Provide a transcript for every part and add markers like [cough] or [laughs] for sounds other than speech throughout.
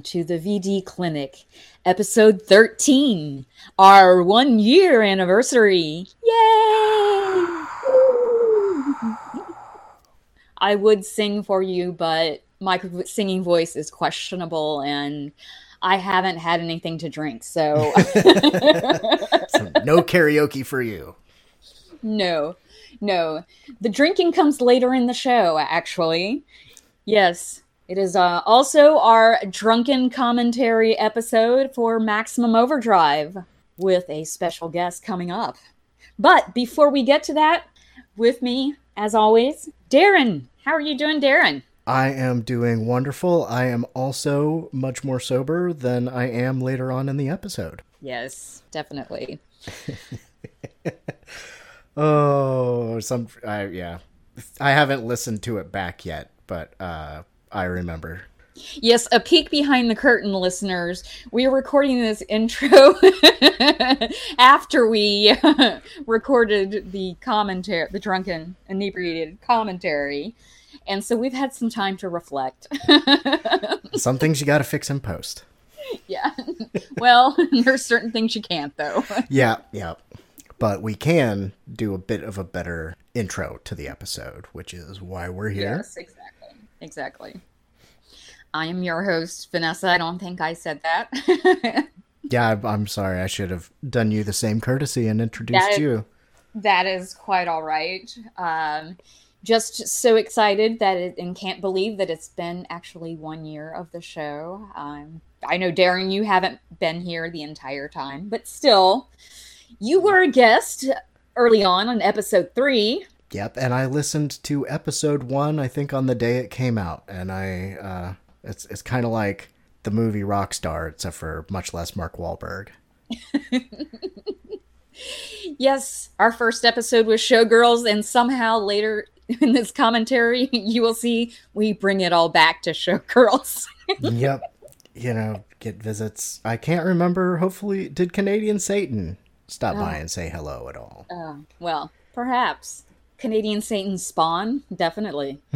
welcome to the VD Clinic, episode 13, our one year anniversary. Yay! I would sing for you, but my singing voice is questionable and I haven't had anything to drink, so [laughs] So no karaoke for you. no, no. The drinking comes later in the show, actually. Yes, it is uh, also our drunken commentary episode for Maximum Overdrive with a special guest coming up. But before we get to that, with me, as always, Daeron. How are you doing, Daeron? I am doing wonderful. I am also much more sober than I am later on in the episode. Yes, definitely. [laughs] Oh, some I yeah. I haven't listened to it back yet, but uh I remember. Yes, a peek behind the curtain, listeners. We are recording this intro [laughs] after we [laughs] recorded the commentary, the drunken, inebriated commentary. And so we've had some time to reflect. [laughs] Some things you got to fix in post. yeah. Well, there's certain things you can't, though. Yeah, yeah. But we can do a bit of a better intro to the episode, which is why we're here. Yes, exactly. Exactly. I am your host, Vanessa. I don't think I said that. [laughs] Yeah, I'm sorry. I should have done you the same courtesy and introduced That- you. That is quite all right. Um, just so excited that it, and can't believe that it's been actually one year of the show. Um, I know, Daeron, you haven't been here the entire time, but still, you were a guest early on on episode three. Yep, and I listened to episode one. I think on the day it came out, and I uh, it's it's kind of like the movie Rockstar, except for much less Mark Wahlberg. [laughs] Yes, our first episode was Showgirls, and somehow later [laughs] in this commentary, [laughs] you will see we bring it all back to Showgirls. yep, you know, get visits. I can't remember. Hopefully, did Canadian Satan stop by and say hello at all? Uh, well, perhaps. Canadian Satan Spawn? Definitely. [laughs]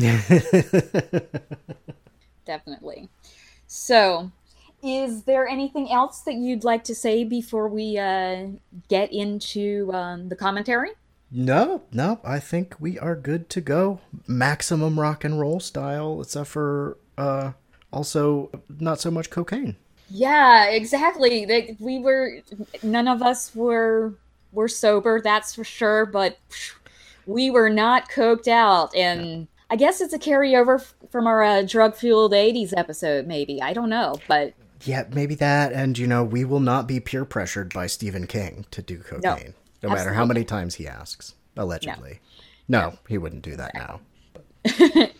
Definitely. So, is there anything else that you'd like to say before we uh, get into um, the commentary? No, no, I think we are good to go. Maximum rock and roll style, except for uh, also not so much cocaine. Yeah, exactly. They, we were none of us were were sober, that's for sure, but we were not coked out and I guess it's a carryover from our uh, drug-fueled 80s episode maybe. I don't know, but Yeah, maybe that, and you know, we will not be peer pressured by Stephen King to do cocaine, no, matter how many times he asks. Allegedly, no, he wouldn't do that now. [laughs]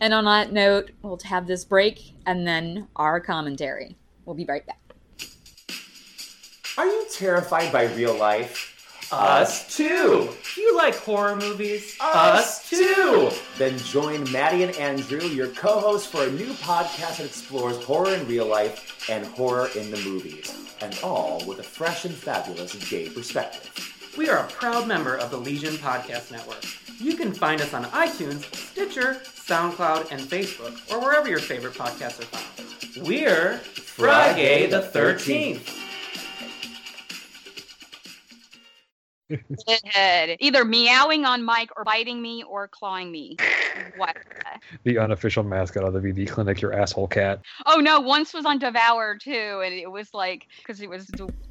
and on that note, we'll have this break and then our commentary. We'll be right back. Are you terrified by real life? Us too! Do you like horror movies? Us too! Then join Maddie and Andrew, your co hosts, for a new podcast that explores horror in real life and horror in the movies, and all with a fresh and fabulous gay perspective. We are a proud member of the Legion Podcast Network. You can find us on iTunes, Stitcher, SoundCloud, and Facebook, or wherever your favorite podcasts are found. We're Friday the 13th. Either meowing on mic or biting me or clawing me. what? the unofficial mascot of the VD clinic, your asshole cat. Oh no! Once was on Devour too, and it was like because it was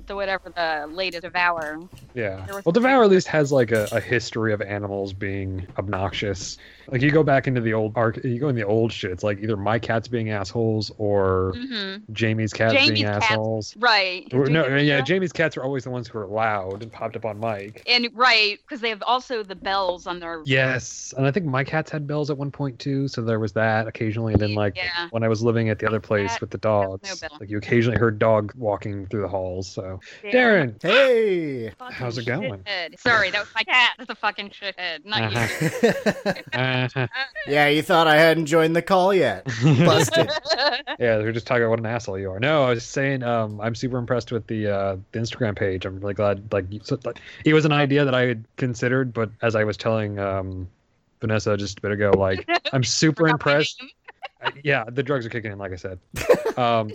the, whatever the latest Devour. Yeah. Well, Devour at least has like a, a history of animals being obnoxious. Like you go back into the old arc, you go in the old shit. It's like either my cats being assholes or Mm-hmm. Jamie's cats Jamie's being cats- assholes. Right. Or- no, yeah, Jamie's cats are always the ones who are loud and popped up on mic. And right, because they have also the bells on their. Yes, and I think my cats had bells at one point too. so there was that occasionally. And then like Yeah. when I was living at the other place with the dogs, bill. like you occasionally heard dog walking through the halls. So Daeron, Hey. How's it going? shithead. Sorry, that was my cat. That's a fucking shithead. Not Uh-huh. you. [laughs] yeah, you thought I hadn't joined the call yet. [laughs] Busted. [laughs] yeah, they're just talking about what an asshole you are. No, I was saying, um, I'm super impressed with the uh, the Instagram page. I'm really glad. Like, so, like, it was an idea that I had considered, but as I was telling um, Vanessa just a bit ago, like, I'm super impressed. yeah, the drugs are kicking in, like I said. Um,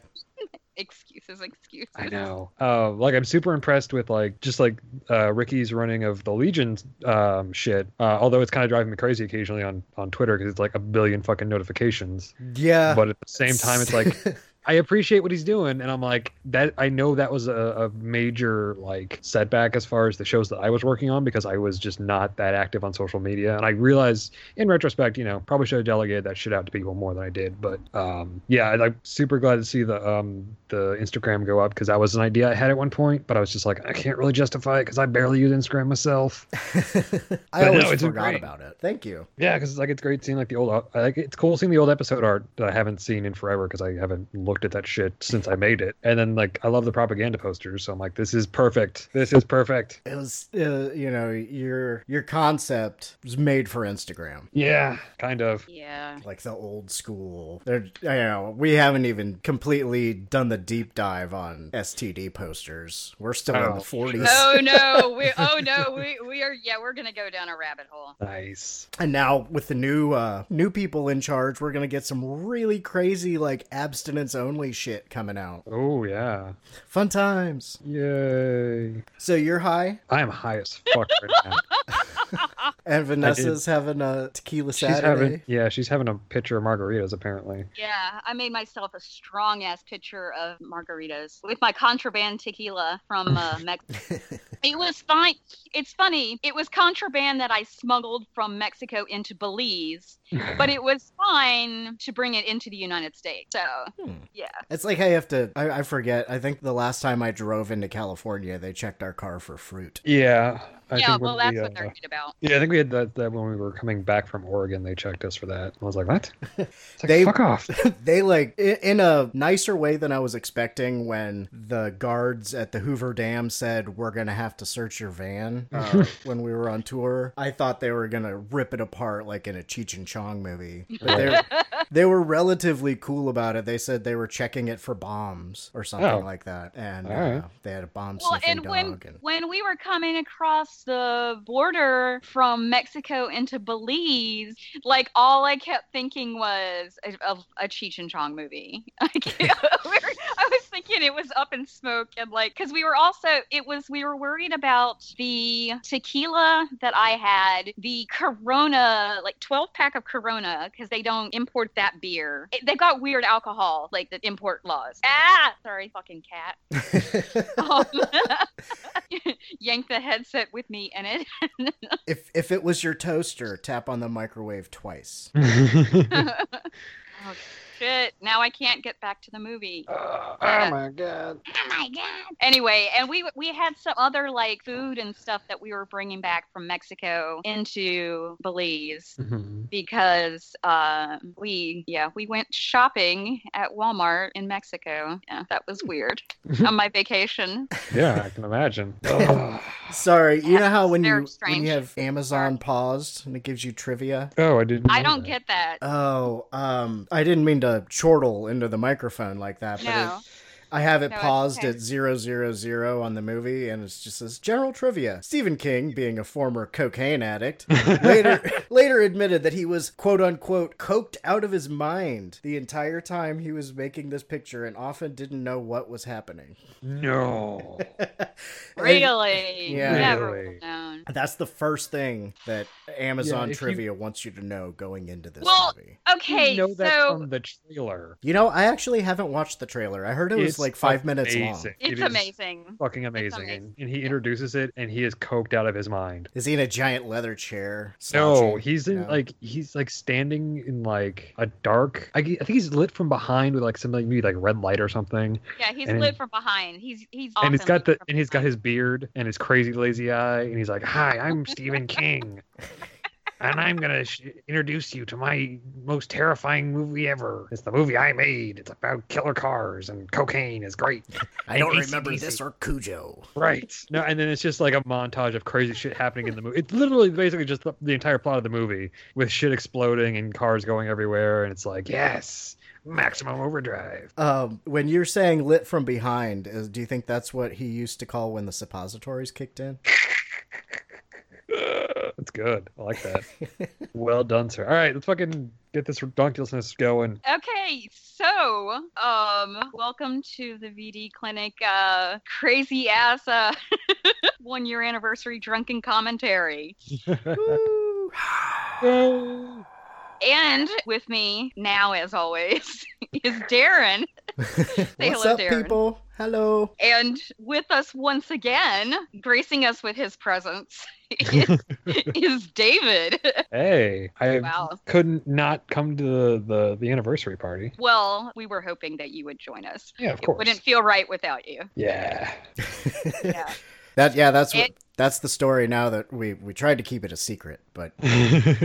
Excuses, excuses. I know. [laughs] Uh, like I'm super impressed with like just like uh, Ricky's running of the Legion um, shit. Uh, although it's kind of driving me crazy occasionally on on Twitter because it's like a billion fucking notifications. Yeah. But at the same time, it's like [laughs] I appreciate what he's doing, and I'm like that. I know that was a, a major like setback as far as the shows that I was working on because I was just not that active on social media, and I realize in retrospect, you know, probably should have delegated that shit out to people more than I did. But um, yeah, I- I'm super glad to see the um, the Instagram go up because that was an idea I had at one point, but I was just like, I can't really justify it because I barely use Instagram myself. [laughs] I always no, forgot about it. Thank you. Yeah, because it's like it's great seeing like the old. Like it's cool seeing the old episode art that I haven't seen in forever because I haven't looked at that shit since I made it. And then like I love the propaganda posters, so I'm like, this is perfect. This is perfect. It was, uh, you know, your your concept was made for Instagram, Yeah, kind of. Yeah. like the old school. They're, you know, we haven't even completely done the deep dive on STD posters. We're still in Oh. the forties, Oh no, [laughs] we oh no, we we are yeah, we're gonna go down a rabbit hole. Nice. and now with the new uh new people in charge, we're gonna get some really crazy like abstinence only shit coming out. Oh yeah. Fun times. Yay. So you're high, I am high as fuck right now. [laughs] and Vanessa's having a tequila she's having yeah, she's having a pitcher of margaritas apparently. Yeah, I made myself a strong ass pitcher of margaritas with my contraband tequila from uh, [laughs] Mexico. It was fine. It's funny. It was contraband that I smuggled from Mexico into Belize, [laughs] but it was fine to bring it into the United States. So, Hmm. yeah. It's like I have to. I, I forget. I think the last time I drove into California, they checked our car for fruit. Yeah. I yeah, think well, that's we, what they're uh, about. Yeah, I think we had that, that when we were coming back from Oregon, they checked us for that. I was like, what? [laughs] It's like, They- fuck off. [laughs] they like in a nicer way than I was expecting when the guards at the Hoover Dam said we're gonna have to search your van uh, [laughs] when we were on tour. I thought they were gonna rip it apart like in a Cheech and Chong movie. But they they were relatively cool about it. They said they were checking it for bombs or something Oh. like that, and All right. uh, they had a bomb Well, sniffing and dog. when and when we were coming across the border from Mexico into Belize, like all I kept thinking was a, of a Cheech and Chong movie. [laughs] Like, we [laughs] were- I was thinking it was up in smoke and like because we were also it was we were worried about the tequila that I had, the Corona like twelve pack of Corona because they don't import that beer. It- they've got weird alcohol like the import laws. Ah, sorry, fucking cat [laughs] um, yank the headset with me in it. [laughs] if if it was your toaster, tap on the microwave twice. [laughs] [laughs] oh shit! Now I can't get back to the movie. oh my god. Oh my god! Anyway, and we we had some other like food and stuff that we were bringing back from Mexico into Belize Mhm. because uh, we yeah we went shopping at Walmart in Mexico. Yeah, that was weird [laughs] on my vacation. Yeah, I can imagine. [laughs] Sorry, you know how when They're you when strange. you have Amazon paused and it gives you trivia. oh, I didn't. I don't that. get that. Oh, um, I didn't mean to chortle into the microphone like that, but No. it, I have it No, paused okay. at zero zero zero on the movie, and it's just this general trivia. Stephen King, being a former cocaine addict, [laughs] later [laughs] later admitted that he was quote unquote coked out of his mind the entire time he was making this picture, and often didn't know what was happening. No. [laughs] Really? Yeah. Never Really? That's the first thing that Amazon Yeah, if you- trivia wants you to know going into this Well, movie. Okay, you know that so from the trailer. You know, I actually haven't watched the trailer. I heard it was It's like five minutes long. it's It is amazing. Fucking amazing. amazing. And, and he introduces it, and he is coked out of his mind. Is he in a giant leather chair? No, he's in No. like he's like standing in like a dark. I think he's lit from behind with like some like maybe like red light or something. Yeah, he's And- lit from behind. He's he's and he's got the and he's got his beard and his crazy lazy eye, and he's like, "Hi, I'm [laughs] Stephen King. [laughs] and I'm gonna sh- introduce you to my most terrifying movie ever. It's the movie I made. It's about killer cars and cocaine is great. [laughs] I don't And remember AC/DC. this or Cujo. Right. No, and then it's just like a montage of crazy shit happening in the movie. It's literally basically just the, the entire plot of the movie with shit exploding and cars going everywhere, and it's like, yes, maximum overdrive. Um, when you're saying lit from behind, is, do you think that's what he used to call when the suppositories kicked in? [laughs] [laughs] That's good. I like that. well done, sir. All right, let's fucking get this redonkulousness going. Okay, so um, welcome to the VD Clinic uh, crazy ass uh, [laughs] one year anniversary drunken commentary. [laughs] And with me now, as always, is Daeron. Say What's hello, up, Daeron. people? Hello. And with us once again, gracing us with his presence, is, [laughs] is David. Hey, I Wow. couldn't not come to the, the, the anniversary party. Well, we were hoping that you would join us. Yeah, of It course. wouldn't feel right without you. Yeah. Yeah. [laughs] That yeah, that's what It- that's the story. Now that we we tried to keep it a secret, but [laughs]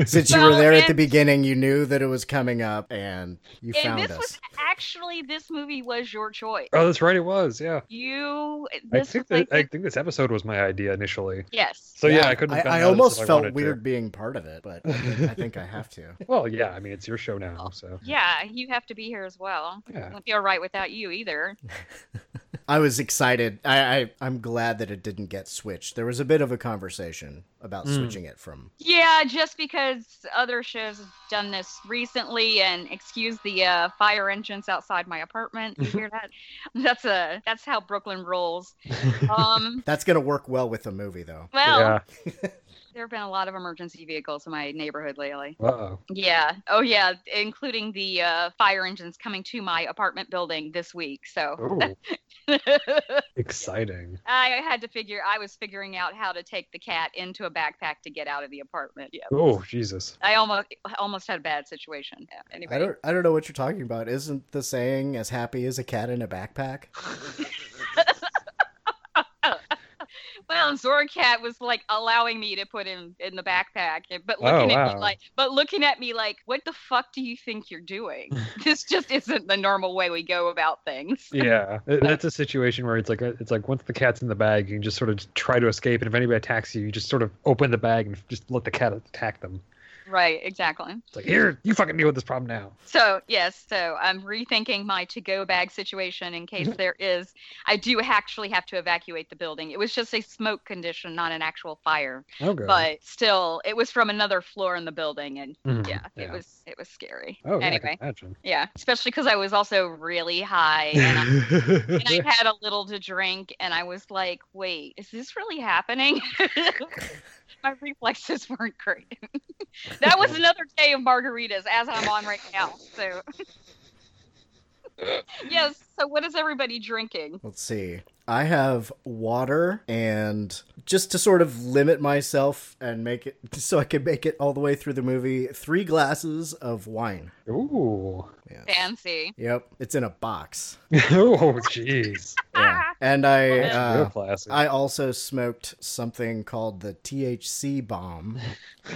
since you Well, were there at the beginning, you knew that it was coming up, and you And found this us. was actually this movie was your choice. oh, that's right. It was. Yeah. You I think was like I think this episode was my idea initially. yes. So yeah, I couldn't. I, I almost if I felt to. weird being part of it, but I think, I think I have to. [laughs] Well, yeah. I mean, it's your show now, oh, so Yeah, you have to be here as well. Yeah. Wouldn't feel right without you either. [laughs] I was excited. I, I I'm glad that it didn't get switched. There was a bit of a conversation about Mm. switching it from. Yeah, just because other shows have done this recently, and excuse the uh, fire engines outside my apartment. You hear that? [laughs] That's a that's how Brooklyn rolls. [laughs] Um, That's gonna work well with the movie, though. well, yeah. [laughs] there have been a lot of emergency vehicles in my neighborhood lately. Uh oh. Yeah. Oh, yeah. Including the uh, fire engines coming to my apartment building this week. So Ooh, [laughs] exciting. I had to figure. I was figuring out how to take the cat into a backpack to get out of the apartment. Yeah. Oh Jesus. I almost almost had a bad situation. Yeah. Anyway. I don't I don't know what you're talking about. Isn't the saying "as happy as a cat in a backpack"? [laughs] Well, Zorcat was like allowing me to put him in the backpack, but Oh, looking at me like, but looking at me like, what the fuck do you think you're doing? [laughs] this just isn't the normal way we go about things. [laughs] Yeah, that's a situation where it's like uh, it's like once the cat's in the bag, you can just sort of try to escape, and if anybody attacks you, you just sort of open the bag and just let the cat attack them. Right. Exactly. It's like here, you fucking deal with this problem now. So yes, so I'm rethinking my to-go bag situation in case there is. I do actually have to evacuate the building. It was just a smoke condition, not an actual fire, Okay. but still, it was from another floor in the building, and Mhm, yeah, it was it was scary. Oh, yeah, anyway, imagine. yeah, especially because I was also really high and I, [laughs] and I had a little to drink, and I was like, wait, is this really happening? [laughs] My reflexes weren't great. [laughs] that was another day of margaritas, as I'm on right now. So, [laughs] yes. So, what is everybody drinking? Let's see. I have water, and just to sort of limit myself and make it [laughs] so I can make it all the way through the movie, three glasses of wine. Ooh. Yes. Fancy. Yep, it's in a box. [laughs] oh, jeez. Yeah. And I Real uh. I also smoked something called the THC bomb. [laughs]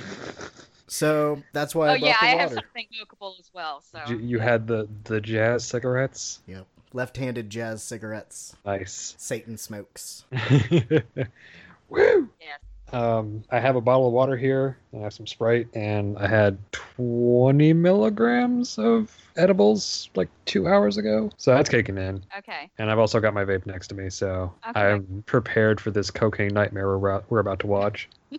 So that's why Oh I bought yeah, the I have water. something milkable as well. So you, you had the the jazz cigarettes. Yep. Left-handed jazz cigarettes. Nice. Satan smokes. [laughs] Woo. Yes. Um, I have a bottle of water here. and I have some Sprite, and I had 20 milligrams of edibles like two hours ago. So that's kicking in. okay. And I've also got my vape next to me, so Okay. I'm prepared for this cocaine nightmare we're, we're about to watch. [laughs]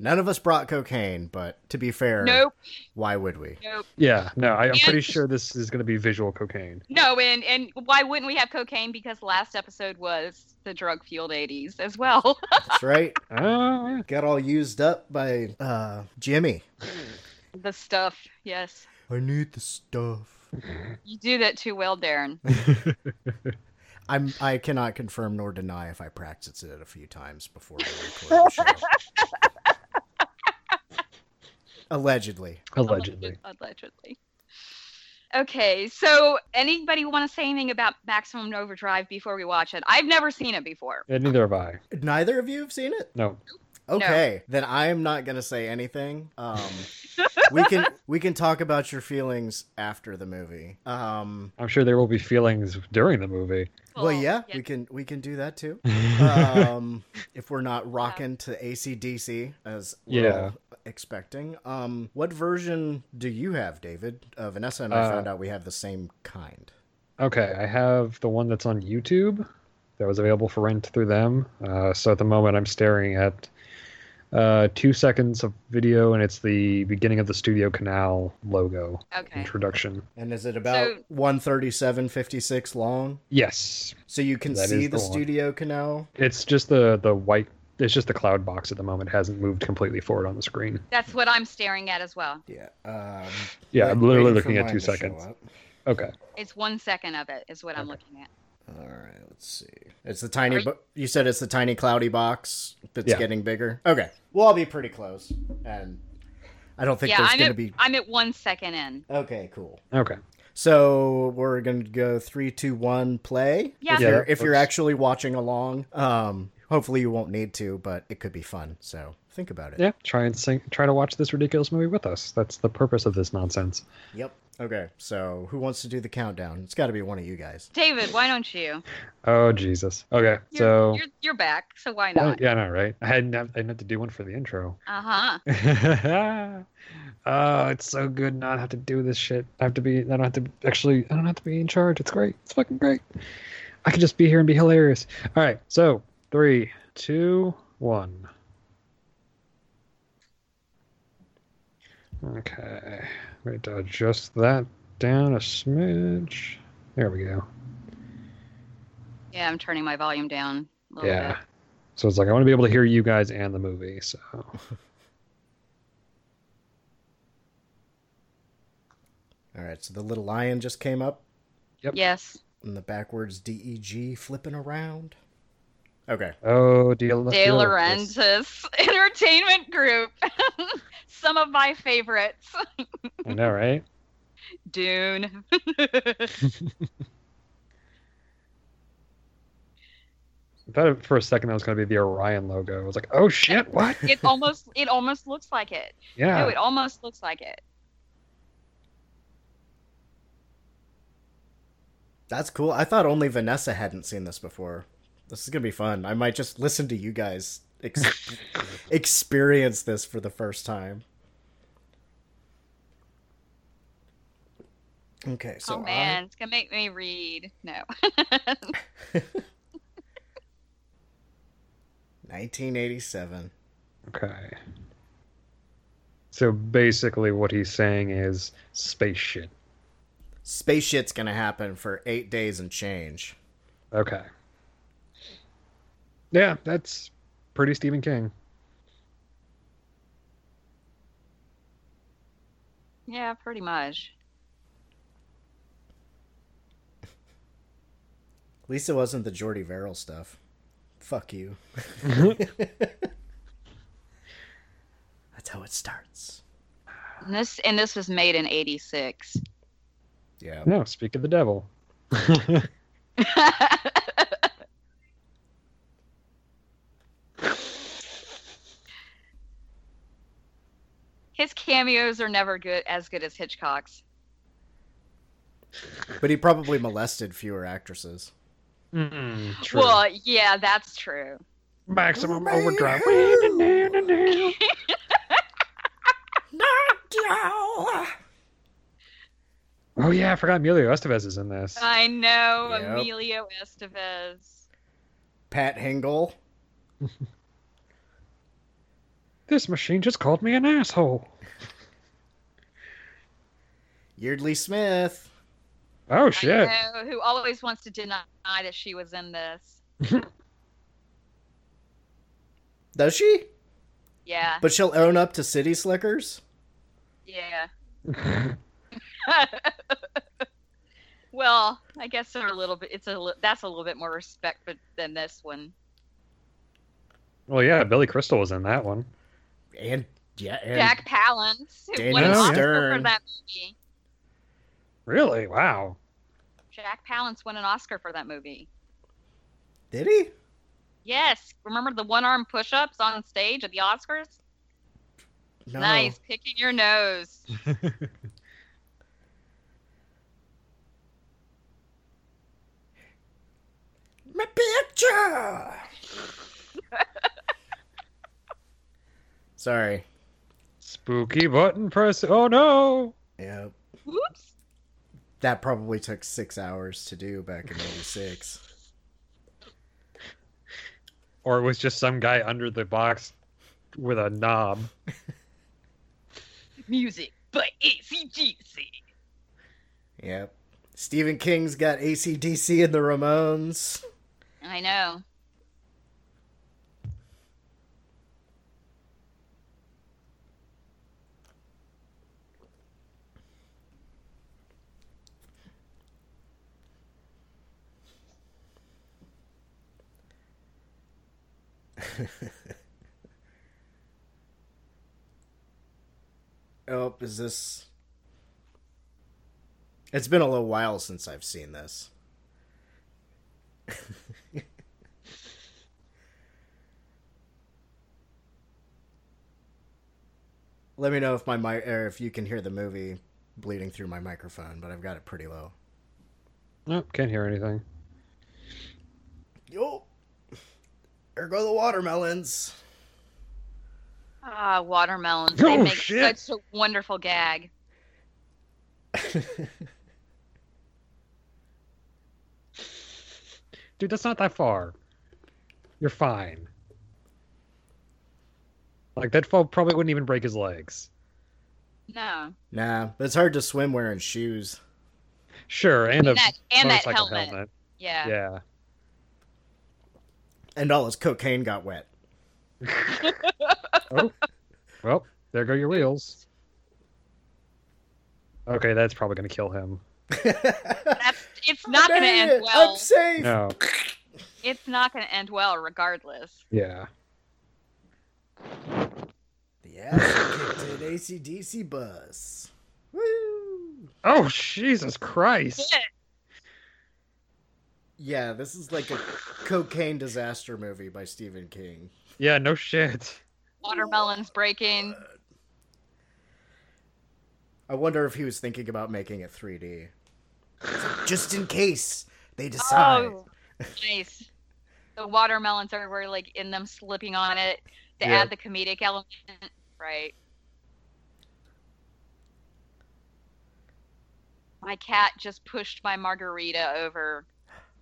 None of us brought cocaine, but to be fair, Nope. why would we? Nope. Yeah, no, I, I'm And- pretty sure this is going to be visual cocaine. No, and and why wouldn't we have cocaine? Because last episode was the drug fueled '80s as well. [laughs] That's right. Yeah. Got all used up by uh Jimmy. the stuff. Yes. I need the stuff. You do that too well, Daeron. [laughs] I'm I cannot confirm nor deny if I practiced it a few times before we record the show. [laughs] Allegedly. Allegedly. Allegedly. Okay, so anybody want to say anything about Maximum Overdrive before we watch it? I've never seen it before. And neither have I. Neither of you have seen it? No. Okay, then I am not gonna say anything. Um, [laughs] we can we can talk about your feelings after the movie. Um, I'm sure there will be feelings during the movie. well, yeah, we can we can do that too. [laughs] Um, if we're not rocking to ACDC as we're Yeah. All expecting. Um, what version do you have, David? Uh, Vanessa and I Uh, found out we have the same kind. Okay, I have the one that's on YouTube that was available for rent through them. Uh, so at the moment, I'm staring at uh, two seconds of video, and it's the beginning of the Studio Canal logo Okay. introduction. And is it about So- 137.56 long? Yes, So you can That see the, the studio canal? it's just the the white. It's just the cloud box at the moment. It hasn't moved completely forward on the screen. That's what I'm staring at as well. Yeah. Um, Yeah, I'm literally looking at two seconds. Okay. It's one second of it is what I'm looking at. All right, let's see. It's the tiny. You- Bo- you said it's the tiny cloudy box that's Yeah. getting bigger. Okay, well I'll be pretty close, and I don't think yeah, there's gonna at, be. I'm at one second in. Okay, cool. Okay. So we're gonna go three, two, one, play. Yeah. If Yeah, you're, if you're actually watching along, um, hopefully you won't need to, but it could be fun. So think about it. Yeah. Try and sing. Try to watch this ridiculous movie with us. That's the purpose of this nonsense. Yep. Okay. So who wants to do the countdown? It's got to be one of you guys. David, why don't you? Oh Jesus. Okay. You're, so. you're, you're back, so why Oh, not? yeah, no, right? I hadn't have, I didn't have to do one for the intro. Uh huh. [laughs] oh, it's so good not have to do this shit. I have to be. I don't have to actually. I don't have to be in charge. It's great. It's fucking great. I can just be here and be hilarious. All right. So three, two, one. Okay. Wait to adjust that down a smidge. There we go. Yeah, I'm turning my volume down a little Yeah. bit. So it's like I want to be able to hear you guys and the movie. So [laughs] All right. So the little lion just came up, Yep. Yes. and the backwards D E G flipping around. Okay. oh, De, De De Laurentiis [laughs] Entertainment Group. [laughs] Some of my favorites. [laughs] I know, right? Dune. I thought for a second that was going to be the Orion logo. I was like, oh shit, what? it almost it almost looks like it. Yeah. No, it almost looks like it. That's cool. I thought only Vanessa hadn't seen this before. This is gonna be fun. I might just listen to you guys ex- [laughs] experience this for the first time. Okay, so oh man, it's gonna make me read. No. [laughs] 1987. Okay. So basically, what he's saying is space shit. Space shit's gonna happen for eight days and change. Okay. Yeah, that's pretty Stephen King. yeah, pretty much. At least it wasn't the Jordy Verrill stuff. Fuck you. [laughs] That's how it starts. And this and this was made in '86. Yeah. No, speak of the devil. [laughs] [laughs] His cameos are never good as good as Hitchcock's. But he probably molested fewer actresses. Mm, true. Well, yeah, that's true. Maximum overdrive. [laughs] oh yeah, I forgot Emilio Estevez is in this. I know Yep. Emilio Estevez. Pat Hingle. [laughs] This machine just called me an asshole. Yeardley Smith. Oh shit. I know, who always wants to deny that she was in this. [laughs] Does she? Yeah, But she'll own up to City Slickers? yeah. [laughs] [laughs] well, I guess they're a little bit. It's a li- that's a little bit more respect but- than this one. Well, yeah, Billy Crystal was in that one. And yeah, and Jack Palance, who Daniel won an Oscar Stern. for that movie. Really? Wow. Jack Palance won an Oscar for that movie. did he? Yes. Remember the one arm push ups on stage at the Oscars? No. Nice. Picking your nose. [laughs] My picture. [laughs] Sorry. Spooky button press. Oh no! Yep. Whoops. That probably took six hours to do back in '86. Or it was just some guy under the box with a knob. [laughs] Music by AC/DC. Yep. Stephen King's got ACDC and the Ramones. I know. [laughs] Oh, is this? It's been a little while since I've seen this. [laughs] Let me know if my mic or if you can hear the movie bleeding through my microphone, but I've got it pretty low. Nope, can't hear anything. Yo, there go the watermelons. Ah, watermelons. They Oh, make shit. such a wonderful gag. [laughs] Dude, that's not that far. You're fine. Like that fall probably wouldn't even break his legs. No. Nah, but it's hard to swim wearing shoes. Sure, and a And that- and that motorcycle helmet. Yeah. Yeah. And all his cocaine got wet. [laughs] Oh, well, there go your wheels. Okay, that's probably gonna kill him. That's it's [laughs] not I going to end it! well. I'm safe. No. It's not going to end well regardless. Yeah. The ass kicked an ACDC bus. Woo! Oh Jesus Christ! Shit. Yeah, this is like a cocaine disaster movie by Stephen King. Yeah, no shit. Watermelons breaking. I wonder if he was thinking about making it 3D. Just in case they decide. Oh, nice. The watermelons are were like in them slipping on it to Yeah. add the comedic element. Right. My cat just pushed my margarita over,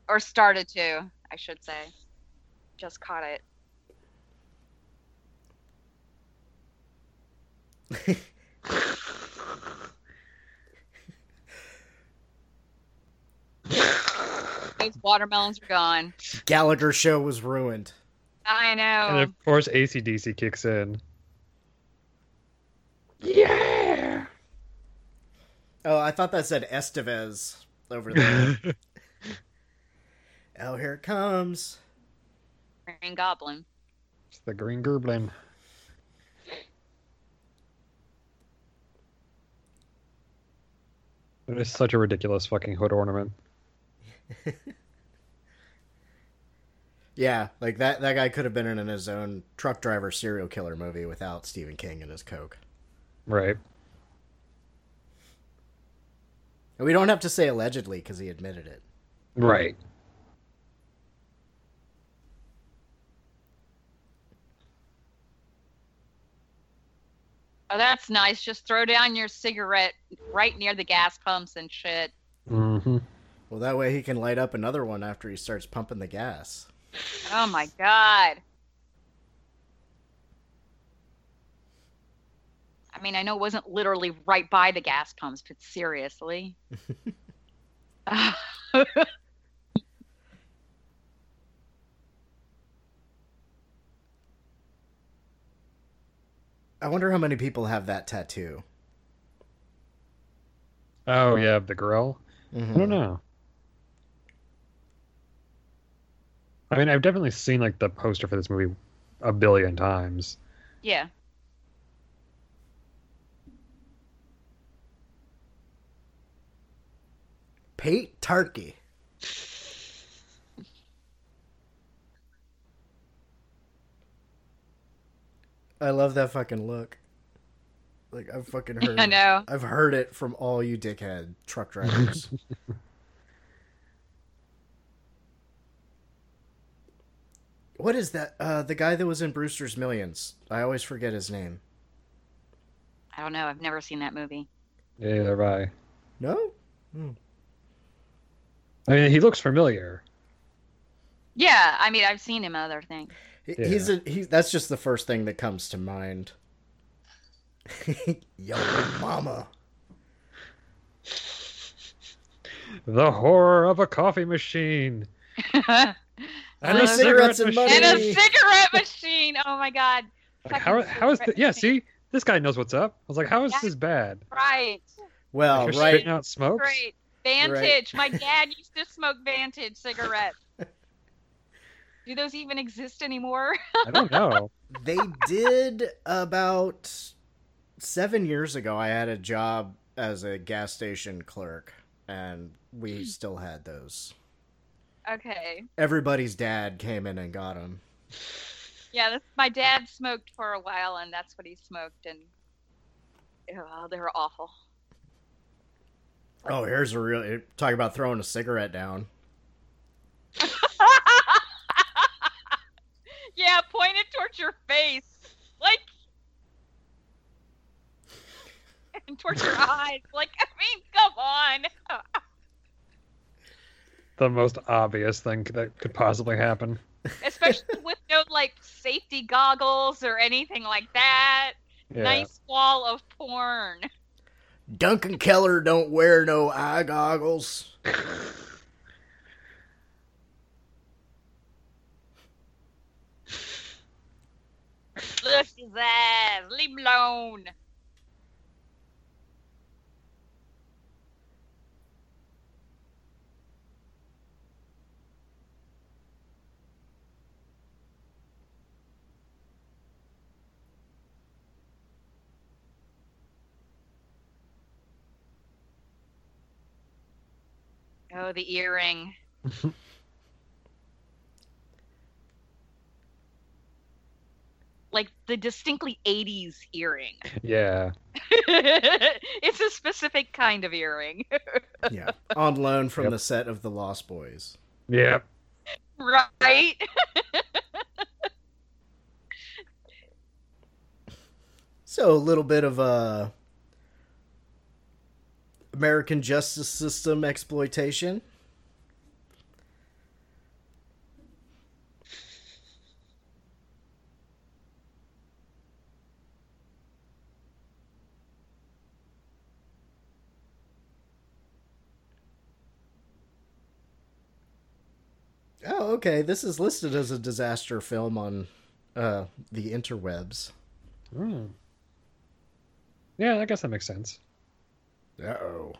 or started to, I should say. Just caught it. Those watermelons are gone. Gallagher show was ruined. I know. And of course, ACDC kicks in. Yeah. Oh, I thought that said Estevez over there. [laughs] oh, here it comes. Green Goblin. It's the Green Goblin. It is such a ridiculous fucking hood ornament. [laughs] Yeah, like that that guy could have been in his own truck driver serial killer movie without Stephen King and his coke. Right. And we don't have to say allegedly because he admitted it. Right. Oh, that's nice. Just throw down your cigarette right near the gas pumps and shit. Mm-hmm. Well, that way he can light up another one after he starts pumping the gas. Oh my god. I mean, I know it wasn't literally right by the gas pumps, but seriously. [laughs] [laughs] I wonder how many people have that tattoo. Oh yeah, the grill. I Mhm. don't know. I mean, I've definitely seen like the poster for this movie a billion times. yeah. Pate Tarky. I love that fucking look. Like I've fucking [laughs] heard. I know. I've heard it from all you dickhead truck drivers. [laughs] what is that? Uh, the guy that was in Brewster's Millions. I always forget his name. I don't know. I've never seen that movie. Yeah, neither have I. No. I mean, he looks familiar. Yeah, I mean, I've seen him in other things. He- Yeah. He's a he. That's just the first thing that comes to mind. [laughs] Yo, mama. The horror of a coffee machine. [laughs] and And a cigarette machine. money. a cigarette machine. Oh my god. Like, how, how is the, yeah, see? This guy knows what's up. I was like, how is Yeah. this bad? Right. Well, Like, you're right. spitting out smokes? Great. Vantage. My [laughs] dad used to smoke Vantage cigarettes. Do those even exist anymore? [laughs] I don't know. They did about seven years ago. I had a job as a gas station clerk, and we hmm. still had those. okay. Everybody's dad came in and got them. Yeah, that's, my dad smoked for a while, and that's what he smoked, and oh, they were awful. Oh, here's a real eh, talk about throwing a cigarette down. [laughs] yeah, point it towards your face, like, [laughs] and towards your eyes. Like, I mean, come on. [laughs] The most obvious thing that could possibly happen. Especially with no like safety goggles or anything like that. Yeah. Nice wall of porn. Duncan Keller don't wear no eye goggles. [laughs] Look his ass. Leave him alone. Oh, the earring. [laughs] like the distinctly 80s earring. [laughs] Yeah. it's a specific kind of earring. [laughs] Yeah, on loan from Yep. the set of The Lost Boys. Yeah. right? [laughs] So a little bit of uh, American justice system exploitation. Oh, okay. This is listed as a disaster film on uh, the interwebs. Hmm. Yeah, I guess that makes sense. Uh oh.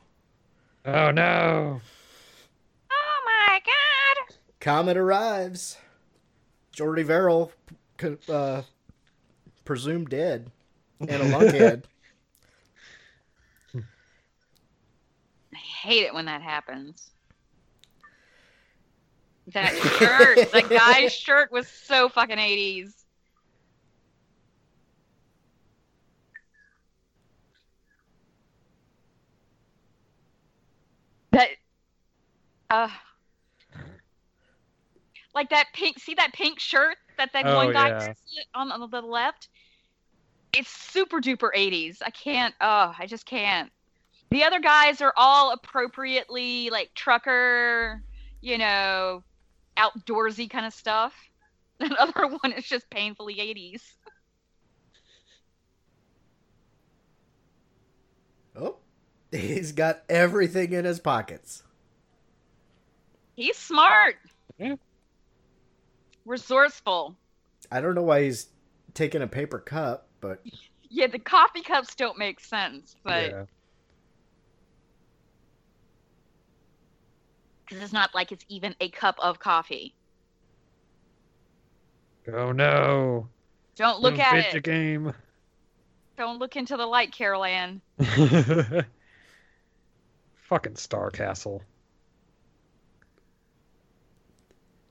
Oh no. oh my god! Comet arrives. Jordy Verrill, uh, presumed dead, and a lunkhead. [laughs] I hate it when that happens. That shirt, [laughs] the guy's shirt was so fucking 80s. That, uh, like that pink, see that pink shirt that that Oh, one guy yeah. on, on the left? It's super duper 80s. I can't, oh, I just can't. The other guys are all appropriately like trucker, you know, outdoorsy kind of stuff. [laughs] That other one is just painfully 80s. Oh, he's got everything in his pockets. He's smart. Yeah. Resourceful. I don't know why he's taking a paper cup, but [laughs] Yeah, the coffee cups don't make sense, but yeah. because it's not like it's even a cup of coffee. Oh no! Don't look Don't at it. The game. Don't look into the light, Carol [laughs] Fucking Star Castle.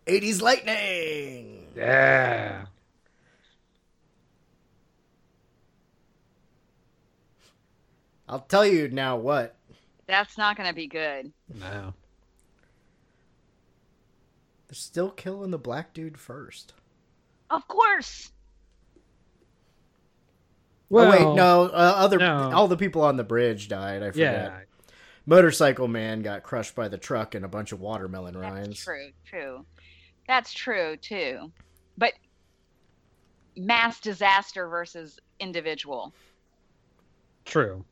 80s lightning. Yeah. I'll tell you now what. That's not going to be good. No. They're still killing the black dude first. Of course. oh wait, no. Uh, other no. all the people on the bridge died. I forget. Yeah. Motorcycle man got crushed by the truck and a bunch of watermelon That's rinds. true. True. That's true too. But mass disaster versus individual. True.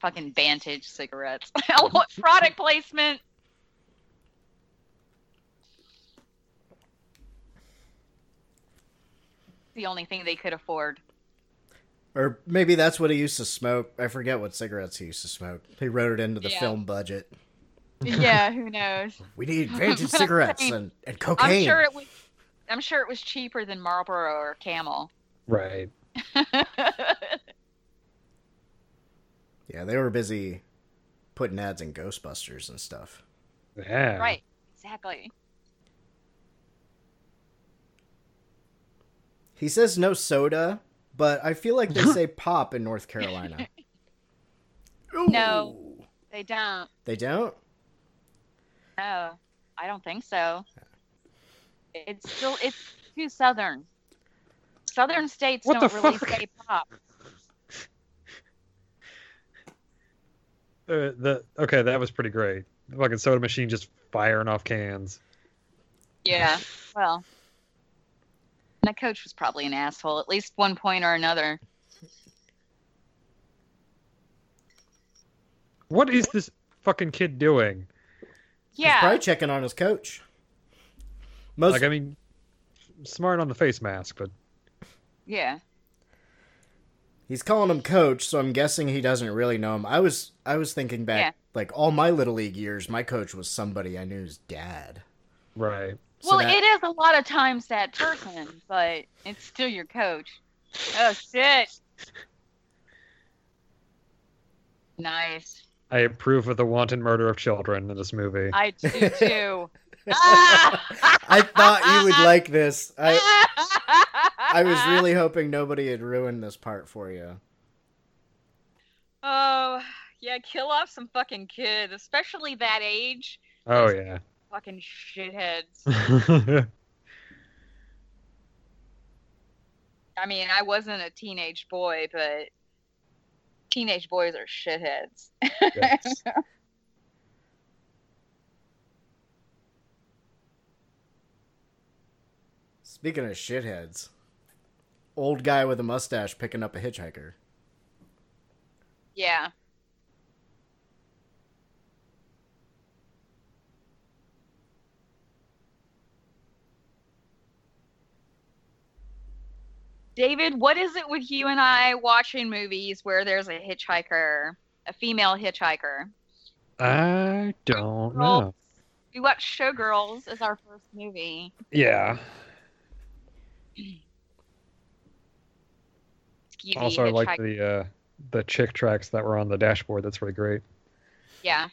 Fucking Vantage cigarettes. [laughs] Product placement. The only thing they could afford. Or maybe that's what he used to smoke. I forget what cigarettes he used to smoke. He wrote it into the Yeah. film budget. Yeah, who knows? [laughs] We need vintage [laughs] cigarettes and, and I'm cocaine. sure it was. I'm sure it was cheaper than Marlboro or Camel. Right. [laughs] Yeah, they were busy putting ads in Ghostbusters and stuff. Yeah. right. Exactly. He says no soda, but I feel like they [laughs] say pop in North Carolina. [laughs] No. They don't. They don't? No, I don't think so. It's still it's too southern. Southern states What don't the really fuck? say pop. Uh, the okay, that was pretty great. The fucking soda machine just firing off cans. Yeah. Well, that coach was probably an asshole at least one point or another. What is this fucking kid doing? He's Yeah. probably checking on his coach. Most Like, I mean, smart on the face mask, but Yeah. He's calling him coach, so I'm guessing he doesn't really know him. I was I was thinking back Yeah. like all my little league years, my coach was somebody I knew's dad. right. So well, that- it is a lot of times that person, but it's still your coach. Oh shit. Nice. I approve of the wanton murder of children in this movie. I do too. [laughs] ah! I thought you would like this. I I was [laughs] really hoping nobody had ruined this part for you. Oh, yeah, kill off some fucking kids, especially that age. oh yeah. Fucking shitheads. [laughs] I mean, I wasn't a teenage boy, but teenage boys are shitheads. Yes. [laughs] Speaking of shitheads, old guy with a mustache picking up a hitchhiker. Yeah. David, what is it with you and I watching movies where there's a hitchhiker, a female hitchhiker? I don't Well, know. We watched Showgirls as our first movie. Yeah. Skeevy Also, I like the uh, the chick tracks that were on the dashboard. That's really great. Yeah.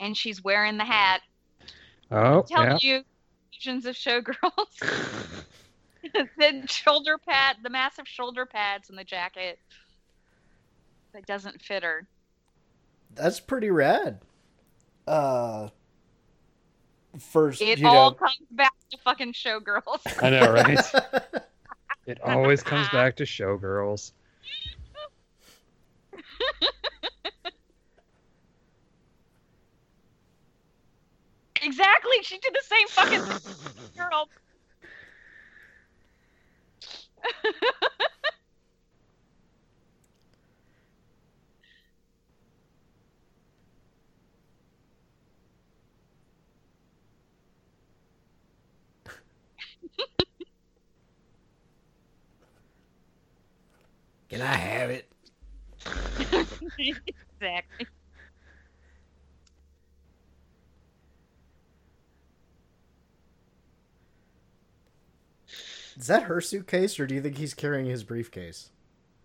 And she's wearing the hat. Oh, Tell yeah. you, visions of showgirls. [laughs] [laughs] the shoulder pad, the massive shoulder pads and the jacket that doesn't fit her. That's pretty rad. Uh first It you all know comes back to fucking showgirls. I know, right? [laughs] it always comes back to showgirls. Exactly. She did the same fucking [laughs] girl. Can I have it? [laughs] exactly. Is that her suitcase or do you think he's carrying his briefcase?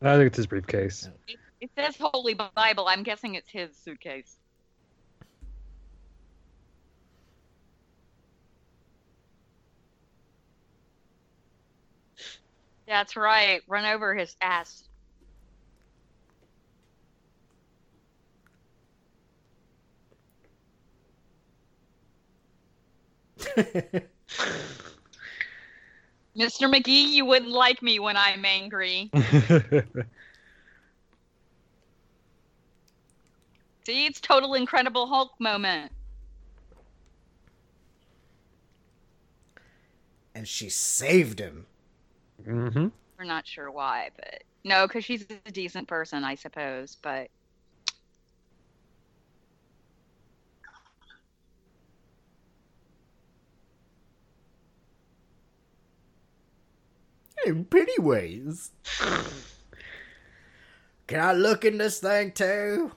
I think it's his briefcase. It, it says Holy Bible. I'm guessing it's his suitcase. That's right. Run over his ass. [laughs] [laughs] Mr. McGee, you wouldn't like me when I'm angry. [laughs] See, it's total Incredible Hulk moment. and she saved him. hmm We're not sure why, but no, because she's a decent person, I suppose. But Hey, Pennywise. Can I look in this thing too?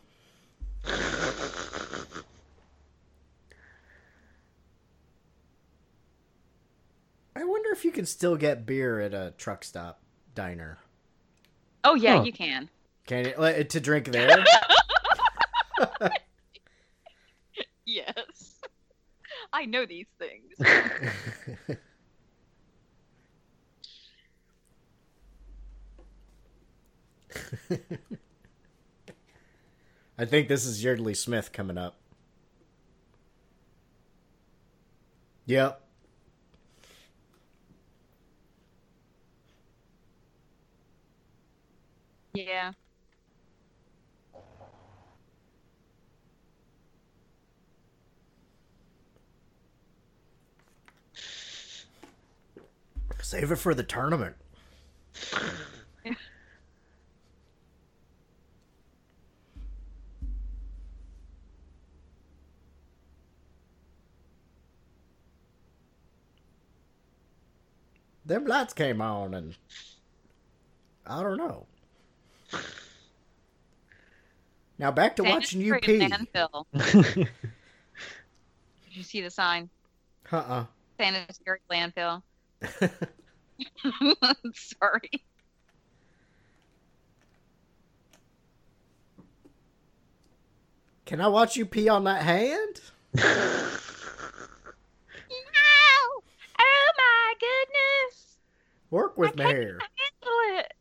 I wonder if you can still get beer at a truck stop diner. oh yeah, Huh. you can. Can you like, to drink there? [laughs] [laughs] Yes, I know these things. [laughs] [laughs] I think this is Yeardley Smith coming up. Yep. Yeah. Save it for the tournament. [laughs] Them lights came on and I don't know. Now back to watching you pee. landfill. Did you see the sign? Uh-uh. Sanitary landfill. I'm [laughs] [laughs] sorry. Can I watch you pee on that hand? [laughs] No! Oh my goodness! Work with me I can't here. handle it.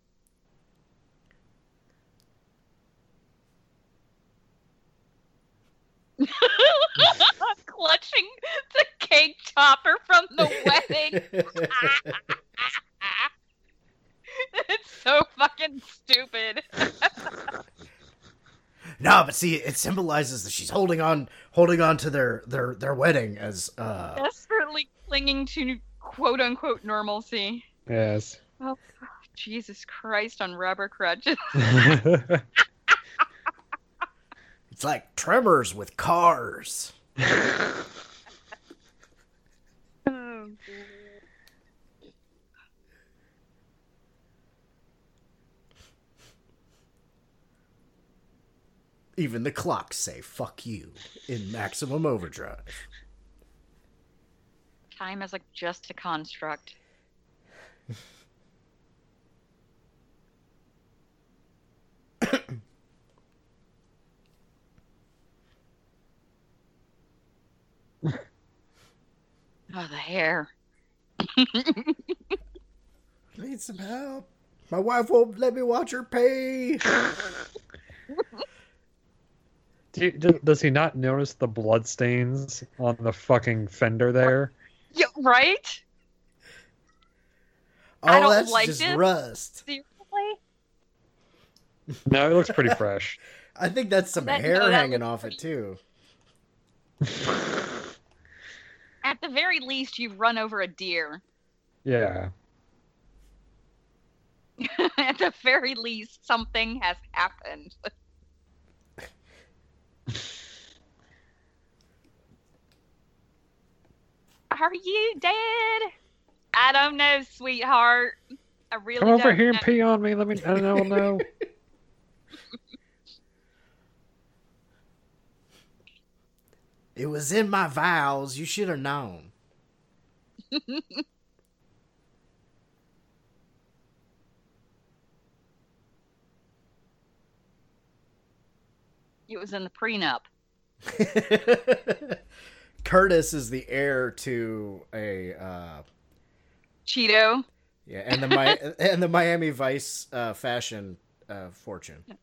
[laughs] I'm clutching the cake topper from the wedding. [laughs] it's so fucking stupid. [laughs] No, but see, it symbolizes that she's holding on, holding on to their their their wedding as uh. Desperately clinging to quote unquote normalcy. yes. Oh, Jesus Christ on rubber crutches. [laughs] It's like tremors with cars. [laughs] Oh, Even the clocks say "fuck you" in maximum overdrive. Time is like just a construct. [coughs] oh, the hair. [laughs] Need some help. My wife won't let me watch her pee. [laughs] Do do- does he not notice the blood stains on the fucking fender there? Yeah, right? Oh, I don't that's like just this. rust. Seriously? No, it looks pretty fresh. [laughs] I think that's some That- hair no, that hanging looks off it too. [laughs] At the very least, you've run over a deer. Yeah. [laughs] At the very least, something has happened. Are you dead? I don't know, sweetheart. I really Come over don't here and know. pee on me. Let me. I don't know. [laughs] It was in my vows. You should have known. It was in the prenup. [laughs] Curtis is the heir to a uh Cheeto. Yeah, and the Mi- [laughs] and the Miami Vice uh, fashion uh, fortune. [laughs]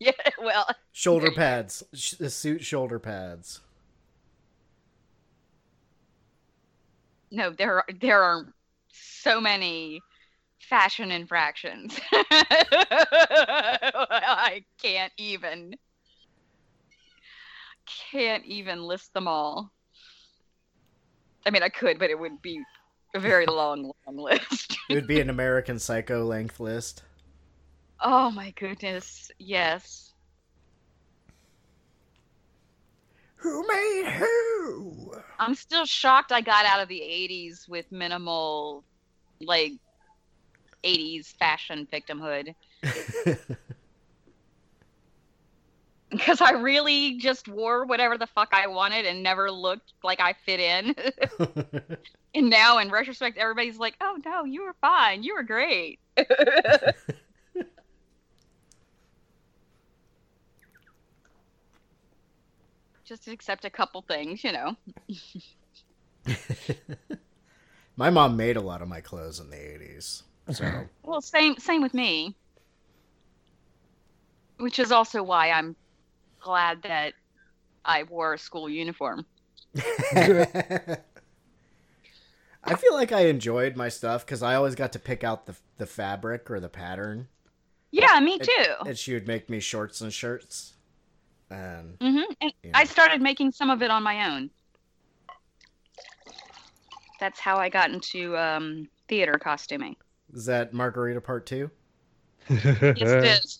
Yeah, well, Shoulder pads, sh- the suit shoulder pads. no, there are, there are so many fashion infractions. [laughs] I can't even can't even list them all. I mean, I could, but it would be a very [laughs] long, long list. It would be an American Psycho length list. oh my goodness, yes. Who made who? I'm still shocked I got out of the 80s with minimal, like, 80s fashion victimhood. [laughs] Because I really just wore whatever the fuck I wanted and never looked like I fit in. [laughs] and now, in retrospect, everybody's like, oh no, you were fine. You were great. [laughs] just accept a couple things, you know. [laughs] my mom made a lot of my clothes in the 80s. So, Well, same same with me. Which is also why I'm glad that I wore a school uniform. [laughs] I feel like I enjoyed my stuff because I always got to pick out the the fabric or the pattern, Yeah, me too. and she would make me shorts and shirts. And hmm And Yeah. I started making some of it on my own. That's how I got into um, theater costuming. is that Margarita Part Two? Yes, it is.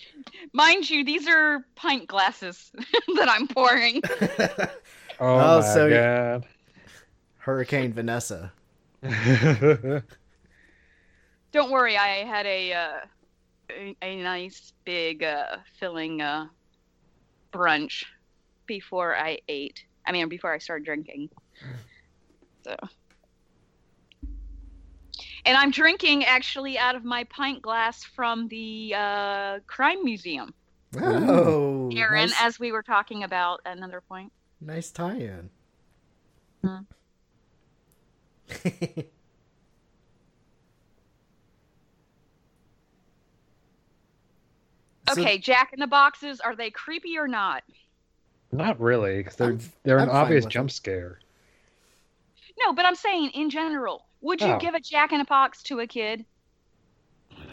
[laughs] [laughs] Mind you, these are pint glasses [laughs] that I'm pouring. [laughs] Oh, Oh, my so you- god. Hurricane Vanessa. Don't worry, I had a uh, a, a nice big uh, filling uh, brunch before I ate. I mean, before I started drinking. So, and I'm drinking actually out of my pint glass from the uh, crime museum, Oh, Aaron, nice, as we were talking about at another point. nice tie-in. Hmm. [laughs] So- Okay, Jack in the Boxes, are they creepy or not? Not really, because they're I'm- they're an I'm fine obvious jump it. scare. No, but I'm saying in general, would you Oh. give a Jack in the Box to a kid?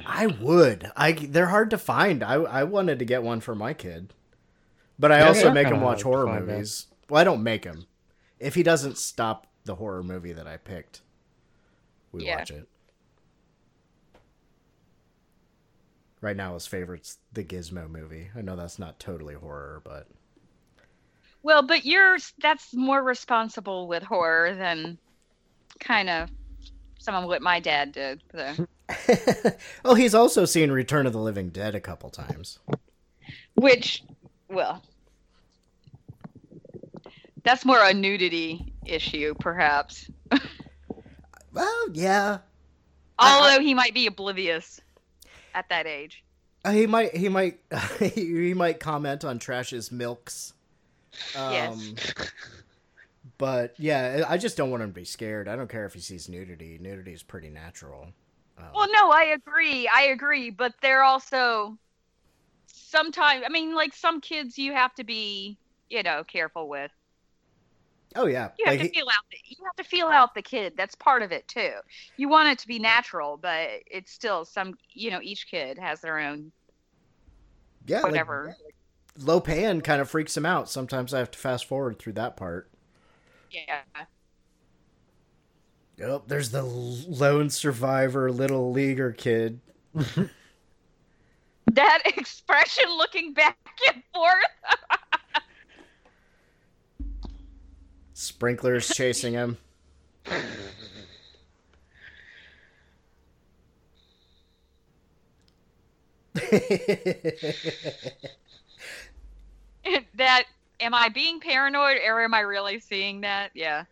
I would. I they're hard to find. I I wanted to get one for my kid, but I Yeah, also make him watch horror find, man. movies. Well, I don't make him. If he doesn't stop the horror movie that I picked, we Yeah. watch it. Right now, his favorite's the Gizmo movie. I know that's not totally horror, but Well, but you're that's more responsible with horror than kind of some of what my dad did. So. [laughs] oh, he's also seen Return of the Living Dead a couple times. Which, well, that's more a nudity issue, perhaps. [laughs] Well, yeah, I- Although he might be oblivious at that age. Uh, He might he might [laughs] he might comment on Trash's milks. Um, Yes. But yeah, I just don't want him to be scared. I don't care if he sees nudity. Nudity is pretty natural. Um, Well, no, I agree. I agree, but they're also sometimes. I mean, like some kids, you have to be, you know, careful with. oh yeah, You have like to feel out. The, you have to feel out the kid. That's part of it too. You want it to be natural, but it's still some. You know, each kid has their own yeah, like, whatever. Lo Pan kind of freaks him out. Sometimes I have to fast forward through that part. Yeah. Oh, there's the lone survivor, little leaguer kid. [laughs] That expression, looking back and forth. [laughs] Sprinklers chasing him. [laughs] that am I being paranoid or am I really seeing that? Yeah.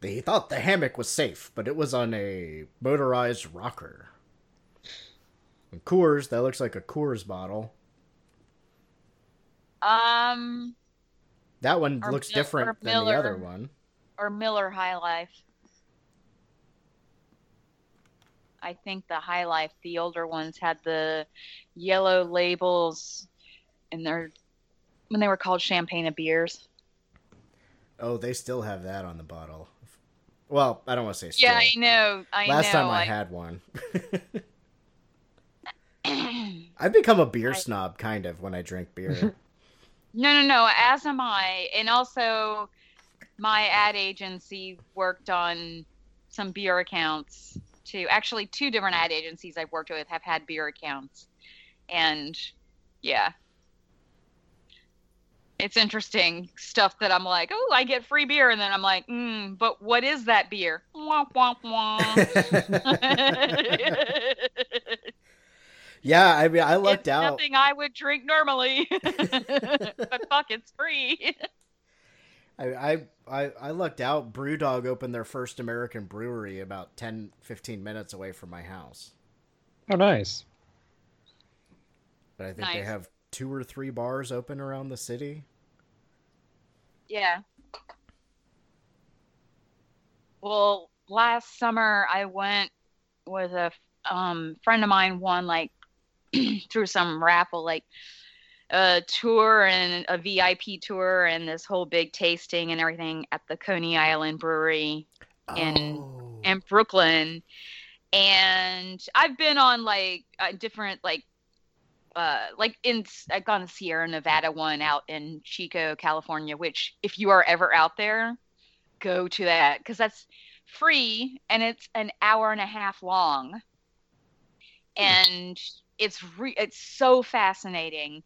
They thought the hammock was safe, but it was on a motorized rocker. And Coors, that looks like a Coors bottle. Um. That one looks Mil- different than Miller, the other one. Or Miller High Life. I think the High Life, the older ones had the yellow labels and they're when they were called champagne of beers. Oh, they still have that on the bottle. Well, I don't want to say still. Yeah, I know. I Last know. time I had one. [clears throat] I've become a beer I- snob, kind of, when I drink beer. [laughs] No, no, no. As am I. And also, my ad agency worked on some beer accounts too. Actually, two different ad agencies I've worked with have had beer accounts. And yeah. It's interesting stuff that I'm like, oh, I get free beer. And then I'm like, mm, but what is that beer? Wah, wah, wah. yeah, I mean, I lucked it's out. nothing I would drink normally. [laughs] but fuck, it's free. I, I, I, I lucked out. Brewdog opened their first American brewery about 10, 15 minutes away from my house. Oh, nice. But I think they have two or three bars open around the city. Yeah. Well, last summer I went with a um, friend of mine won like [clears throat] through some raffle like a tour and a VIP tour and this whole big tasting and everything at the Coney Island Brewery In- Oh. in Brooklyn. And I've been on like uh, different like uh like in I've gone to Sierra Nevada one out in Chico, California, which if you are ever out there, go to that because that's free and it's an hour and a half long. And it's re- it's so fascinating,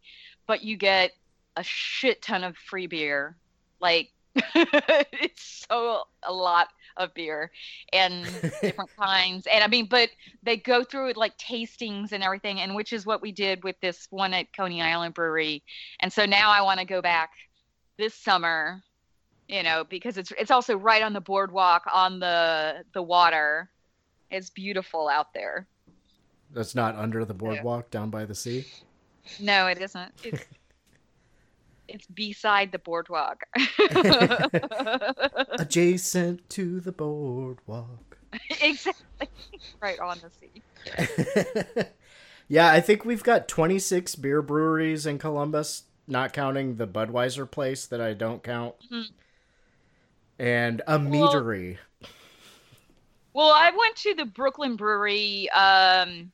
but you get a shit ton of free beer. Like [laughs] it's so a lot of beer and different [laughs] kinds. And I mean, but they go through it like tastings and everything, and which is what we did with this one at Coney Island Brewery. And so now I want to go back this summer, you know, because it's it's also right on the boardwalk on the the water. It's beautiful out there. That's not under the boardwalk down by the sea. No, it isn't. It's it's beside the boardwalk. [laughs] Adjacent to the boardwalk. [laughs] exactly. Right on the sea. [laughs] yeah, I think we've got 26 beer breweries in Columbus, not counting the Budweiser place that I don't count. Mhm. And a Well- meadery. Well, I went to the Brooklyn Brewery um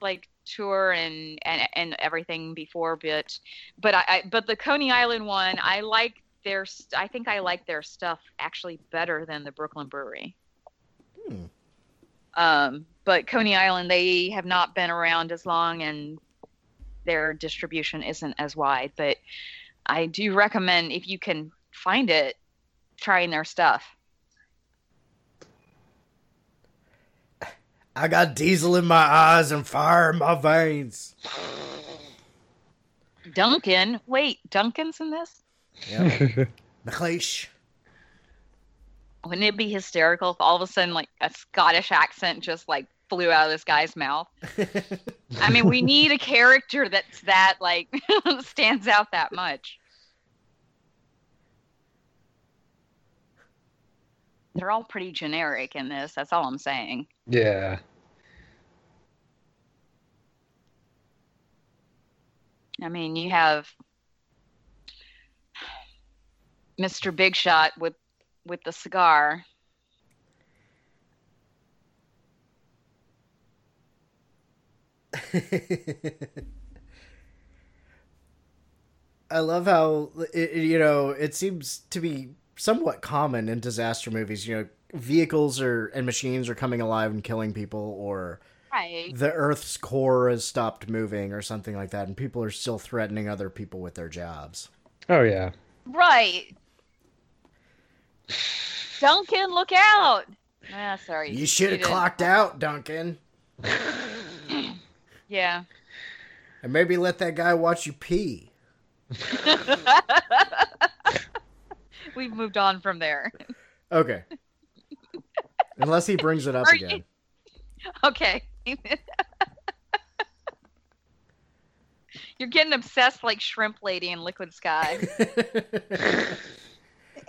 like tour and and and everything before but but I, I but the Coney Island one, I like their I think I like their stuff actually better than the Brooklyn Brewery. Hmm. Um but Coney Island they have not been around as long and their distribution isn't as wide, but I do recommend if you can find it trying their stuff. I got diesel in my eyes and fire in my veins. Duncan, wait, Duncan's in this? Yeah. [laughs] McLeish. Wouldn't it be hysterical if all of a sudden, like a Scottish accent just like flew out of this guy's mouth? [laughs] I mean, we need a character that's that like [laughs] stands out that much. They're all pretty generic in this. That's all I'm saying. Yeah. I mean, you have Mr. Big Shot with with the cigar. [laughs] I love how it, it- you know it seems to be somewhat common in disaster movies. You know, vehicles are and machines are coming alive and killing people, or Right. the Earth's core has stopped moving, or something like that, and people are still threatening other people with their jobs. Oh yeah. Right. Duncan, look out! Ah, sorry. You should have clocked out, Duncan, [laughs] Yeah. and maybe let that guy watch you pee. [laughs] We've moved on from there. Okay. Unless he brings it up Are you- again. Okay. You're getting obsessed like Shrimp Lady in Liquid Sky.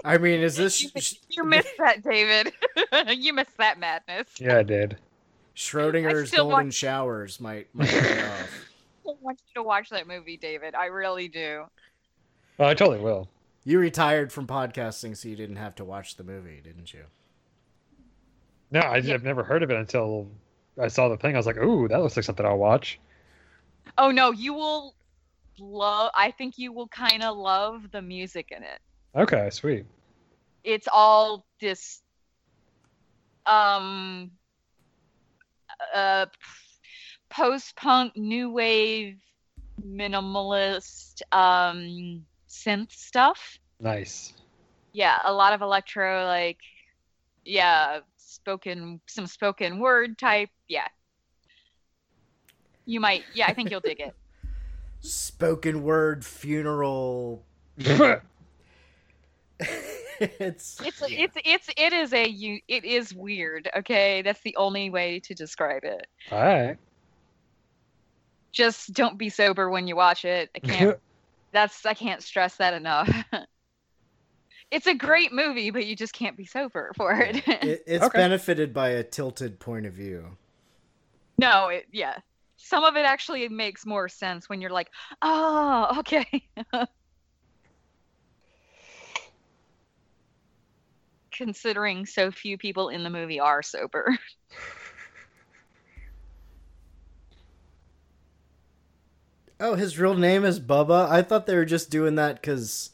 I mean, is this You, you missed that, David. [laughs] you missed that madness. Yeah, I did. Schrodinger's still golden want- showers might might pay [laughs] off. I want you to watch that movie, David. I really do. Oh, I totally will. You retired from podcasting, so you didn't have to watch the movie, didn't you? No, I, Yeah. I've never heard of it until I saw the thing. I was like, "Ooh, that looks like something I'll watch." Oh no, you will love. I think you will kind of love the music in it. Okay, sweet. It's all this, um, uh, post-punk, new wave, minimalist, um, synth stuff. Nice. yeah a lot of electro like yeah spoken some spoken word type yeah you might yeah i think you'll dig it [laughs] Spoken word funeral. All [laughs] it's it's it's it's it is a you it is weird okay that's the only way to describe it right. just don't be sober when you watch it i can't [laughs] that's i can't stress that enough. [laughs] It's a great movie but you just can't be sober for it. It, [laughs] it's Okay. benefited by a tilted point of view. no it yeah. Some of it actually makes more sense when you're like oh okay. [laughs] Considering so few people in the movie are sober Oh, his real name is Bubba. I thought they were just doing that because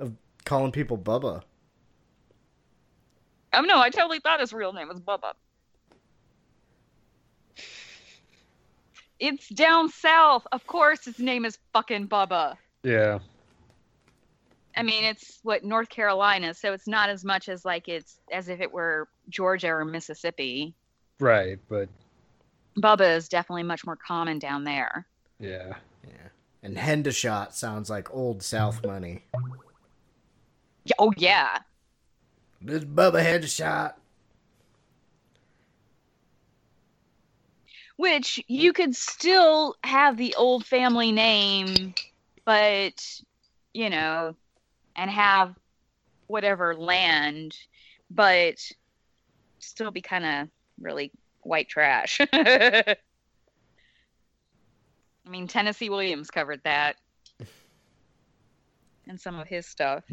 of calling people Bubba. oh no i totally thought his real name was bubba it's down south of course his name is fucking bubba Yeah. I mean, it's what North Carolina, so it's not as much as like it's as if it were Georgia or Mississippi. Right, but Bubba is definitely much more common down there. yeah. Yeah. And Hendershot sounds like old South money. Oh yeah, This Bubba Hendershot. which you could still have the old family name, but you know, and have whatever land, but still be kind of really white trash. [laughs] I mean, Tennessee Williams covered that and some of his stuff.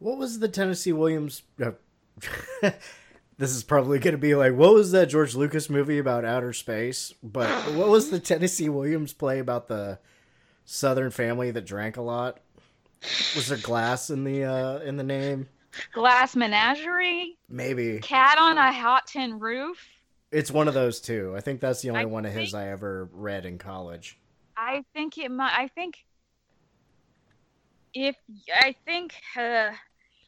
What was the Tennessee Williams? Uh, [laughs] this is probably going to be like, what was that George Lucas movie about outer space? But what was the Tennessee Williams play about the Southern family that drank a lot? Was there glass in the uh, in the name? Glass Menagerie, Maybe Cat on a Hot Tin Roof. It's one of those two. I think that's the only I one of his I ever read in college. I think it might. I think if I think uh,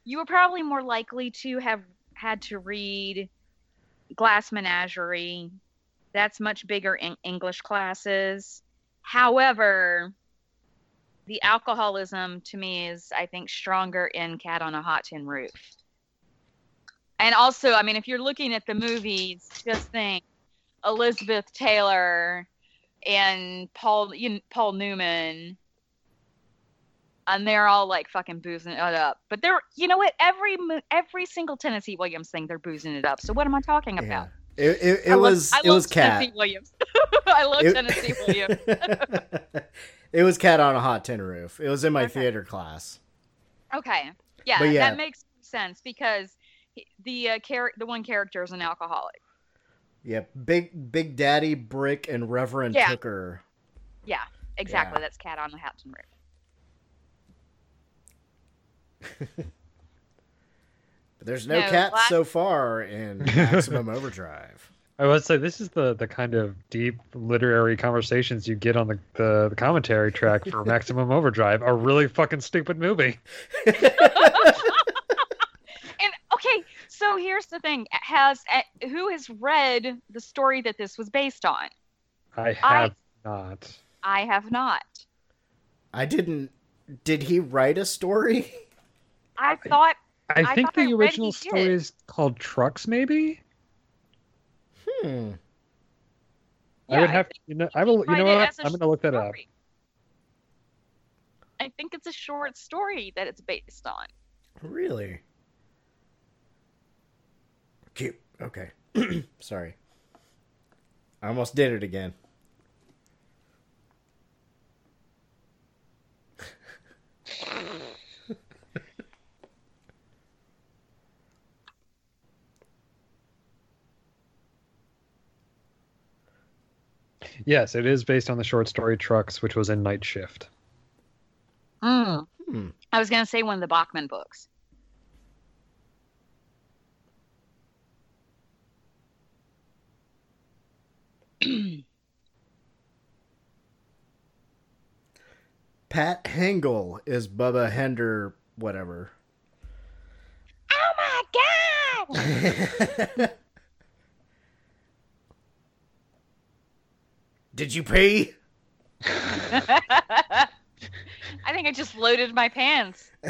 you were probably more likely to have had to read Glass Menagerie. That's much bigger in English classes. However, the alcoholism to me is, I think, stronger in Cat on a Hot Tin Roof. And also, I mean, if you're looking at the movies, just think Elizabeth Taylor and Paul you know, Paul Newman, and they're all like fucking boozing it up. But they're you know what every every single Tennessee Williams thing they're boozing it up. So what am I talking about? It, it, it I love- was I it love was cat. Tennessee Williams. [laughs] I love It- Tennessee Williams. [laughs] it was cat on a hot tin roof. It was in my Okay. theater class. Okay, yeah, yeah. that makes sense because the uh, char- the one character is an alcoholic. Yeah, Big Big Daddy Brick and Reverend Yeah. Tooker. Yeah, exactly. Yeah. That's Cat on the Hot Tin Roof. But there's no, No, cats last- so far in [laughs] Maximum Overdrive. I would say this is the the kind of deep literary conversations you get on the the, the commentary track for [laughs] Maximum Overdrive, a really fucking stupid movie. [laughs] And okay, so here's the thing: has uh, who has read the story that this was based on? I have not. I have not. I didn't. Did he write a story? [laughs] I thought I, I think thought I the read original story did. is called Trucks, maybe. Hmm. I Yeah, would I have you know I will you write know it what as a I'm gonna look that up. I think it's a short story that it's based on. Really? Okay. [clears throat] Sorry. I almost did it again. Yes, it is based on the short story Trucks, which was in Night Shift. Mm. Hmm. I was gonna say one of the Bachman books. [clears throat] Pat Hingle is Bubba Hender, whatever. Oh my god! [laughs] Did you pee? [laughs] I think I just loaded my pants. [laughs]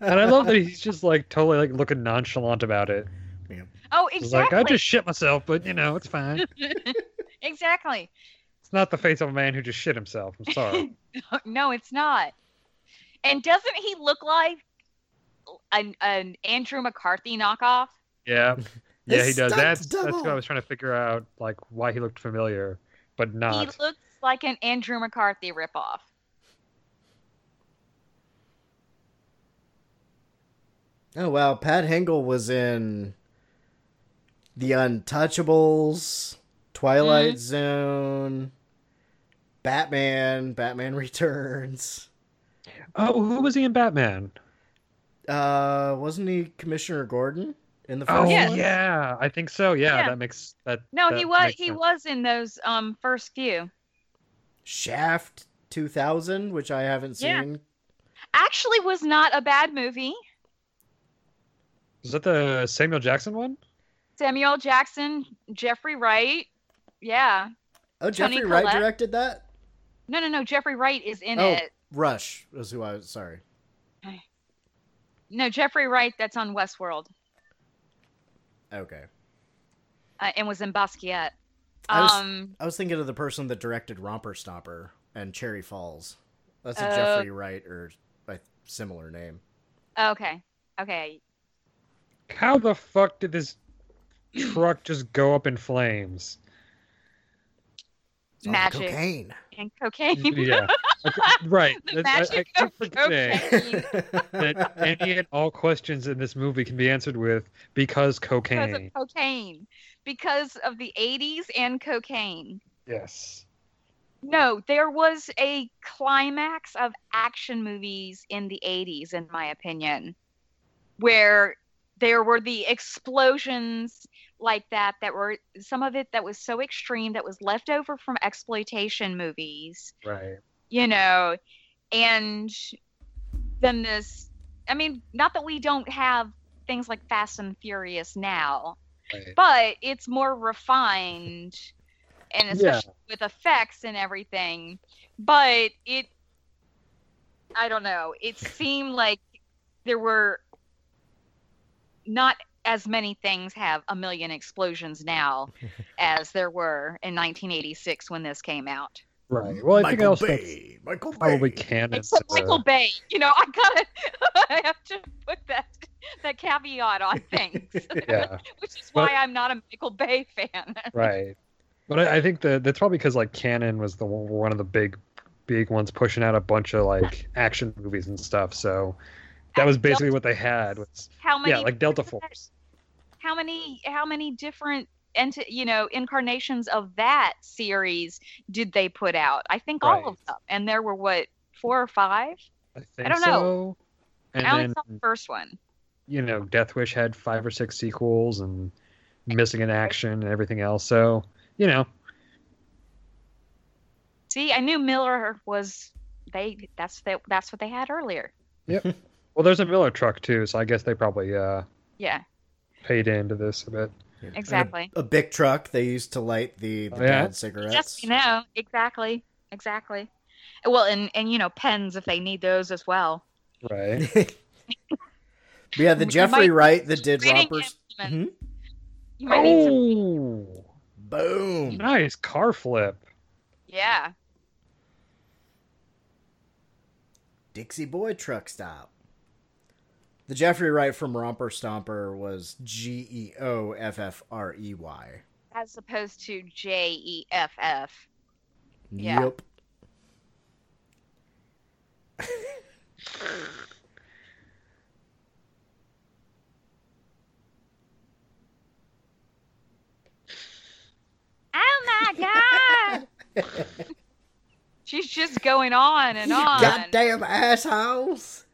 And I love that he's just like totally like looking nonchalant about it. Oh, He's like. I just shit myself, but you know, it's fine. [laughs] exactly. It's not the face of a man who just shit himself. I'm sorry. [laughs] No, it's not. And doesn't he look like an, an Andrew McCarthy knockoff? Yeah. [laughs] Yeah, he does. stunts That's that's what I was trying to figure out, like why he looked familiar, but not. He looks like an Andrew McCarthy ripoff. Oh wow, Pat Hingle was in The Untouchables, Twilight Zone, Batman, Batman [laughs] Returns. Oh, who was he in Batman? Uh, wasn't he Commissioner Gordon in the first Oh Yes. one? yeah, I think so. Yeah, Yeah. that makes that. No, that he was he sense. was in those um first few. Shaft 2000, which I haven't Yeah. seen. Actually was not a bad movie. Is that the Samuel Jackson one? Samuel Jackson, Jeffrey Wright. Yeah. Oh, Toni Jeffrey Wright Collette? directed that? No, no, no. Jeffrey Wright is in oh, it. Rush was who I was. Sorry. No, Jeffrey Wright. That's on Westworld, Okay. uh, and was in Basquiat. I was- Um, I was thinking of the person that directed Romper Stomper and Cherry Falls. That's a Uh, Jeffrey Wright or a similar name. okay, okay. How the fuck did this truck just go up in flames? It's all the Magic. cocaine. And cocaine. [laughs] Yeah, Okay, [laughs] right. The I- I, I magic of cocaine. [laughs] that any and all questions in this movie can be answered with because cocaine. because of cocaine. Because of the 80s and cocaine. Yes. No, there was a climax of action movies in the 80s, in my opinion, where there were the explosions like that, that were some of it that was so extreme that was left over from exploitation movies, Right. you know, and then this, I mean, not that we don't have things like Fast and Furious now, Right. but it's more refined and Yeah. especially with effects and everything but it i don't know it seemed like there were not as many things have a million explosions now [laughs] as there were in 1986 when this came out Right. Well, I think Michael else that's Bay. Michael Bay. probably Cannon. except to- michael bay you know i gotta [laughs] i have to put that that caveat on [laughs] things Yeah. which is why But- i'm not a michael bay fan Right. But I, I think that that's probably because like Cannon was the one one of the big, big ones pushing out a bunch of like action movies and stuff. So that was basically what they had. Was, how many yeah, like Delta Force. how many how many different ent- you know incarnations of that series did they put out i think Right. all of them and there were what four or five I think I don't so. know. And i only then saw the first one you know, Death Wish had five or six sequels and Missing in Action and everything else. So you know, see i knew miller was they that's the, that's what they had earlier [laughs] well, there's a Miller truck too, so I guess they probably uh yeah paid into this a bit. And a- exactly. A, big truck they used to light the, the Oh, yeah? bad cigarettes. yes you know exactly exactly well and and you know pens if they need those as well Right. [laughs] yeah, the Jeffrey Wright that did Reading Rompers. implement. Mhm. you might need some oh, Boom. nice car flip. yeah Dixie Boy truck stop. The Jeffrey Wright from Romper Stomper was G E O F F R E Y. As opposed to J E F F. Yep. [laughs] Oh my god! [laughs] She's just going on and on. Goddamn assholes!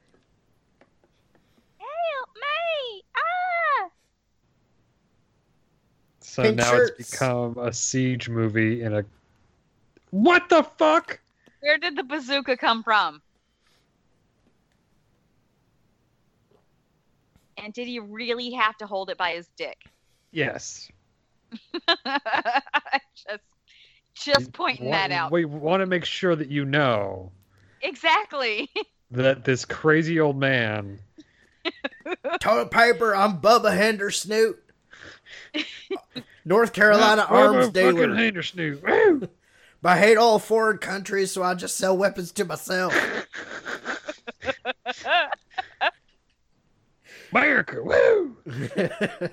Help me! Ah! So Pink now shirts. it's become a siege movie in a. What the fuck? Where did the bazooka come from? And did he really have to hold it by his dick? Yes. [laughs] just, just pointing that out. We want to make sure that you know Exactly. [laughs] that this crazy old man. Toilet paper, I'm Bubba Hendersnoot. North Carolina arms fucking dealer. Hendersnoot. Woo! But I hate all foreign countries, so I just sell weapons to myself. America. Woo! [laughs]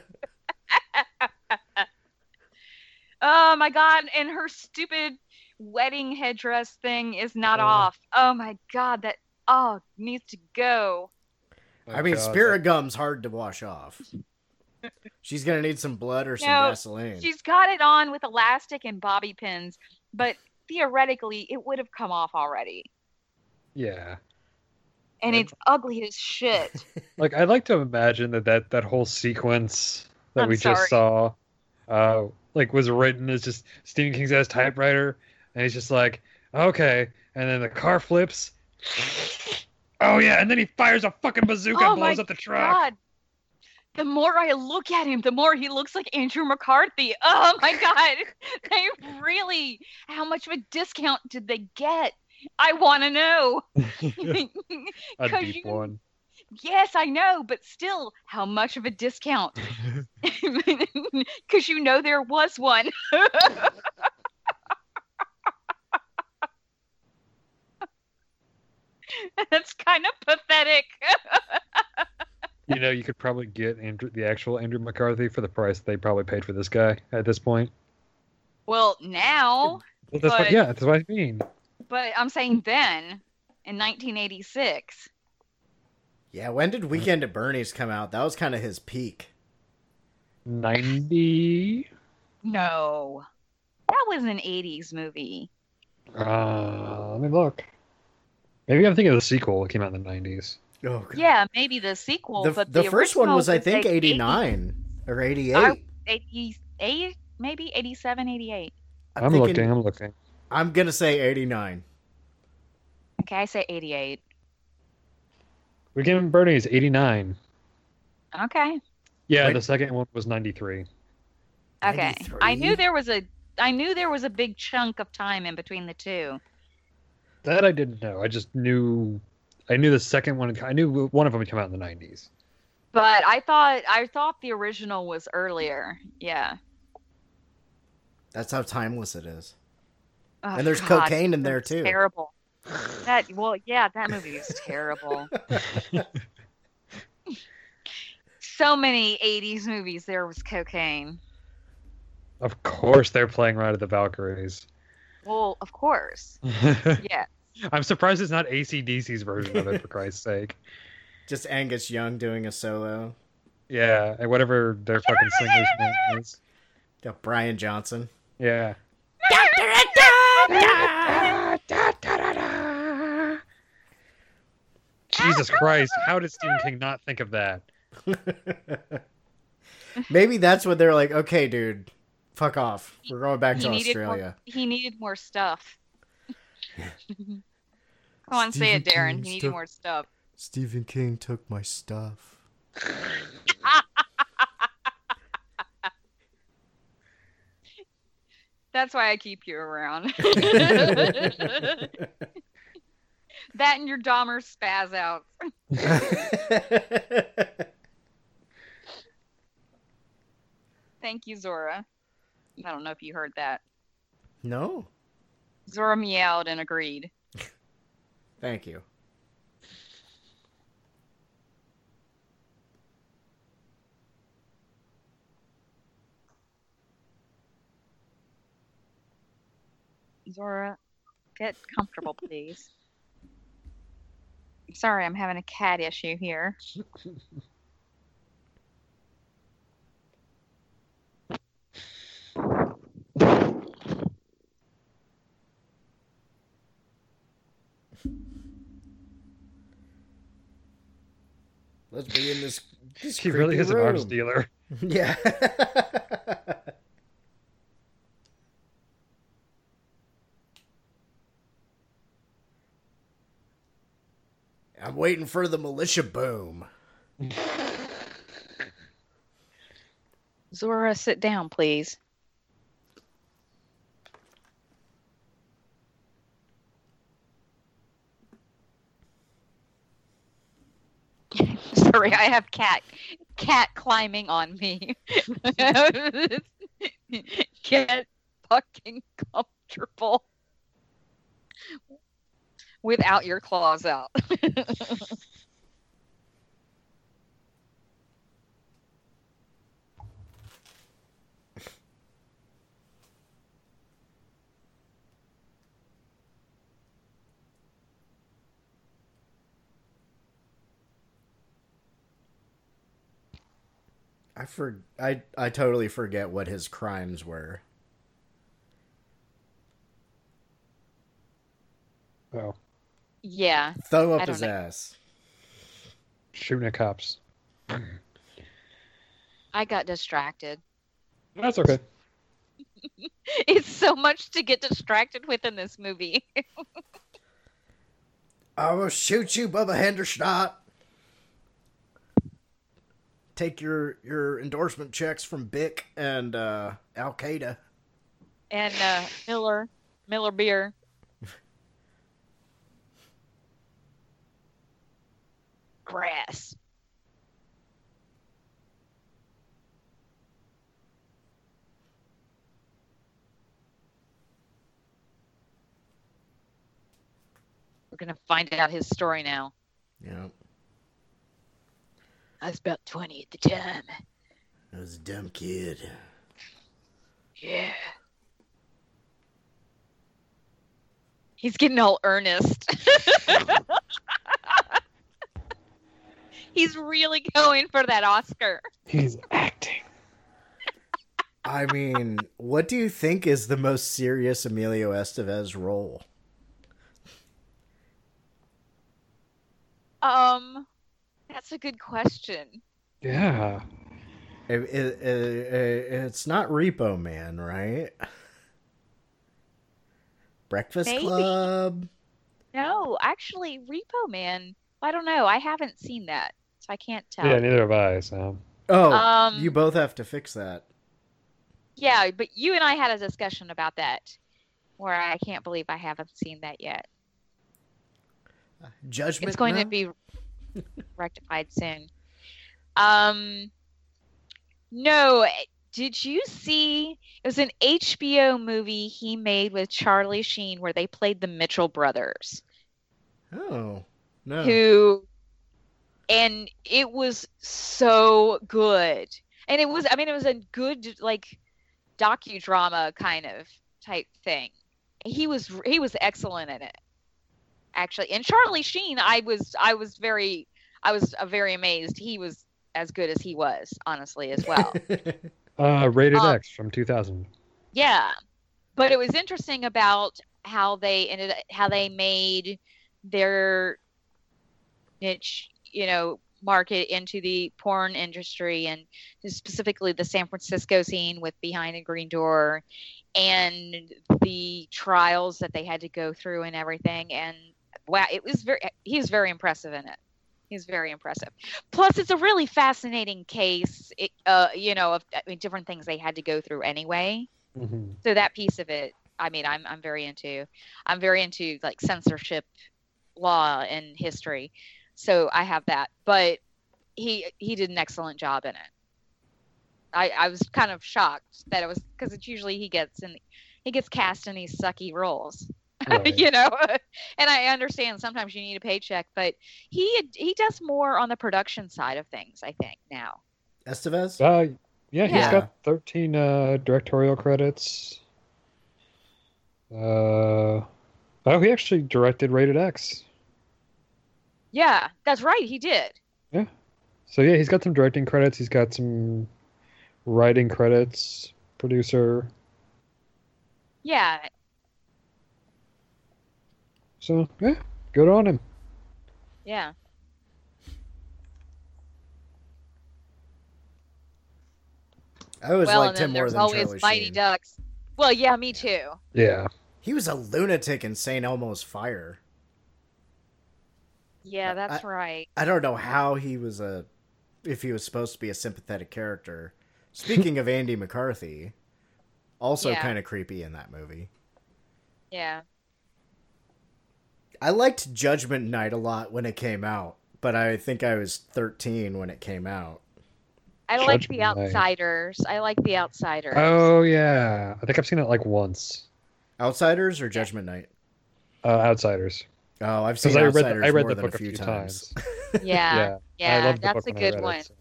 Oh my god, and her stupid wedding headdress thing is not Oh. off. Oh my god, that oh needs to go. I mean, Oh, God, spirit gum's hard to wash off. She's gonna need some blood or some No, Vaseline. She's got it on with elastic and bobby pins, but theoretically it would have come off already. Yeah. And it's ugly as shit. [laughs] Like I'd like to imagine that that, that whole sequence that I'm we sorry. just saw, uh, like was written as just Stephen King's ass typewriter, and he's just like, okay, and then the car flips. Oh yeah, and then he fires a fucking bazooka Oh and blows my up the truck. God. The more I look at him, the more he looks like Andrew McCarthy. Oh [laughs] my god. They really how much of a discount did they get? I want to know. [laughs] a [laughs] 'Cause deep you- one. Yes, I know, but still, how much of a discount? Because you know there was one. [laughs] That's kind of pathetic. [laughs] You know, you could probably get Andrew, the actual Andrew McCarthy for the price they probably paid for this guy at this point. well, now, Well, that's what, yeah, that's what I mean. but I'm saying then, in 1986. yeah, when did Weekend at Bernie's come out? That was kind of his peak. Ninety. No, that was an 80s movie. Uh, let me look. Maybe I'm thinking of the sequel that came out in the nineties. Oh, God. Yeah, maybe the sequel, The, but the the, first one original was, I think, like 89 or 88. I- 88, maybe 87, 88. I'm, I'm thinking- looking. I'm looking. I'm gonna say 89. Okay, I say 88. Weekend at Bernie's eighty nine. Okay. Yeah, Wait. the second one was ninety three. Okay. I knew there was a I knew there was a big chunk of time in between the two. That I didn't know. I just knew. I knew the second one. I knew one of them would come out in the nineties. But I thought I thought the original was earlier. Yeah. That's how timeless it is. Oh, And there's God, cocaine in there, too. Terrible. That well, yeah, that movie is terrible. [laughs] so many 80s movies there was cocaine. Of course, they're playing Ride of the Valkyries. Well, of course. [laughs] Yeah. I'm surprised it's not AC/DC's version of it, for Christ's sake. [laughs] Just Angus Young doing a solo. Yeah, and whatever their fucking singer's name is. Got Brian Johnson. Yeah. Jesus Christ, how did Stephen King not think of that? [laughs] Maybe that's what they're like. Okay, dude, fuck off. We're going back He to needed Australia. more he needed more stuff. [laughs] Come on, say it, Daeron. King He needed stuff. more stuff. Stephen King took my stuff. [laughs] That's why I keep you around. [laughs] that and your Dahmer spaz outs. Thank you, Zora. I don't know if you heard that. No. Zora meowed and agreed. [laughs] Thank you. Zora, get comfortable, please. [laughs] Sorry, I'm having a cat issue here. [laughs] Let's be in this. this He really creepy is an arms dealer. [laughs] Yeah. I'm waiting for the militia boom. [laughs] Zora, sit down, please. Sorry, I have cat cat climbing on me. [laughs] Get fucking comfortable without your claws out. [laughs] I for I I totally forget what his crimes were. Oh, yeah. Throw up his know. ass. shooting at cops. I got distracted. That's okay. [laughs] It's so much to get distracted with in this movie. [laughs] I will shoot you, Bubba Hendershot. Take your your endorsement checks from Bic and uh, Al Qaeda. and uh, Miller, Miller beer. [laughs] Grass. We're gonna find out his story now. Yeah, I was about twenty at the time. I was a dumb kid. Yeah. He's getting all earnest. [laughs] He's really going for that Oscar. He's acting. I mean, what do you think is the most serious Emilio Estevez role? Um, that's a good question. Yeah. It, it, it, it's not Repo Man, right? Breakfast Maybe. Club. No, actually, Repo Man. I don't know. I haven't seen that, so I can't tell. Yeah, neither have I, so. Oh, Um, you both have to fix that. Yeah, but you and I had a discussion about that, where I can't believe I haven't seen that yet. Judgment. it's going to be [laughs] rectified soon. Um, no, did you see? It was an HBO movie he made with Charlie Sheen where they played the Mitchell brothers, Oh no. who, and it was so good. And it was, I mean, it was a good like docudrama kind of type thing. He was he was excellent in it, actually. And Charlie Sheen, I was I was very I was uh, very amazed. He was as good as he was, honestly, as well. [laughs] Uh, Rated Um, X from 2000. yeah, but it was interesting about how they ended how they made their niche, you know, market into the porn industry and specifically the San Francisco scene with Behind a Green Door and the trials that they had to go through and everything and wow it was very he was very impressive in it. He was very impressive. Plus it's a really fascinating case it, uh, you know of I mean, different things they had to go through anyway. Hmm so that piece of it i mean i'm i'm very into i'm very into like censorship law and history. So i have that but he he did an excellent job in it. I i was kind of shocked that it was because it's usually he gets in he gets cast in these sucky roles Right. [laughs] you know [laughs] and i understand sometimes you need a paycheck but he he does more on the production side of things i think now Estevez. Uh, yeah, he's Yeah. got 13 uh, directorial credits. Uh, oh, he actually directed Rated X. Yeah, that's right. He did. Yeah. So yeah, he's got some directing credits. He's got some writing credits. Producer. Yeah, So yeah, good on him. yeah. I always well, liked and then him more there's than always Charlie Mighty Sheen. Ducks. Well, yeah, me too. Yeah. He was a lunatic in St. Elmo's Fire. Yeah, that's right. I don't know how he was a, if he was supposed to be a sympathetic character. Speaking of Andy McCarthy, also Yeah. kind of creepy in that movie. Yeah. I liked Judgment Night a lot when it came out, but I think I was 13 when it came out. I like the Judgment Night. outsiders. I like the outsiders. Oh yeah, I think I've seen it like once. Outsiders or Judgment Night? Uh, Outsiders. Oh, I've seen Because I read the, I read more the than book a few times. [laughs] yeah. Yeah, I loved the that's a good one. It, so.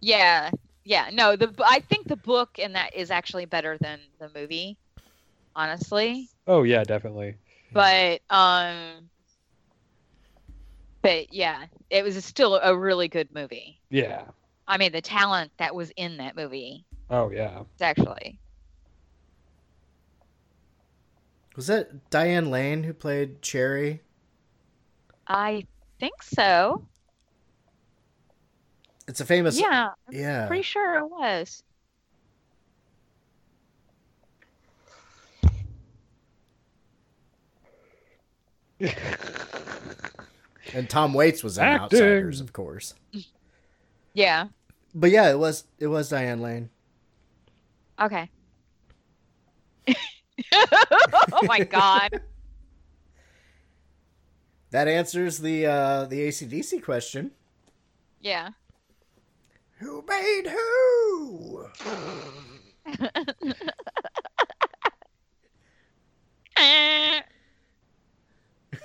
Yeah. Yeah. No, the I think the book in that is actually better than the movie, honestly. Oh yeah, definitely. But um but yeah, it was still a really good movie. Yeah. I mean, the talent that was in that movie Oh yeah. is actually. Was that Diane Lane who played Cherry? I think so. It's a famous. Yeah, Yeah. pretty sure it was. [laughs] And Tom Waits was in Acting. Outsiders, of course. Yeah. But yeah, it was it was Diane Lane. Okay. [laughs] oh my god. [laughs] That answers the uh the AC/DC question. Yeah. Who made who?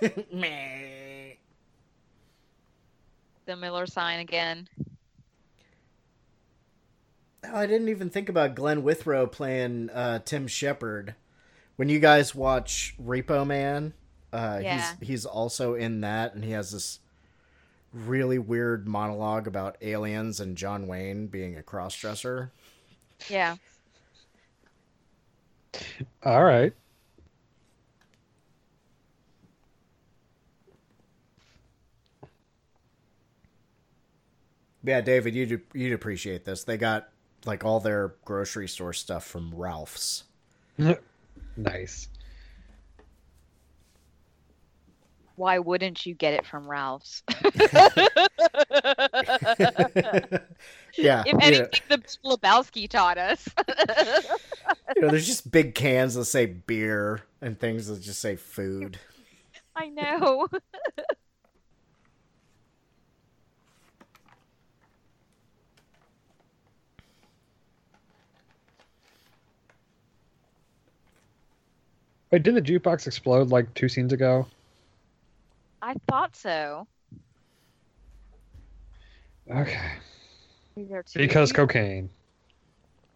[laughs] Meh. the Miller sign again. Oh, I didn't even think about Glenn Withrow playing uh, Tim Shepard. When you guys watch Repo Man, uh, Yeah. he's he's also in that, and he has this really weird monologue about aliens and John Wayne being a crossdresser. Yeah. All right. Yeah, David, you'd you'd appreciate this. They got like all their grocery store stuff from Ralph's. [laughs] Nice. Why wouldn't you get it from Ralph's? [laughs] [laughs] yeah, if you know, anything, the Big Lebowski taught us. you know, there's just big cans that say beer and things that just say food. I know. Wait, did the jukebox explode like two scenes ago? I thought so. Okay. Because cocaine.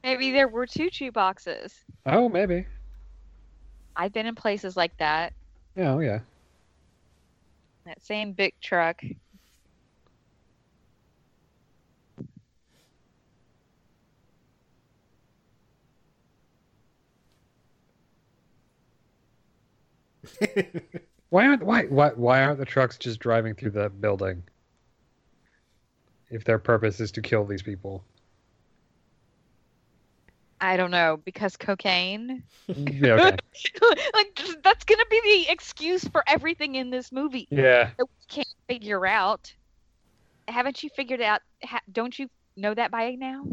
maybe there were two chew boxes. Oh, maybe. I've been in places like that. Yeah, oh, yeah. That same big truck. Why aren't why why why aren't the trucks just driving through the building? If their purpose is to kill these people. I don't know because cocaine. Yeah, okay. [laughs] like that's gonna be the excuse for everything in this movie yeah. that we can't figure out. Haven't you figured out? Ha- don't you know that by now?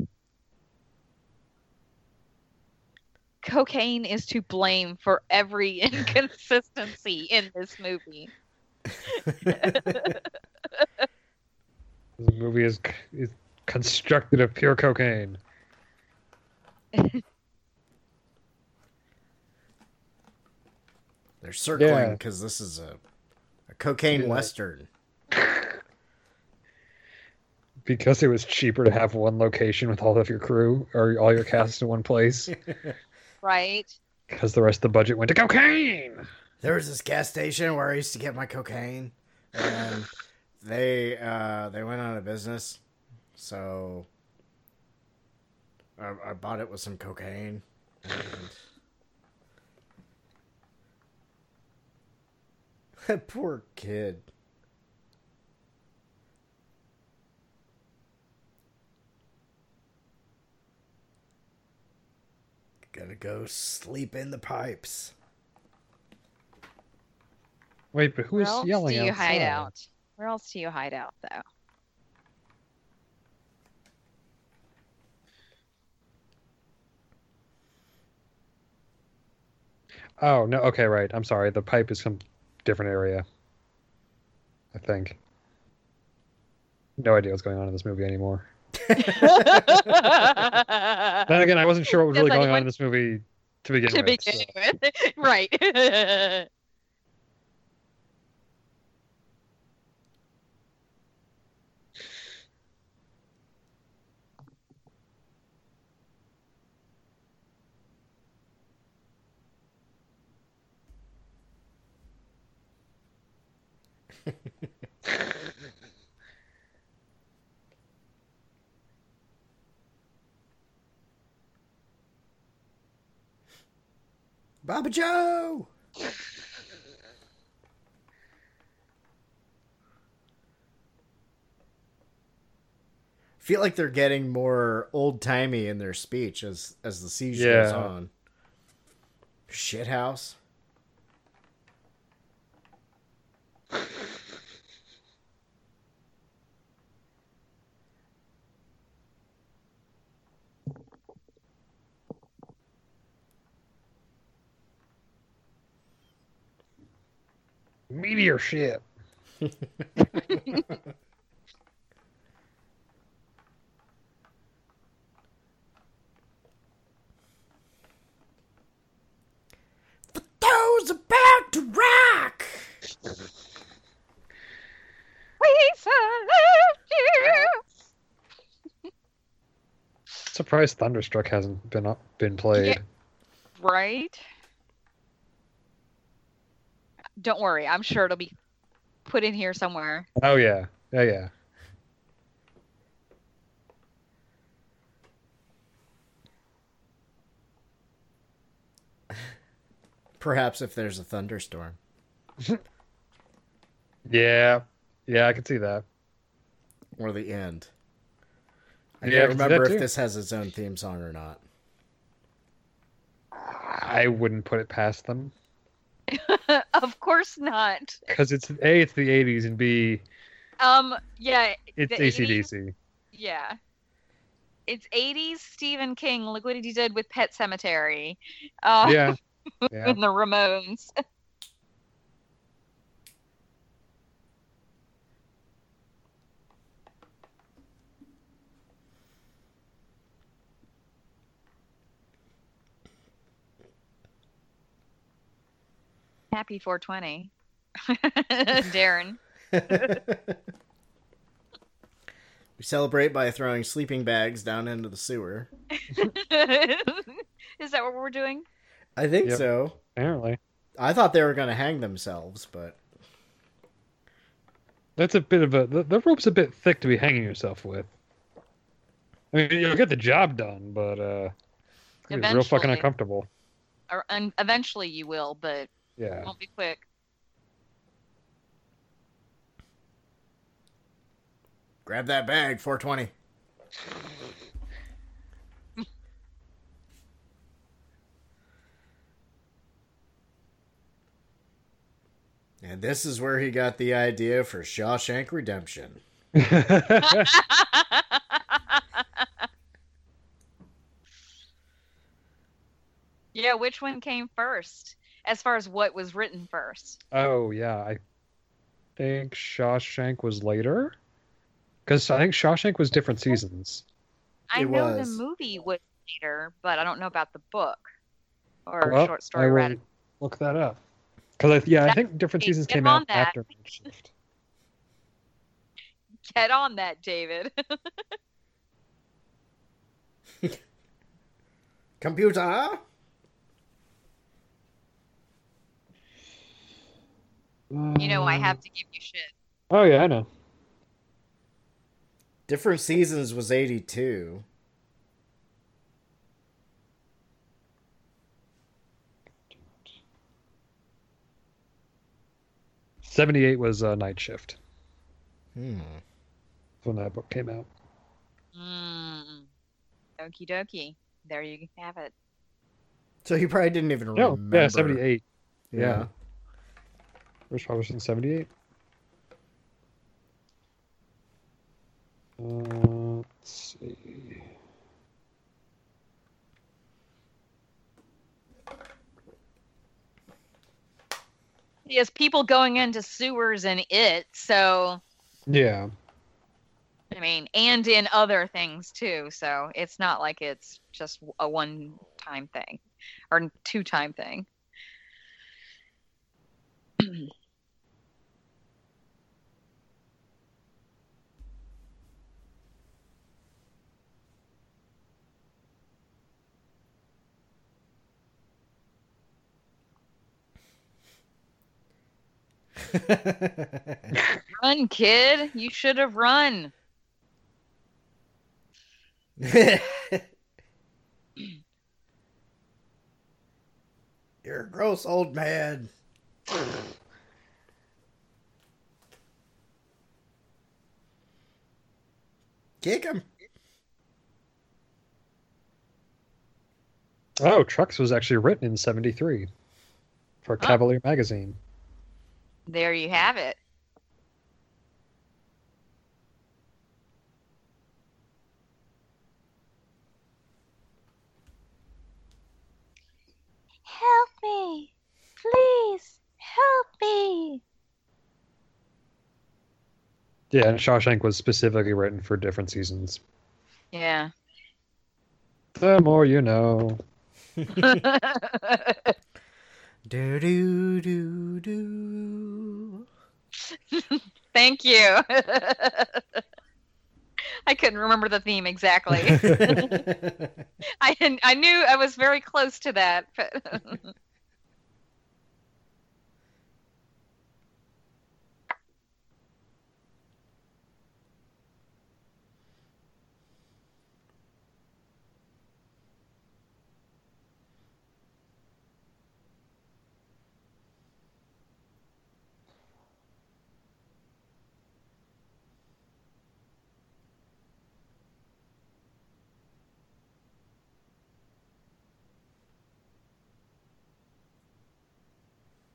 Cocaine is to blame for every [laughs] inconsistency in this movie. This movie is is constructed of pure cocaine. They're circling Yeah. because this is a, a cocaine Yeah. western. [laughs] Because it was cheaper to have one location with all of your crew or all your cast in one place. [laughs] Right? because the rest of the budget went to cocaine. There was this gas station where I used to get my cocaine, and [laughs] they uh, they went out of business. So I, I bought it with some cocaine. And... [laughs] Poor kid. Gonna go sleep in the pipes. Wait, but Where who's else yelling do you outside? hide out? Where else do you hide out, though? Oh no. Okay, right. I'm sorry. The pipe is some different area. I think. No idea what's going on in this movie anymore. Then again, I wasn't sure what was really I going on in this movie to begin to with. begin so- with, [laughs] right? [laughs] Baba Joe! feel like they're getting more old timey in their speech as as the siege goes Yeah. on. Shithouse. Meteor ship. Those about to rock. we salute you. Surprised Thunderstruck hasn't been up, been played. Yeah. Right? Don't worry, I'm sure it'll be put in here somewhere. Oh yeah, yeah, yeah. [laughs] Perhaps if there's a thunderstorm. [laughs] Yeah, yeah, I can see that. Or the end. I Yeah, can't can remember that if this has its own theme song or not. I wouldn't put it past them [laughs] of course not. because it's a, it's the '80s, and b, Um, yeah, it's The 80s? Yeah. It's 80s Stephen King. Look what he did with Pet Sematary. Uh, Yeah, [laughs] yeah. and the Ramones. [laughs] Happy 420. [laughs] Daeron. [laughs] we celebrate by throwing sleeping bags down into the sewer. [laughs] Is that what we're doing? I think Yep. so. Apparently, I thought they were going to hang themselves, but that's a bit of a the, the rope's a bit thick to be hanging yourself with. I mean, you'll get the job done, but uh, it's real fucking uncomfortable. Or, and eventually you will, but it Yeah. won't be quick. grab that bag, 420. [laughs] And this is where he got the idea for Shawshank Redemption. [laughs] yeah, which one came first? As far as what was written first. oh yeah, I think Shawshank was later. Because I think Shawshank was different seasons. I It know was. the movie was later, but I don't know about the book or Well, short I story will rather. look that up. Because yeah, I think different seasons came out that. after Night Get on that, David. [laughs] Computer? You know, I have to give you shit. Oh yeah, I know. Different seasons was 82. Seventy-eight was uh, Night Shift Hmm. when that book came out. Mm. Okie dokie. There you have it. So he probably didn't even No, remember. yeah, seventy-eight. Yeah. Yeah. Published in seventy-eight. Uh, let's see. He has people going into sewers in it, so Yeah. I mean, and in other things too. So it's not like it's just a one time thing or two time thing. [laughs] Run, kid. You should have run. [laughs] You're a gross old man. Kick him. Oh, Trucks was actually written in '73 for Oh. Cavalier magazine. There you have it. Help me. Please help me. Yeah, and Shawshank was specifically written for different seasons. Yeah. The more you know. [laughs] [laughs] Do do do do. Thank you. [laughs] I couldn't remember the theme exactly. [laughs] [laughs] I I knew I was very close to that. But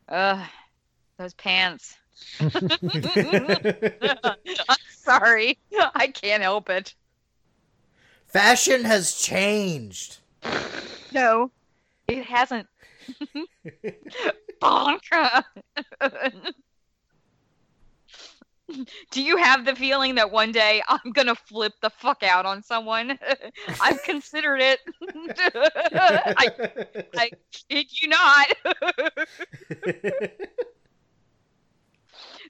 Ugh, those pants. [laughs] [laughs] I'm sorry. I can't help it. Fashion has changed. No, it hasn't. [laughs] Bonk. [laughs] Do you have the feeling that one day I'm gonna flip the fuck out on someone? [laughs] I've considered it. [laughs] I, I kid you not.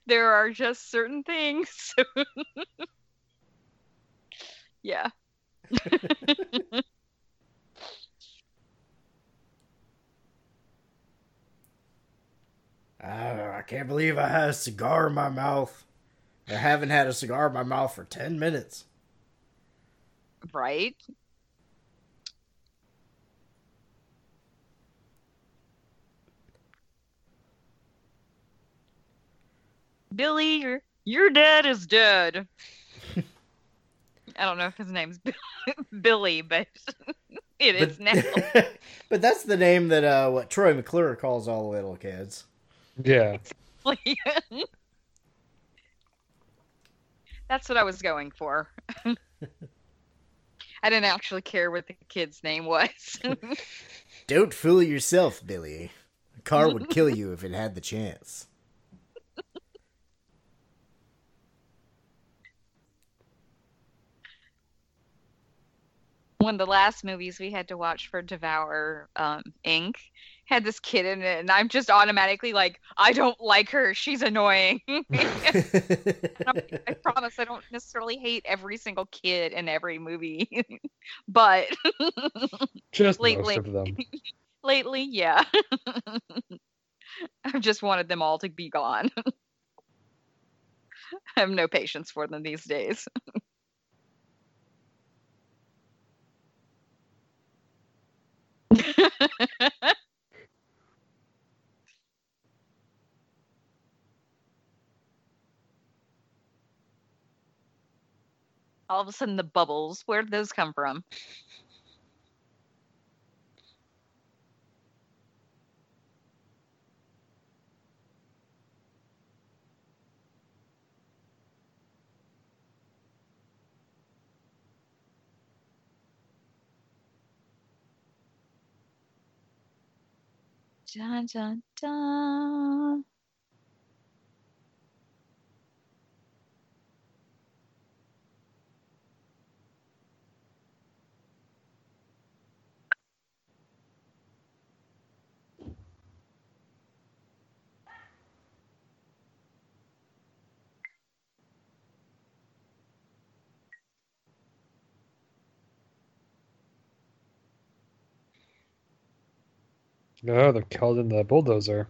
there are just certain things. yeah. Ah, I can't believe I had a cigar in my mouth. I haven't had a cigar in my mouth for 10 minutes. Right? Billy, your your dad is dead. I don't know if his name's [laughs] Billy, but [laughs] it is now. [laughs] but that's the name that uh, what Troy McClure calls all the little kids. Yeah. That's what I was going for. [laughs] I didn't actually care what the kid's name was. [laughs] Don't fool yourself, Billy. A car would kill you if it had the chance. one of the last movies we had to watch for Devour um, Inc. had this kid in it, and I'm just automatically like, I don't like her. She's annoying. [laughs] Like, I promise I don't necessarily hate every single kid in every movie, [laughs] but [laughs] Just Lately. most of them. lately, yeah. I've just wanted them all to be gone. I have no patience for them these days. All of a sudden, the bubbles. Where did those come from? Dun, dun, dun. No, they're killed in the bulldozer.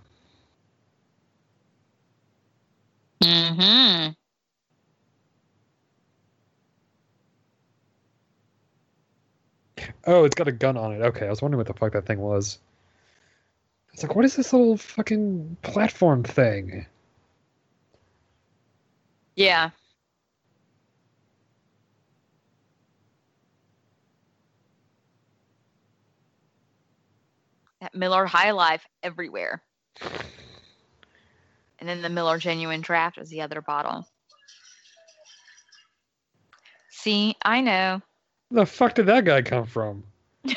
Mm-hmm. Oh, it's got a gun on it. Okay, I was wondering what the fuck that thing was. It's like, what is this little fucking platform thing? Yeah. That Miller High Life everywhere. And then the Miller Genuine Draft was the other bottle. See, I know. The fuck did that guy come from? [laughs]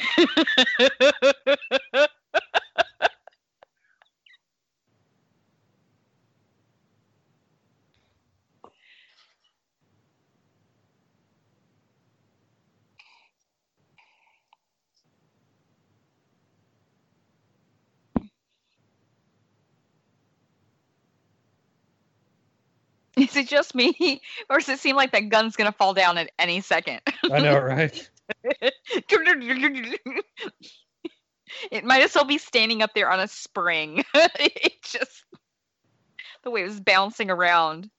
Is it just me? [laughs] Or does it seem like that gun's going to fall down at any second? I know, [laughs] right? it might as well be standing up there on a spring. [laughs] it just the way it was bouncing around.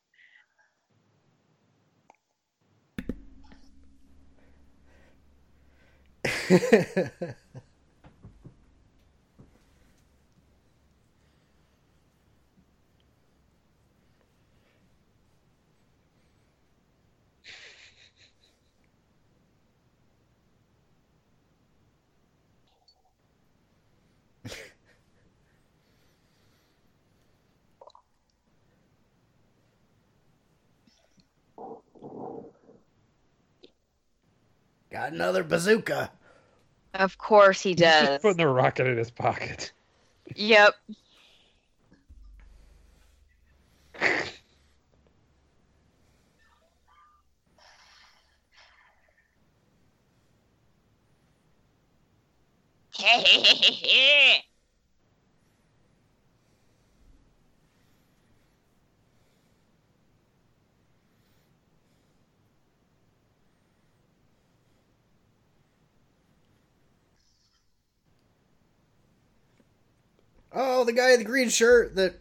Got another bazooka. Of course he does. He's just does. putting a rocket in his pocket. Yep. [laughs] Oh, the guy in the green shirt that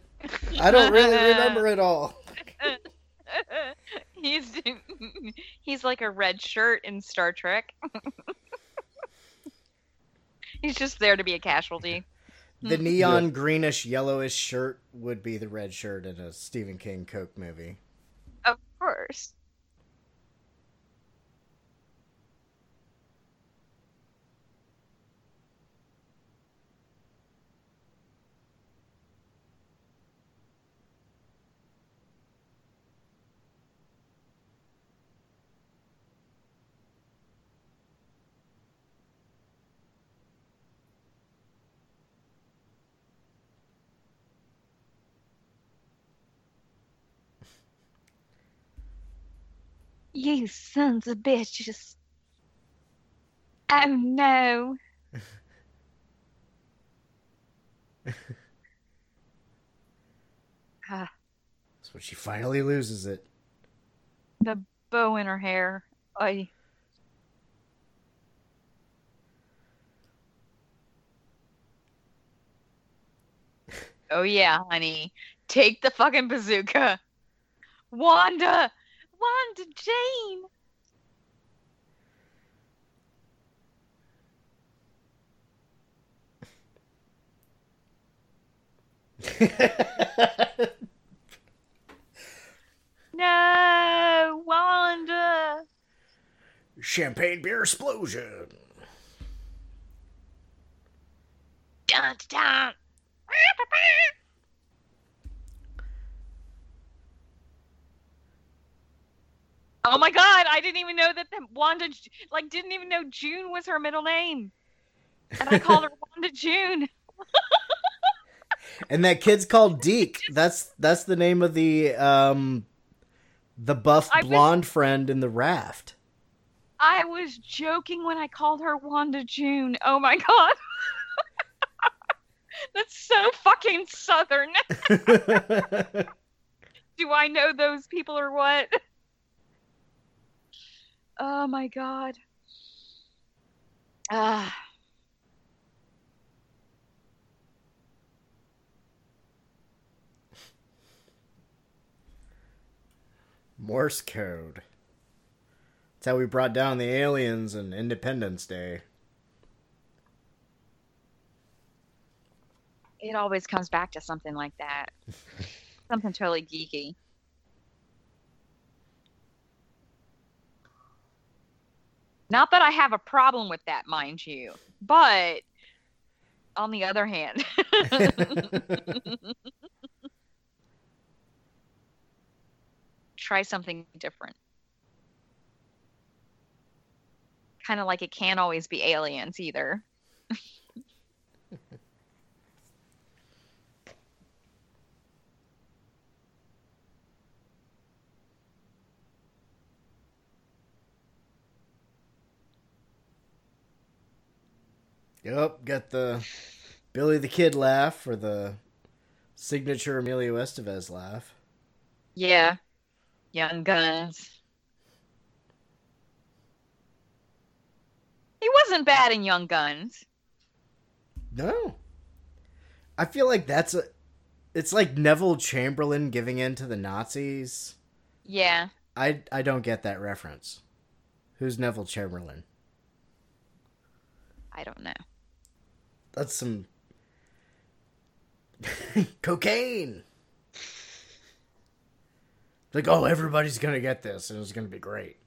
I don't really remember at all. [laughs] he's he's like a red shirt in Star Trek. [laughs] he's just there to be a casualty. [laughs] The hmm. neon greenish yellowish shirt would be the red shirt in a Stephen King Coke movie. Of course. You sons of bitches. Oh no. [laughs] ah, That's when she finally loses it. the bow in her hair. I [laughs] Oh yeah, honey. Take the fucking bazooka. Wanda! Wanda Jane! [laughs] No, Wanda. Champagne beer explosion. Dun, dun. [laughs] Oh my god, I didn't even know that the Wanda like didn't even know June was her middle name. And I called her Wanda June. [laughs] And that kid's called [laughs] Deke. That's that's the name of the um the buff I was- blonde friend in the raft. I was joking when I called her Wanda June. Oh my god. [laughs] That's so fucking southern. Do I know those people or what? Oh my god. Ah. Morse code. That's how we brought down the aliens in Independence Day. It always comes back to something like that. [laughs] something totally geeky. Not that I have a problem with that, mind you, but on the other hand, [laughs] try something different. Kind of like it can't always be aliens either. [laughs] Yep, got the Billy the Kid laugh or the signature Emilio Estevez laugh. Yeah. Young Guns. He wasn't bad in Young Guns. No. I feel like that's a it's like Neville Chamberlain giving in to the Nazis. Yeah. I I don't get that reference. Who's Neville Chamberlain? I don't know. That's some [laughs] cocaine. Like, oh, everybody's gonna get this, and it's gonna be great.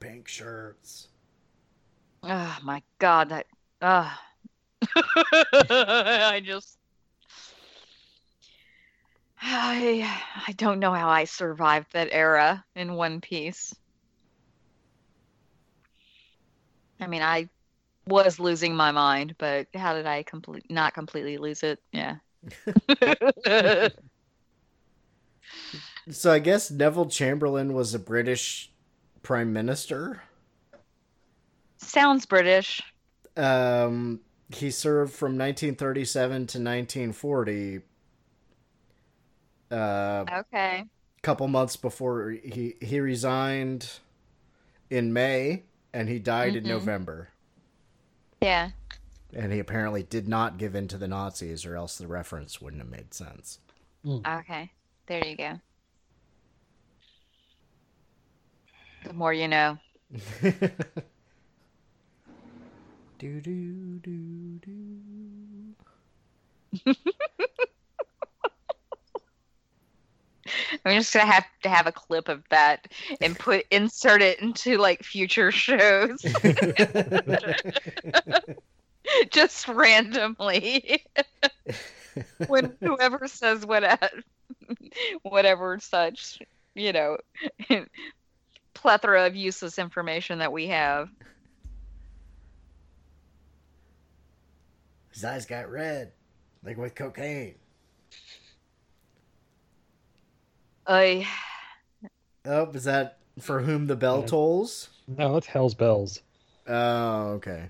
Pink shirts. Oh my god, that uh [laughs] I just I I don't know how I survived that era in One Piece. I mean, I was losing my mind, but how did I complete not completely lose it? Yeah. [laughs] So I guess Neville Chamberlain was a British prime minister. Sounds British. Um, he served from 1937 to 1940. Uh, Okay. couple months before he he resigned in May, and he died in Mhm. November. Yeah. And he apparently did not give in to the Nazis, or else the reference wouldn't have made sense. Okay. There you go. The more you know. [laughs] do do do do. I'm just gonna have to have a clip of that and put insert it into like future shows, [laughs] just randomly. when whoever says what, whatever such, you know, [laughs] plethora of useless information that we have. His eyes got red, like with cocaine. I Oh, is that for whom the bell Yeah. tolls? No, it's Hell's Bells. Oh, okay.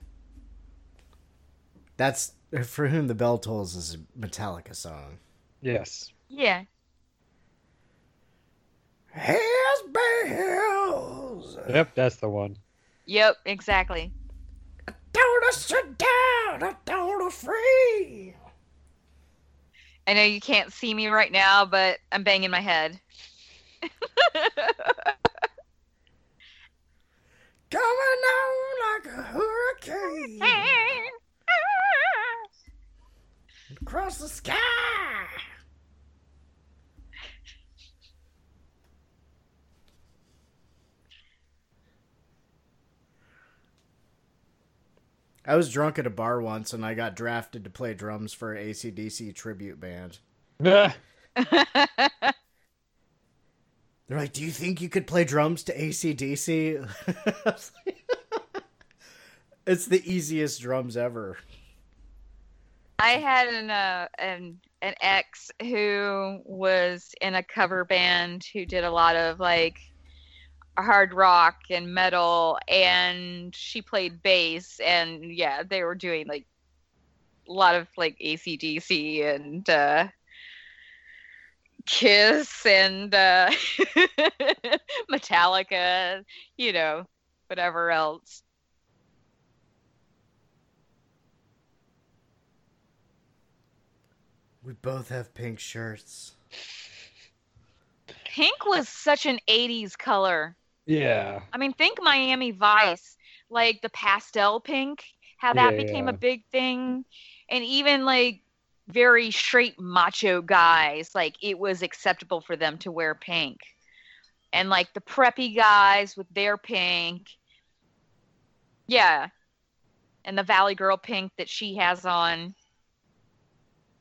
That's for whom the bell tolls is a Metallica song. Yes. Yeah. Hell's bells. Yep, that's the one. Yep, exactly. Don't sit down. I don't free. I know you can't see me right now, but I'm banging my head. [laughs] Coming on like a hurricane [laughs] across the sky. I was drunk at a bar once and I got drafted to play drums for an AC/DC tribute band. [laughs] They're like, Do you think you could play drums to AC/DC? [laughs] it's the easiest drums ever. I had an uh, an an ex who was in a cover band who did a lot of like hard rock and metal, and she played bass, and yeah, they were doing like a lot of like AC/DC and uh, Kiss and uh, [laughs] Metallica, you know, whatever else. We both have pink shirts. Pink was such an 80s color. Yeah. I mean, think Miami Vice, like the pastel pink, how that became a big thing. And even like very straight macho guys, like it was acceptable for them to wear pink. And like the preppy guys with their pink. Yeah. And the Valley Girl pink that she has on.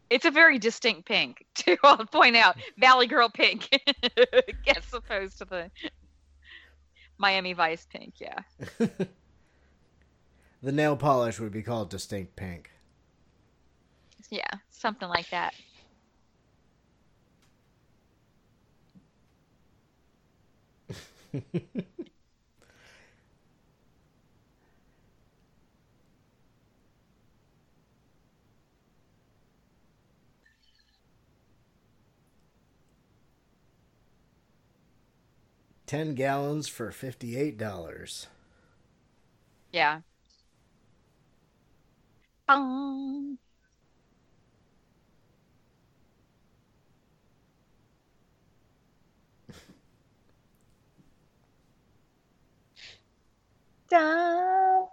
It's a very distinct pink, [laughs] too. I'll point out Valley Girl pink, [laughs] as opposed to the Miami Vice pink. Yeah, [laughs] The nail polish would be called distinct pink. yeah, something like that. [laughs] Ten gallons for fifty-eight dollars. Yeah. Bong. Da.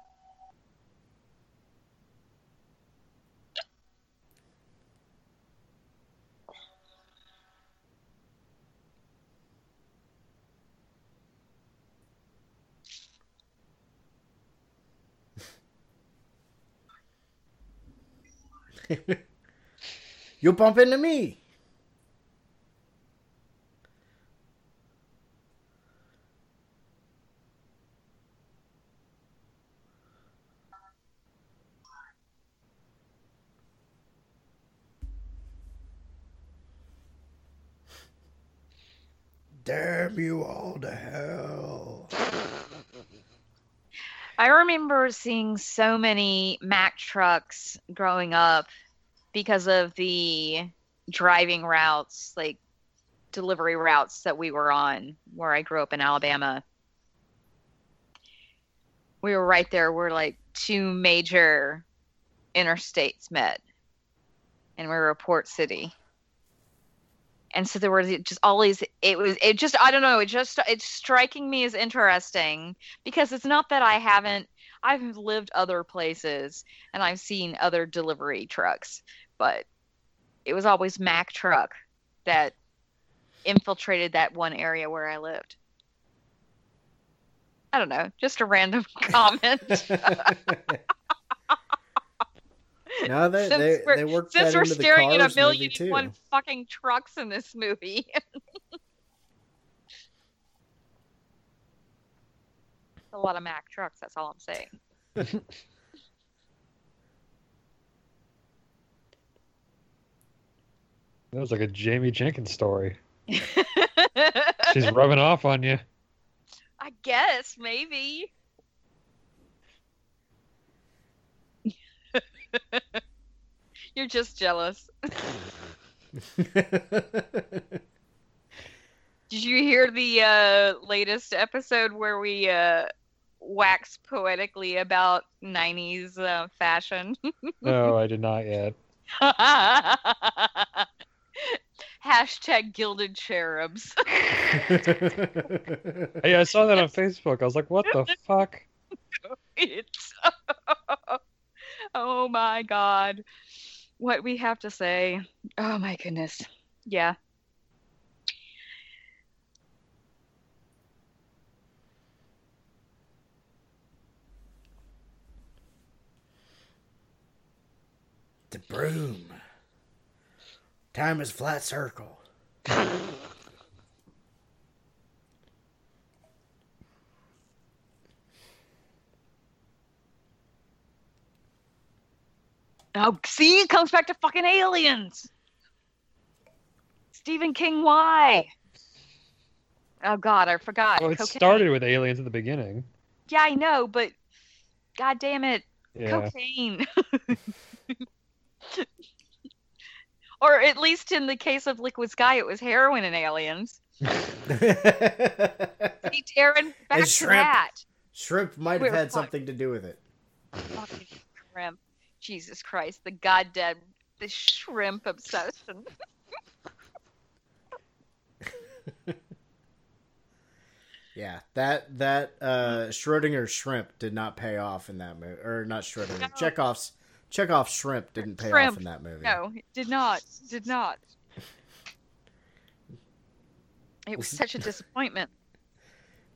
[laughs] You'll bump into me. Damn you all to hell. I remember seeing so many Mack trucks growing up because of the driving routes, like delivery routes that we were on where I grew up in Alabama. We were right there where like two major interstates met, and we were a port city. And so there were just these. It was. It just. I don't know. It just. It's striking me as interesting because it's not that I haven't I've lived other places and I've seen other delivery trucks, but it was always Mack truck that infiltrated that one area where I lived. I don't know, just a random [laughs] comment. [laughs] [laughs] no, they, Since they, we're- they worked Since we're staring at a Cars million movie, too. and one fucking trucks in this movie. [laughs] a lot of Mack trucks, that's all I'm saying. [laughs] That was like a Jamie Jenkins story. She's rubbing off on you. I guess maybe. You're just jealous. [laughs] Did you hear the uh, latest episode where we uh, wax poetically about 90s uh, fashion? [laughs] No, I did not yet. [laughs] Hashtag gilded cherubs. Hey, I saw that on Facebook. I was like, what the fuck? it's oh my god what we have to say oh my goodness yeah The broom. Time is flat circle. [laughs] oh see it comes back to fucking aliens stephen king why oh god i forgot Well, it Cocaine. started with aliens at the beginning. yeah i know but god damn it Yeah. cocaine [laughs] or at least in the case of liquid sky it was heroin and aliens [laughs] [laughs] hey Daeron back to shrimp. that Shrimp might We're have had fine. something to do with it. fucking shrimp jesus christ the goddamn the shrimp obsession [laughs] Yeah, that that uh Schrodinger's shrimp did not pay off in that movie, or not Schrodinger. No. Chekhov's Chekhov's shrimp didn't pay Shrimp. off in that movie. no it did not did not it was such a [laughs] disappointment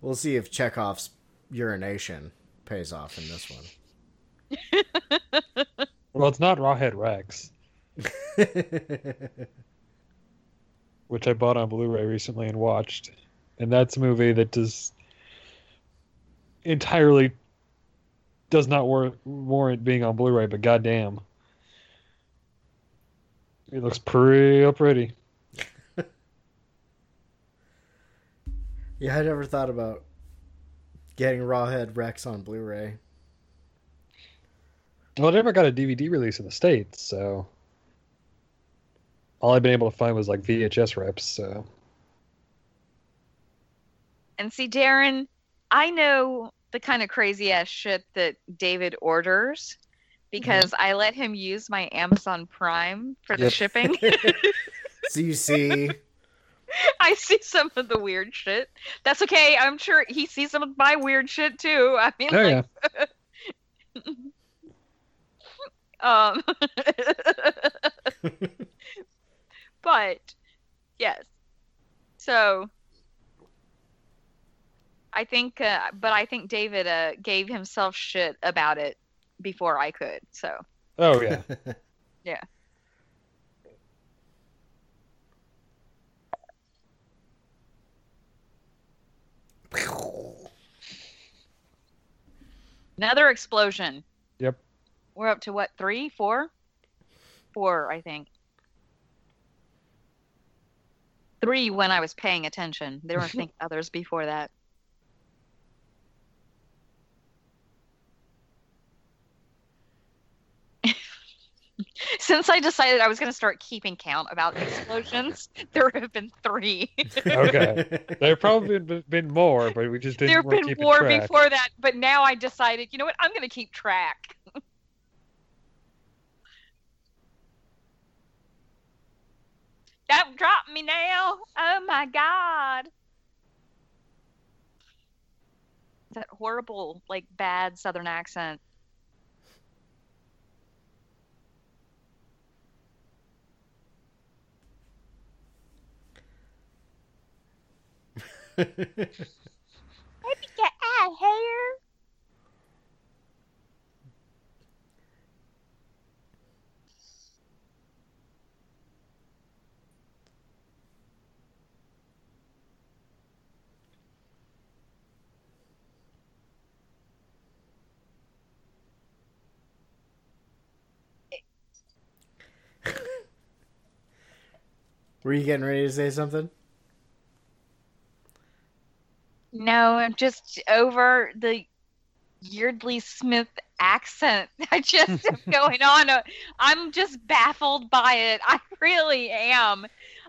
We'll see if Chekhov's urination pays off in this one. [laughs] Well, it's not Rawhead Rex, [laughs] which I bought on Blu-ray recently and watched, and that's a movie that does entirely does not war- warrant being on Blu-ray. But goddamn, it looks pretty pretty. [laughs] yeah, I never thought about getting Rawhead Rex on Blu-ray. Well, it never got a DVD release in the states, so all I've been able to find was like VHS reps. So and see Daeron i know the kind of crazy ass shit that david orders because mm-hmm. i let him use my amazon prime for the shipping [laughs] So you see, [laughs] I see some of the weird shit. That's okay. I'm sure he sees some of my weird shit too. I mean, oh like, yeah, [laughs] um, [laughs] [laughs] but yes. So I think, uh, but I think David uh, gave himself shit about it before I could. So oh yeah. [laughs] yeah. Another explosion. Yep. We're up to what? Three, four, four, I think. Three when I was paying attention. There were I think [laughs] others before that. [laughs] Since I decided I was going to start keeping count about explosions, [laughs] there have been three. Okay. There have probably been, been more, but we just didn't. there have been keeping more track. before that, but now I decided, you know what? I'm going to keep track. Don't drop me now. Oh my god. That horrible, like bad southern accent. [laughs] Let me Get out here. Were you getting ready to say something? No, I'm just over the Yeardley Smith accent [laughs] I just is [laughs] going on. I'm just baffled by it. I really am.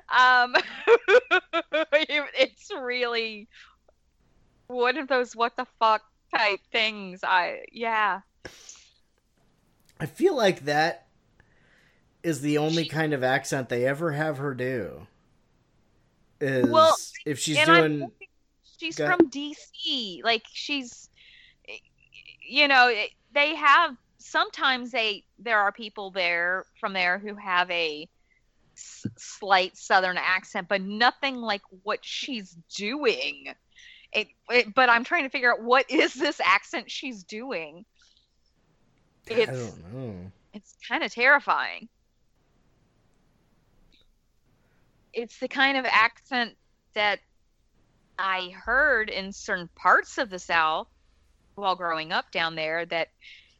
Um, [laughs] it's really one of those what the fuck type things. I yeah. I feel like that is the only kind of accent they ever have her do. Is Well, if she's I'm doing she's from DC. Like she's, you know, they have sometimes they there are people there from there who have a s- slight Southern accent, but nothing like what she's doing. It, it, but I'm trying to figure out what is this accent she's doing. I don't know. it's kind of terrifying. It's the kind of accent that I heard in certain parts of the South while growing up down there that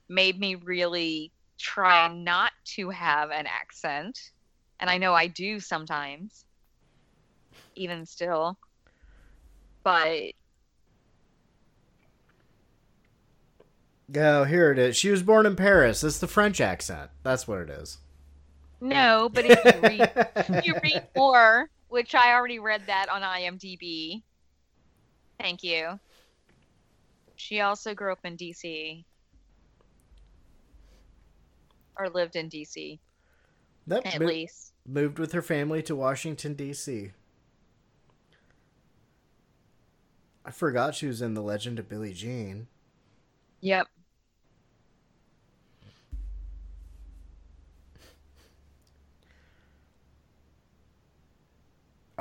made me really try not to have an accent. And I know I do sometimes, even still. But Oh, here it is. She was born in Paris. It's the French accent. That's what it is. No, but if you read if you read [laughs] more, which I already read that on IMDb. Thank you. She also grew up in DC. Or lived in DC, That at mo- least. moved with her family to Washington D.C. I forgot she was in The Legend of Billie Jean. Yep.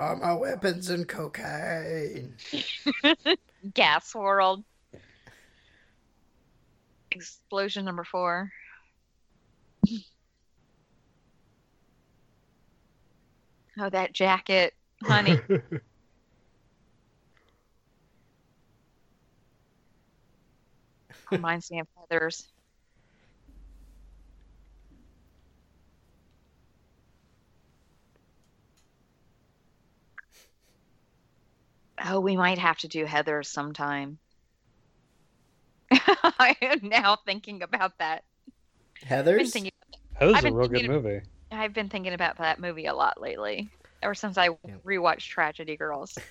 All my weapons and cocaine. [laughs] Gas World. Explosion number four. Oh, that jacket, honey. Reminds me of feathers. Oh, we might have to do Heather sometime. [laughs] I am now thinking about that. I've been Heather's? thinking, That was I've a been real good thinking of- movie. I've been thinking about that movie a lot lately. Ever since I Yeah. rewatched Tragedy Girls. [laughs]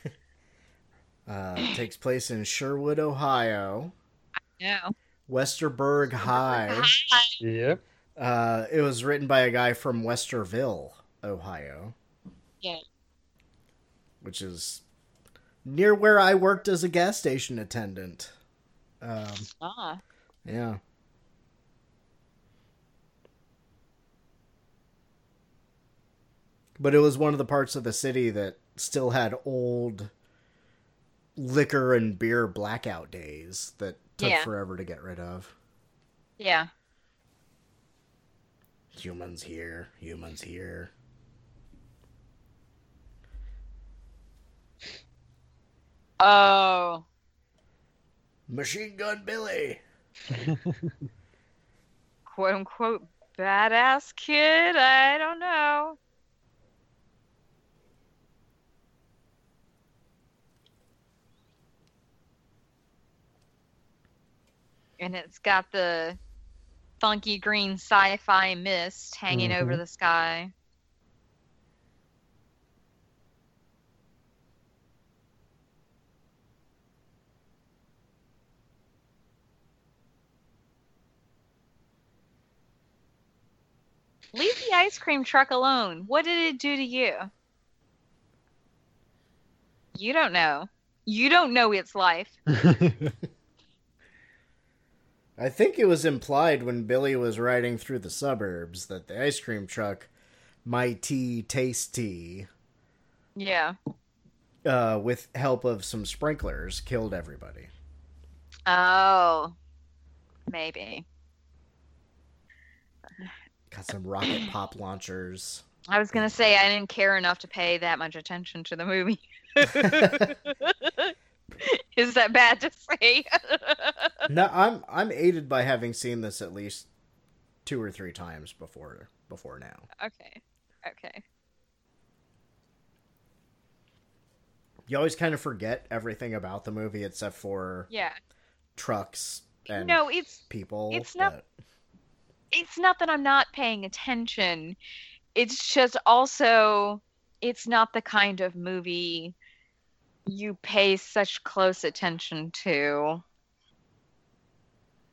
Uh, takes place in Sherwood, Ohio. No. Westerberg High. Yep. Uh, it was written by a guy from Westerville, Ohio. Yeah. Which is near where I worked as a gas station attendant. Um, Ah. yeah. But it was one of the parts of the city that still had old liquor and beer blackout days that took Yeah. forever to get rid of. Yeah. Humans here, humans here. Oh. Machine Gun Billy. [laughs] Quote unquote badass kid. I don't know. And it's got the funky green sci fi mist hanging over Mhm. the sky. Leave the ice cream truck alone. What did it do to you? You don't know. You don't know its life. [laughs] I think it was implied when Billy was riding through the suburbs that the ice cream truck, my tea tasty, Yeah. uh, with help of some sprinklers, killed everybody. Oh. Maybe. Got some rocket pop launchers. I was gonna say I didn't care enough to pay that much attention to the movie. [laughs] [laughs] Is that bad to say? [laughs] no, I'm I'm aided by having seen this at least two or three times before before now. okay. Okay. You always kind of forget everything about the movie except for Yeah. trucks and no, it's people. it's not- but- it's not that I'm not paying attention. It's just also it's not the kind of movie you pay such close attention to.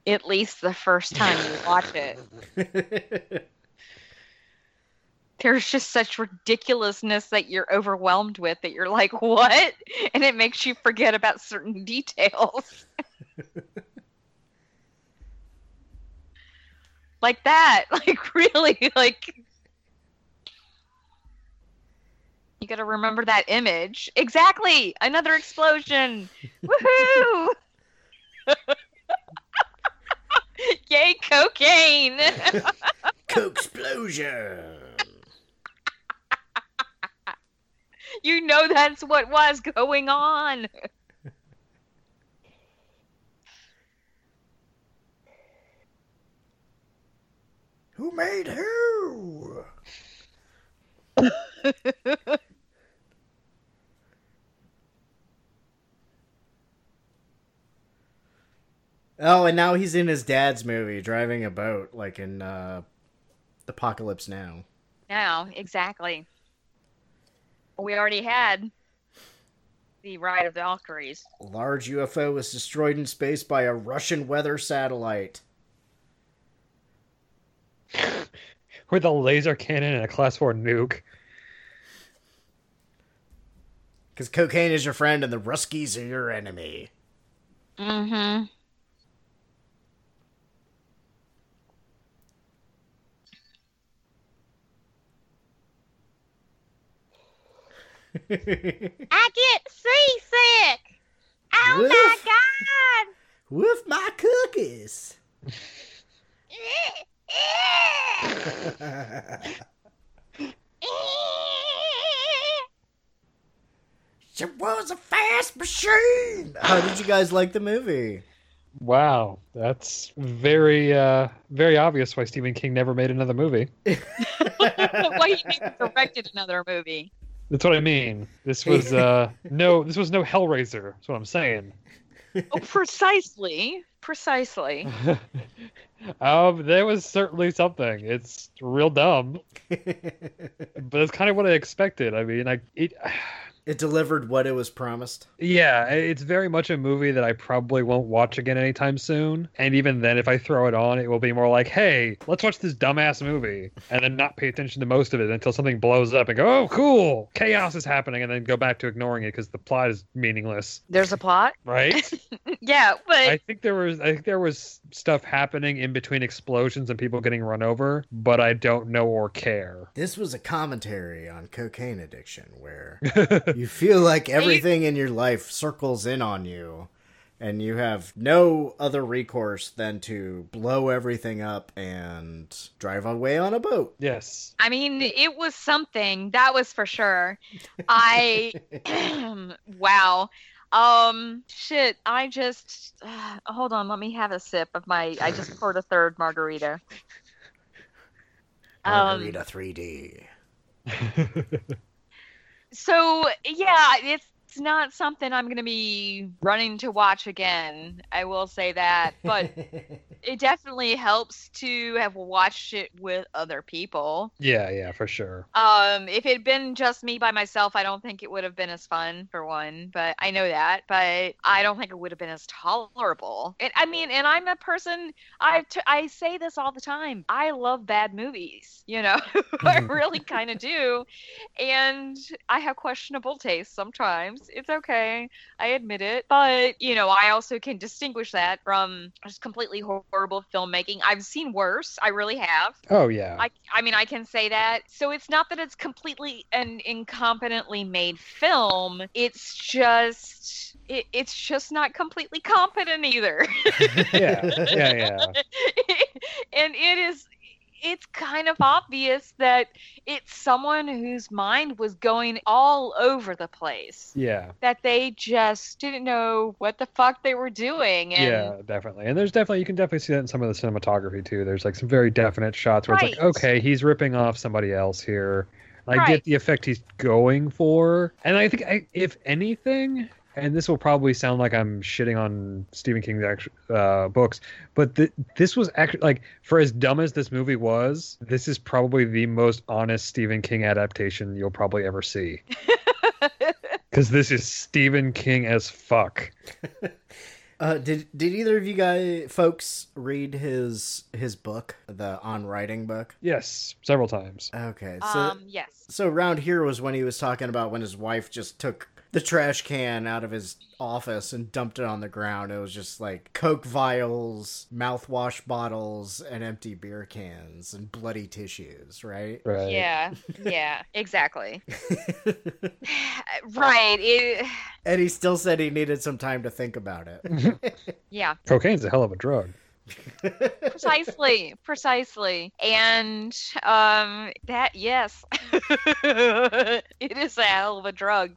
At least the first time you watch it. [laughs] There's just such ridiculousness that you're overwhelmed with that you're like, what? And it makes you forget about certain details. [laughs] like that. [laughs] Like, really, like. You gotta remember that image. Exactly! Another explosion! [laughs] Woohoo! [laughs] Yay, cocaine! Coke explosion. you know that's what was going on. Who made who? [laughs] oh, and now he's in his dad's movie, driving a boat, like in uh, Apocalypse Now. No, exactly. We already had the Ride of the Valkyries. A large UFO was destroyed in space by a Russian weather satellite. [laughs] With a laser cannon and a class four nuke. Because cocaine is your friend and the Ruskies are your enemy. Mm-hmm. [laughs] I get seasick. Oh Woof. my god. With my cookies. [laughs] It was a fast machine. How did you guys like the movie? Wow, that's very uh very obvious why Stephen King never made another movie. [laughs] [laughs] Why you never directed another movie? That's what I mean. This was uh no this was no Hellraiser. That's what I'm saying. Oh, [laughs] precisely. Precisely. um there was certainly something. It's real dumb, [laughs] but it's kind of what I expected. I mean, I it It delivered what it was promised. Yeah, it's very much a movie that I probably won't watch again anytime soon. And even then, if I throw it on, it will be more like, hey, let's watch this dumbass movie. And then not pay attention to most of it until something blows up and go, oh, cool, chaos is happening. And then go back to ignoring it because the plot is meaningless, There's a plot. right? [laughs] Yeah, but I think there was I think there was stuff happening in between explosions and people getting run over, but I don't know or care. This was a commentary on cocaine addiction where [laughs] you feel like everything in your life circles in on you and you have no other recourse than to blow everything up and drive away on a boat. yes. I mean, it was something. That was for sure. I [laughs] wow. Um shit, I just uh, hold on, let me have a sip of my I just [laughs] poured a third margarita. Um, Margarita 3D. [laughs] So yeah, it's not something I'm gonna be running to watch again. I will say that, but [laughs] it definitely helps to have watched it with other people. yeah, yeah, for sure. Um, if it had been just me by myself, I don't think it would have been as fun for one. But I know that, but I don't think it would have been as tolerable. And I mean, and I'm a person. I t- I say this all the time. I love bad movies. You know, [laughs] I [laughs] really kind of do, and I have questionable taste sometimes. It's okay. I admit it. But, you know, I also can distinguish that from just completely horrible filmmaking. I've seen worse. I really have. Oh yeah. I, I mean, I can say that. So it's not that it's completely an incompetently made film. It's just. It, it's just not completely competent either. [laughs] yeah, yeah, yeah. [laughs] and it is it's kind of obvious that it's someone whose mind was going all over the place Yeah. that they just didn't know what the fuck they were doing and Yeah, definitely. And there's definitely you can definitely see that in some of the cinematography too. There's like some very definite shots where it's like, okay, he's ripping off somebody else here. I Right. get the effect he's going for, and I think I, if anything, and this will probably sound like I'm shitting on Stephen King's actu- uh, books, but th- this was actually like for as dumb as this movie was, this is probably the most honest Stephen King adaptation you'll probably ever see. [laughs] Because this is Stephen King as fuck. [laughs] Uh, did did either of you guys folks read his his book, the on writing book? Yes, several times. Okay, so um, yes. so around here was when he was talking about when his wife just took the trash can out of his office and dumped it on the ground. It was just like Coke vials, mouthwash bottles, and empty beer cans and bloody tissues, right? Right. Yeah, [laughs] yeah, exactly. [laughs] right. It, and he still said he needed some time to think about it. [laughs] yeah, Cocaine's a hell of a drug. precisely, precisely. And um, that yes, it is a hell of a drug.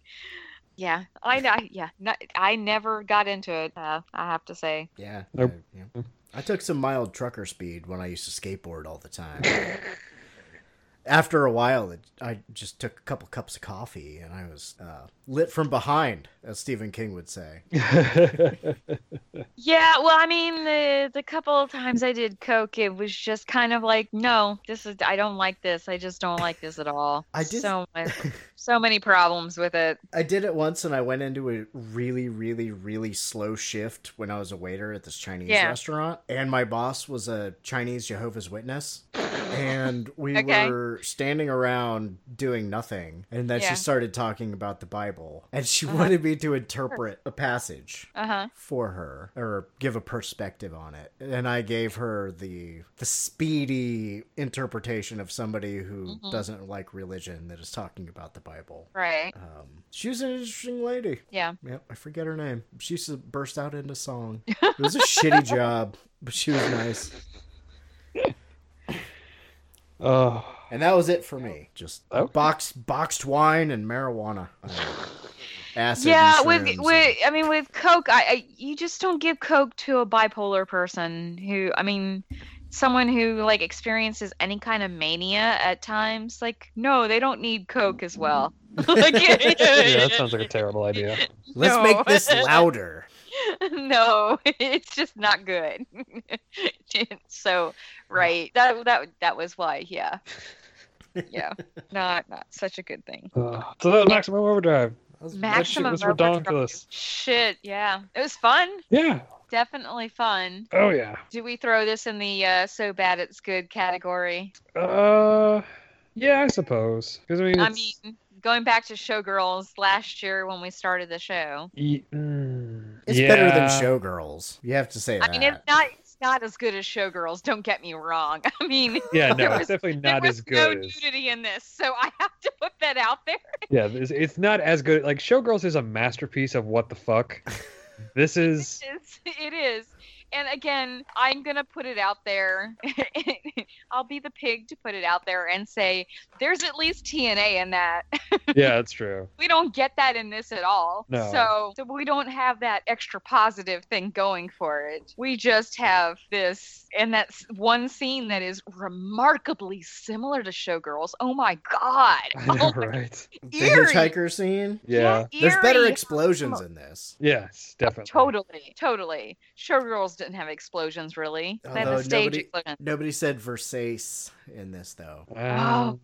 Yeah, I know. Yeah, no, I never got into it. Uh, I have to say. yeah. Nope. I, yeah. I took some mild trucker speed when I used to skateboard all the time. [laughs] After a while, it, I just took a couple cups of coffee and I was uh, lit from behind, as Stephen King would say. [laughs] Yeah, well, I mean, the the couple of times I did coke, it was just kind of like, no, this is I don't like this. I just don't like this at all. [laughs] I did- so [laughs] much, so many problems with it. I did it once and I went into a really, really, really slow shift when I was a waiter at this Chinese Yeah. restaurant. And my boss was a Chinese Jehovah's Witness. And we Okay. were standing around doing nothing. And then Yeah. she started talking about the Bible. And she wanted me to interpret a passage Uh huh. for her or give a perspective on it. And I gave her the the speedy interpretation of somebody who Mm-hmm. doesn't like religion that is talking about the Bible. Right. Um, she was an interesting lady. Yeah. Yep, I forget her name. She used to burst out into song. [laughs] It was a shitty job, but she was nice. [laughs] Oh, And that was it for me. Just Okay. boxed boxed wine and marijuana. [laughs] Acid. yeah, and with shrooms with I mean with coke, I, I you just don't give coke to a bipolar person who I mean someone who like experiences any kind of mania at times like no they don't need coke as well [laughs] [laughs] like, yeah, that sounds like a terrible idea. Let's No. make this louder. no, it's just not good. so, right, that that that was why, yeah, yeah, not not such a good thing. Uh, so that was maximum overdrive. That was- That shit Maximum was overdrive. redonkulous. Shit, yeah, it was fun, Yeah. definitely fun. Oh yeah. Do we throw this in the uh, so bad it's good category? Uh, yeah, I suppose. Because I mean, I it's- mean, going back to Showgirls last year when we started the show. Ye- mm, It's better than. Showgirls. You have to say that. I mean, it's not it's not as good as Showgirls. Don't get me wrong. [laughs] I mean, [laughs] Yeah, there no, was- it's definitely not as no good. as, nudity in this, so I [laughs] have to put that out there. yeah, it's, it's not as good. Like Showgirls is a masterpiece of what the fuck. This is It's, it is. And again, I'm gonna put it out there. [laughs] I'll be the pig to put it out there and say there's at least TNA in that. [laughs] yeah, that's true. we don't get that in this at all. No. So, so we don't have that extra positive thing going for it. We just have this and that's one scene that is remarkably similar to Showgirls. Oh my god. I know, Oh my- right? the eerie. hitchhiker scene. Yeah. There's better explosions in this. Yes, definitely. Totally, totally. Showgirls didn't have explosions really. They had the stage nobody- explosion. Nobody said Versace in this though. Um,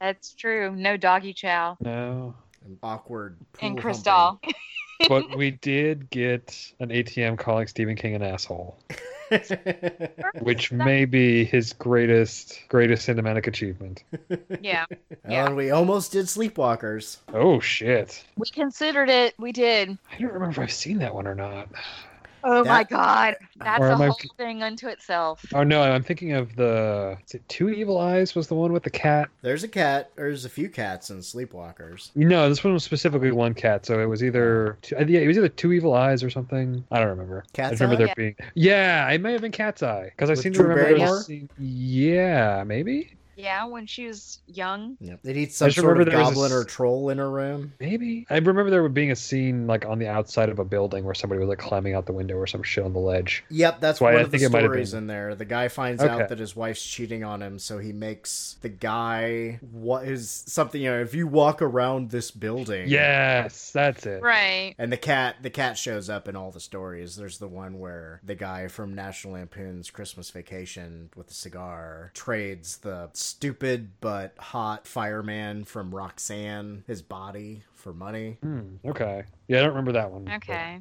That's true. No doggy chow no. An awkward. And pool Cristal. [laughs] But we [laughs] did get an ATM calling Stephen King an asshole, [laughs] which may be his greatest greatest cinematic achievement. yeah, Well, and we almost did Sleepwalkers. Oh shit! we considered it. We did. I don't remember if I've seen that one or not. Oh my god, that's a am I- whole thing unto itself. Oh no, I'm thinking of the. Is it Two Evil Eyes? Was the one with the cat? There's a cat. There's a few cats in Sleepwalkers. No, this one was specifically one cat. So it was either two, uh, yeah, it was either Two Evil Eyes or something. I don't remember. Cat's I remember Eye? there being yeah, it may have been Cat's Eye because I seem to remember Barrymore? those scene- Yeah, maybe. Yeah, when she was young. Yep. They need some just sort of remember there was a goblin or troll in her room. Maybe I remember there being a scene like on the outside of a building where somebody was like climbing out the window or some shit on the ledge. Yep, that's Why, one I of the think it stories been. in there. The guy finds Okay. out that his wife's cheating on him, so he makes the guy what is something. You know, if you walk around this building, Yes, that's it. Right. And the cat, the cat shows up in all the stories. There's the one where the guy from National Lampoon's Christmas Vacation with the cigar trades the stupid but hot fireman from Roxanne his body for money. Hmm, okay. Yeah, I don't remember that one. but- Okay.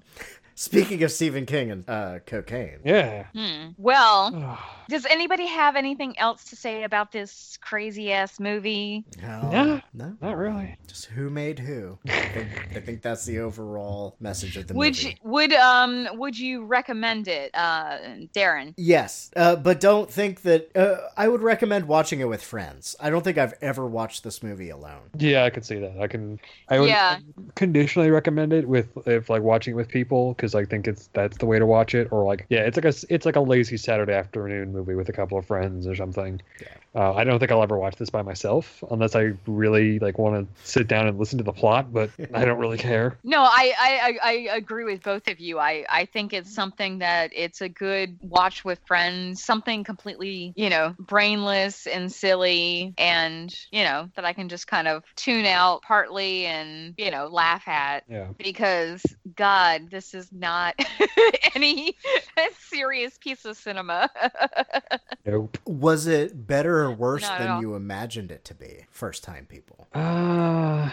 Speaking of Stephen King and uh, cocaine, Yeah. Hmm. Well, does anybody have anything else to say about this crazy ass movie? no, Yeah. no, Not really. just who made who. I think, I think that's the overall message of the Would movie. you, would um would you recommend it, uh, Daeron? Yes, uh, but don't think that uh, I would recommend watching it with friends. I don't think I've ever watched this movie alone. Yeah, I can see that. I can. I would Yeah. conditionally recommend it with if like watching it with people because I think it's that's the way to watch it. Or like, yeah, it's like a it's like a lazy Saturday afternoon movie with a couple of friends or something. Uh, I don't think I'll ever watch this by myself unless I really like want to sit down and listen to the plot. But [laughs] I don't really care. No, I, I, I, I agree with both of you. I, I think it's something that it's a good watch with friends, something completely, you know, brainless and silly, and, you know, that I can just kind of tune out partly and, you know, laugh at. Yeah. Because, God, this is not [laughs] any serious piece of cinema. [laughs] Nope. Was it better or worse Not than you imagined it to be? First time people. Uh,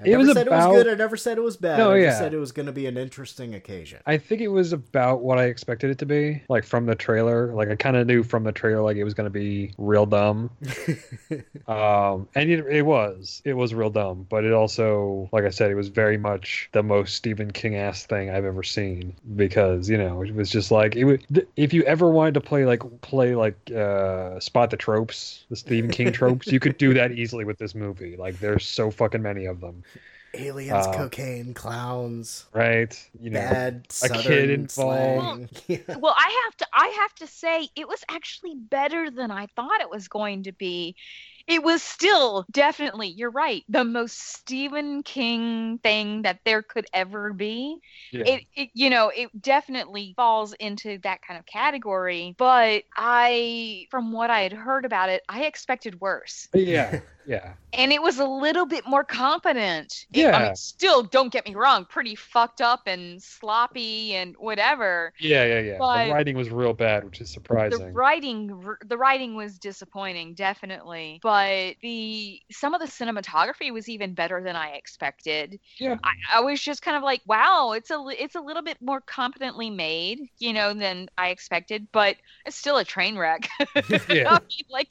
I It never was said it about- was good. I never said it was bad. No, I just yeah. said it was going to be an interesting occasion. I think it was about what I expected it to be, like from the trailer. Like I kind of knew from the trailer, like it was going to be real dumb. [laughs] um, and it, it was, it was real dumb. But it also, like I said, it was very much the most Stephen King ass thing I've ever seen because you know it was just like it would. If you ever wanted to play like play like uh, spot the tropes, the Stephen King tropes, you could do that easily with this movie. Like there's so fucking many of them, Aliens, Uh, cocaine, clowns, right? You know, bad a kid involved. slang. [laughs] Yeah. well i have to i have to say it was actually better than i thought it was going to be it was still definitely you're right the most stephen king thing that there could ever be Yeah. it, it you know it definitely falls into that kind of category but i from what i had heard about it i expected worse yeah, yeah. [laughs] and it was a little bit more competent. It- I mean, still, don't get me wrong, pretty fucked up and sloppy and whatever. Yeah, yeah, yeah. But- the writing was real bad, which is surprising. The surprising. writing, the writing was disappointing, definitely. But the some of the cinematography was even better than I expected. Yeah. I, I was just kind of like, wow, it's a it's a little bit more competently made, you know, than I expected. But it's still a train wreck. [laughs] [laughs] Yeah. [laughs] I mean, like,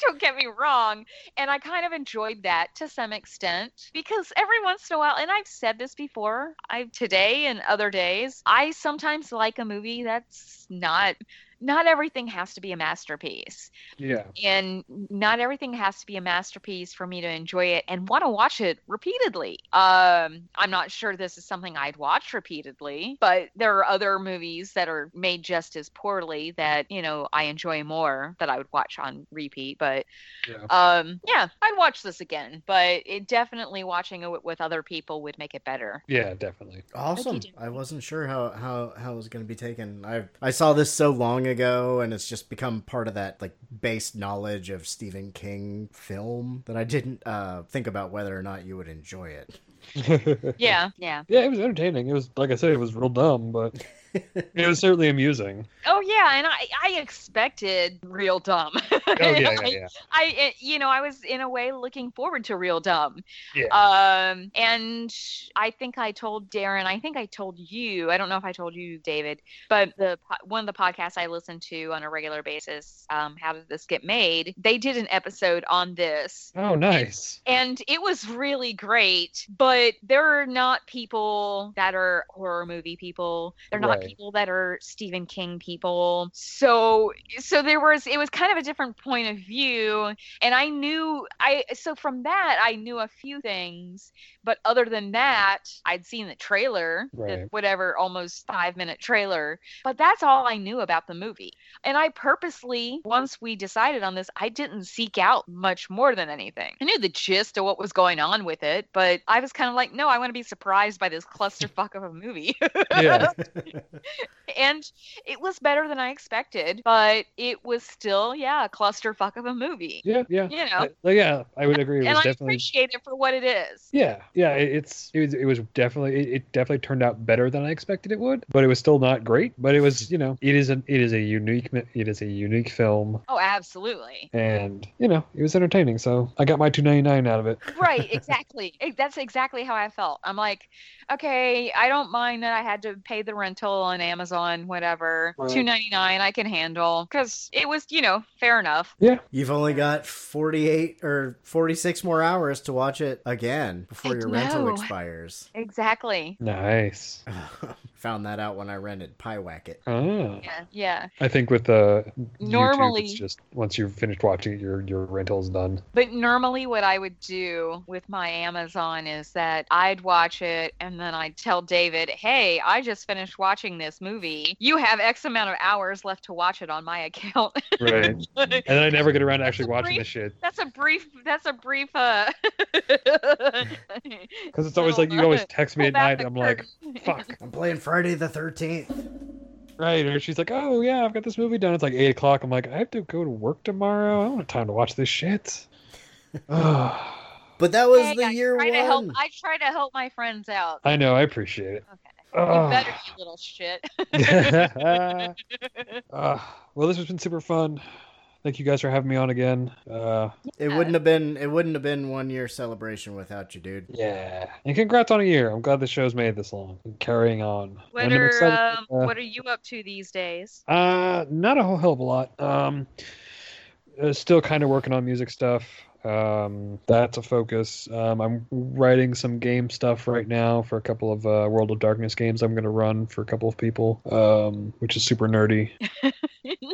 don't get me wrong. And I kind of enjoyed that to some extent because every once in a while, and I've said this before, I today and other days, I sometimes like a movie that's not. Not everything has to be a masterpiece, yeah. and not everything has to be a masterpiece for me to enjoy it and want to watch it repeatedly. Um, I'm not sure this is something I'd watch repeatedly, but there are other movies that are made just as poorly that you know I enjoy more that I would watch on repeat. But Yeah. um, yeah, I'd watch this again, but it definitely watching it with other people would make it better. Yeah, definitely. Awesome. I wasn't sure how how how it was going to be taken. I I saw this so long ago, and it's just become part of that like base knowledge of Stephen King film that I didn't uh, think about whether or not you would enjoy it. [laughs] Yeah, yeah. Yeah, it was entertaining. It was like I said, it was real dumb, but [laughs] [laughs] it was certainly amusing. Oh yeah, and I I expected real dumb. [laughs] Oh yeah, yeah, I- yeah. I, it- you know, I was in a way looking forward to Real Dumb. Yeah. Um, and I think I told Daeron, I think I told you, I don't know if I told you, David, but the one of the podcasts I listen to on a regular basis, um, How Did This Get Made? They did an episode on this. Oh, nice. And it was really great, but there are not people that are horror movie people. They're not Right. People that are Stephen King people. So so there was it was kind of a different point of view and I knew I so from that I knew a few things, but other than that, I'd seen the trailer, the whatever almost 5 minute trailer, but that's all I knew about the movie. and I purposely, once we decided on this, I didn't seek out much more than anything. I knew the gist of what was going on with it, but I was kind of like, no, I want to be surprised by this clusterfuck of a movie. Yeah. [laughs] [laughs] and it was better than I expected, but it was still, yeah, a clusterfuck of a movie. Yeah, yeah. You know, I- like, yeah, I would agree. It and I definitely appreciate it for what it is. Yeah, yeah, it- it's it was it was definitely it, it definitely turned out better than I expected it would, but it was still not great. But it was you know it is a it is a unique it is a unique film, Oh, absolutely. and you know it was entertaining. So I got my two ninety nine out of it. right [laughs] exactly It- that's exactly how i felt i'm like okay i don't mind that i had to pay the rental on amazon whatever Right. 299 i can handle because it was you know fair enough Yeah, You've only got 48 or 46 more hours to watch it again before I your rental expires. exactly Nice. [laughs] Found that out when I rented Pyewacket. Ah, yeah yeah I think with the Normally- it's just once you've finished watching it, your your rental's done. but normally what i would do with my amazon is that i'd watch it and then i'd tell david hey i just finished watching this movie you have x amount of hours left to watch it on my [laughs] account Right. [laughs] and then I never get around to actually watching brief- this shit That's a brief. That's a brief. Uh, [laughs] because it's always like you always text me at night. the I'm like, fuck. I'm playing Friday the 13th. Right, or she's like, "Oh yeah, I've got this movie done." It's like eight o'clock. I'm like, "I have to go to work tomorrow. I don't have time to watch this shit." [laughs] [sighs] But that was Hey, the I year try one. to help. I try to help my friends out. I know, I appreciate it. Okay. You better, you little shit. [laughs] [laughs] Ugh. well, this has been super fun. Thank you guys for having me on again. Uh, It wouldn't have been it wouldn't have been one year celebration without you, dude. yeah, and congrats on a year. I'm glad the show's made this long. And carrying on. what are excited, um, uh, What are you up to these days? Uh, not a whole hell of a lot. Um, uh, still kind of working on music stuff. Um, that's a focus. Um, I'm writing some game stuff right now for a couple of uh, World of Darkness games. I'm going to run for a couple of people, um, which is super nerdy. [laughs]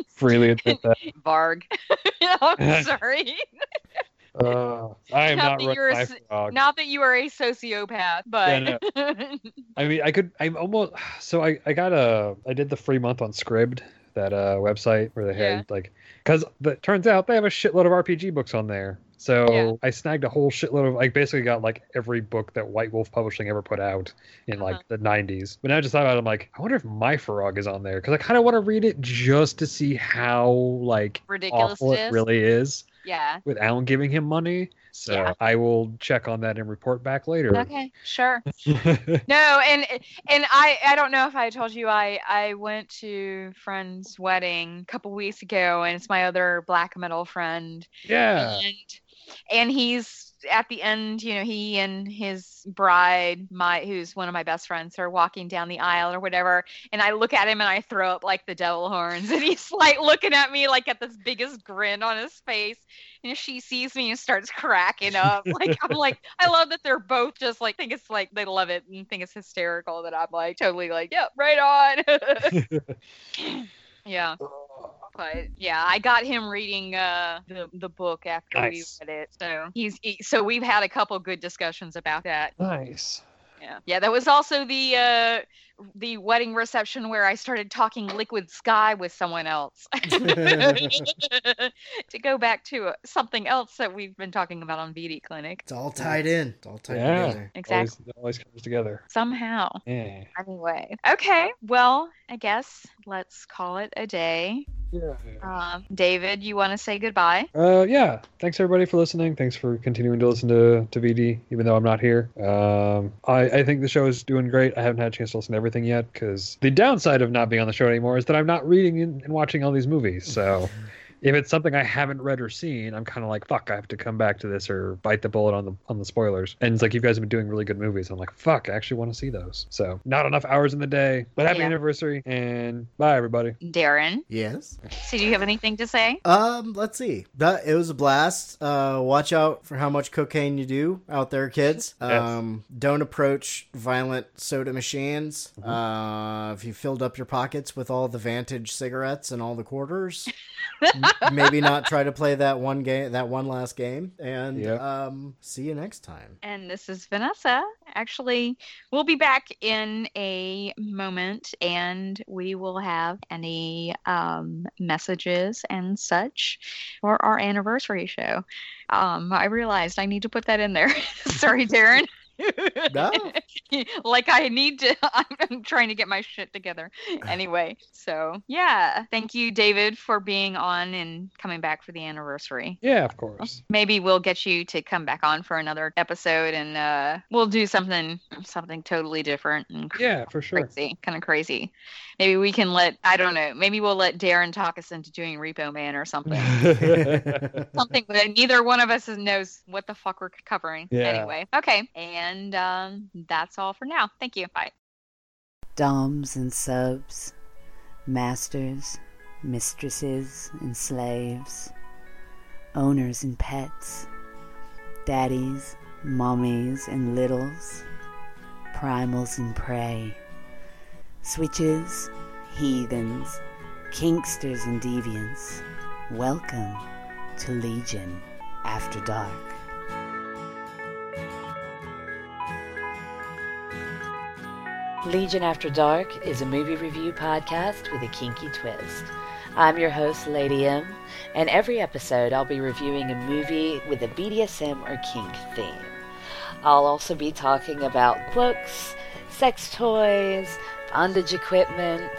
Freely [laughs] admit that. Varg. [laughs] I'm [laughs] sorry. Uh, I am Not not, that running you're a my s- frog. Not that you are a sociopath, but Yeah, I mean, I could. I'm almost. So I, I got a. I did the free month on Scribd, that uh website where they had Yeah. like, because it turns out they have a shitload of RPG books on there. So Yeah. I snagged a whole shitload of. like basically got like every book that White Wolf Publishing ever put out in like Uh-huh. the 90s. But now I just thought about it. I'm like, I wonder if MYFAROG is on there because I kind of want to read it just to see how like ridiculous awful it really is yeah. with Alan giving him money. So Yeah. I will check on that and report back later. Okay, sure. [laughs] No, and and I I don't know if I told you I I went to friend's wedding a couple weeks ago, and it's my other black metal friend, yeah. and and he's at the end, you know, he and his bride, my who's one of my best friends, are walking down the aisle or whatever, and I look at him and I throw up like the devil horns, [laughs] and he's like looking at me like at this biggest grin on his face, and she sees me and starts cracking up. [laughs] Like I'm like, I love that they're both just like think it's like they love it and think it's hysterical that I'm like totally like, yep, right on. [laughs] yeah. Uh, But yeah, I got him reading uh the the book after Nice. we read it. So he's he, so we've had a couple good discussions about that. Nice. Yeah. Yeah, that was also the uh the wedding reception where I started talking liquid sky with someone else. [laughs] to go back to uh, something else that we've been talking about on VD Clinic. It's all tied in. It's all tied Yeah. together. Exactly. Always, always comes together. Somehow. Yeah. Anyway. Okay. Well, I guess let's call it a day. Yeah. Um, David, you want to say goodbye? Uh, yeah. Thanks everybody for listening. Thanks for continuing to listen to, to VD, even though I'm not here. Um, I, I think the show is doing great. I haven't had a chance to listen to everything yet because the downside of not being on the show anymore is that I'm not reading and watching all these movies. So [laughs] if it's something I haven't read or seen, I'm kind of like, fuck, I have to come back to this or bite the bullet on the on the spoilers. And it's like you guys have been doing really good movies. I'm like, fuck, I actually want to see those. So not enough hours in the day, but happy Yeah. anniversary and bye everybody. Daeron, Yes. so do you have anything to say? Um, let's see. That it was a blast. Uh, watch out for how much cocaine you do out there, kids. [laughs] Yes. Um, don't approach violent soda machines. Uh, if you filled up your pockets with all the Vantage cigarettes and all the quarters, [laughs] maybe not try to play that one game, that one last game, and Yep. um, see you next time. And this is Vanessa. Actually, we'll be back in a moment and we will have any um, messages and such for our anniversary show. Um, I realized I need to put that in there. [laughs] Sorry, Daeron. No. [laughs] like I need to I'm, [laughs] I'm trying to get my shit together. Anyway, so yeah, thank you David for being on and coming back for the anniversary Yeah, of course. maybe we'll get you to come back on for another episode and uh we'll do something something totally different and Yeah, for sure. crazy kind of crazy maybe we can let i don't know maybe we'll let daeron talk us into doing repo man or something [laughs] something that neither one of us knows what the fuck we're covering Yeah. anyway okay and um that's all for now thank you bye Doms and subs, masters, mistresses and slaves, owners and pets, daddies, mommies and littles, primals and prey, switches, heathens, kinksters and deviants. Welcome to Legion After Dark. Legion After Dark is a movie review podcast with a kinky twist. I'm your host, Lady M, and every episode I'll be reviewing a movie with a BDSM or kink theme. I'll also be talking about books, sex toys, bondage equipment,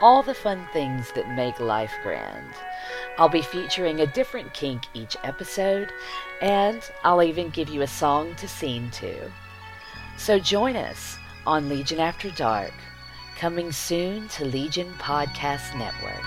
all the fun things that make life grand. I'll be featuring a different kink each episode, and I'll even give you a song to sing to. So join us on Legion After Dark, coming soon to Legion Podcast Network.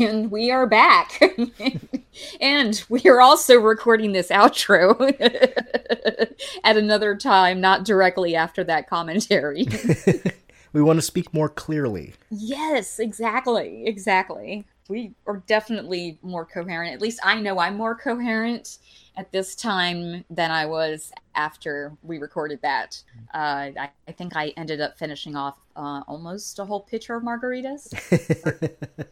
And we are back. [laughs] and we are also recording this outro [laughs] at another time, not directly after that commentary. [laughs] we want to speak more clearly. yes, exactly. Exactly. We are definitely more coherent. At least I know I'm more coherent at this time than I was after we recorded that. Uh, I, I think I ended up finishing off uh, almost a whole pitcher of margaritas.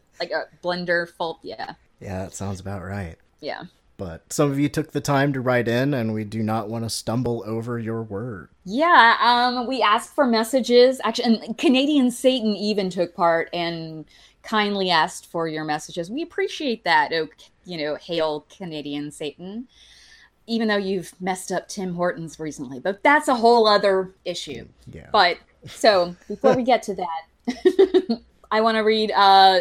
[laughs] like a blender full. Yeah. yeah, that sounds about right. Yeah. But some of you took the time to write in, and we do not want to stumble over your word. Yeah, um, we asked for messages. Actually, and Canadian Satan even took part and kindly asked for your messages. We appreciate that. Oh, you know, hail Canadian Satan. Even though you've messed up Tim Hortons recently, but that's a whole other issue. Yeah. But so before we get to that, [laughs] I want to read uh,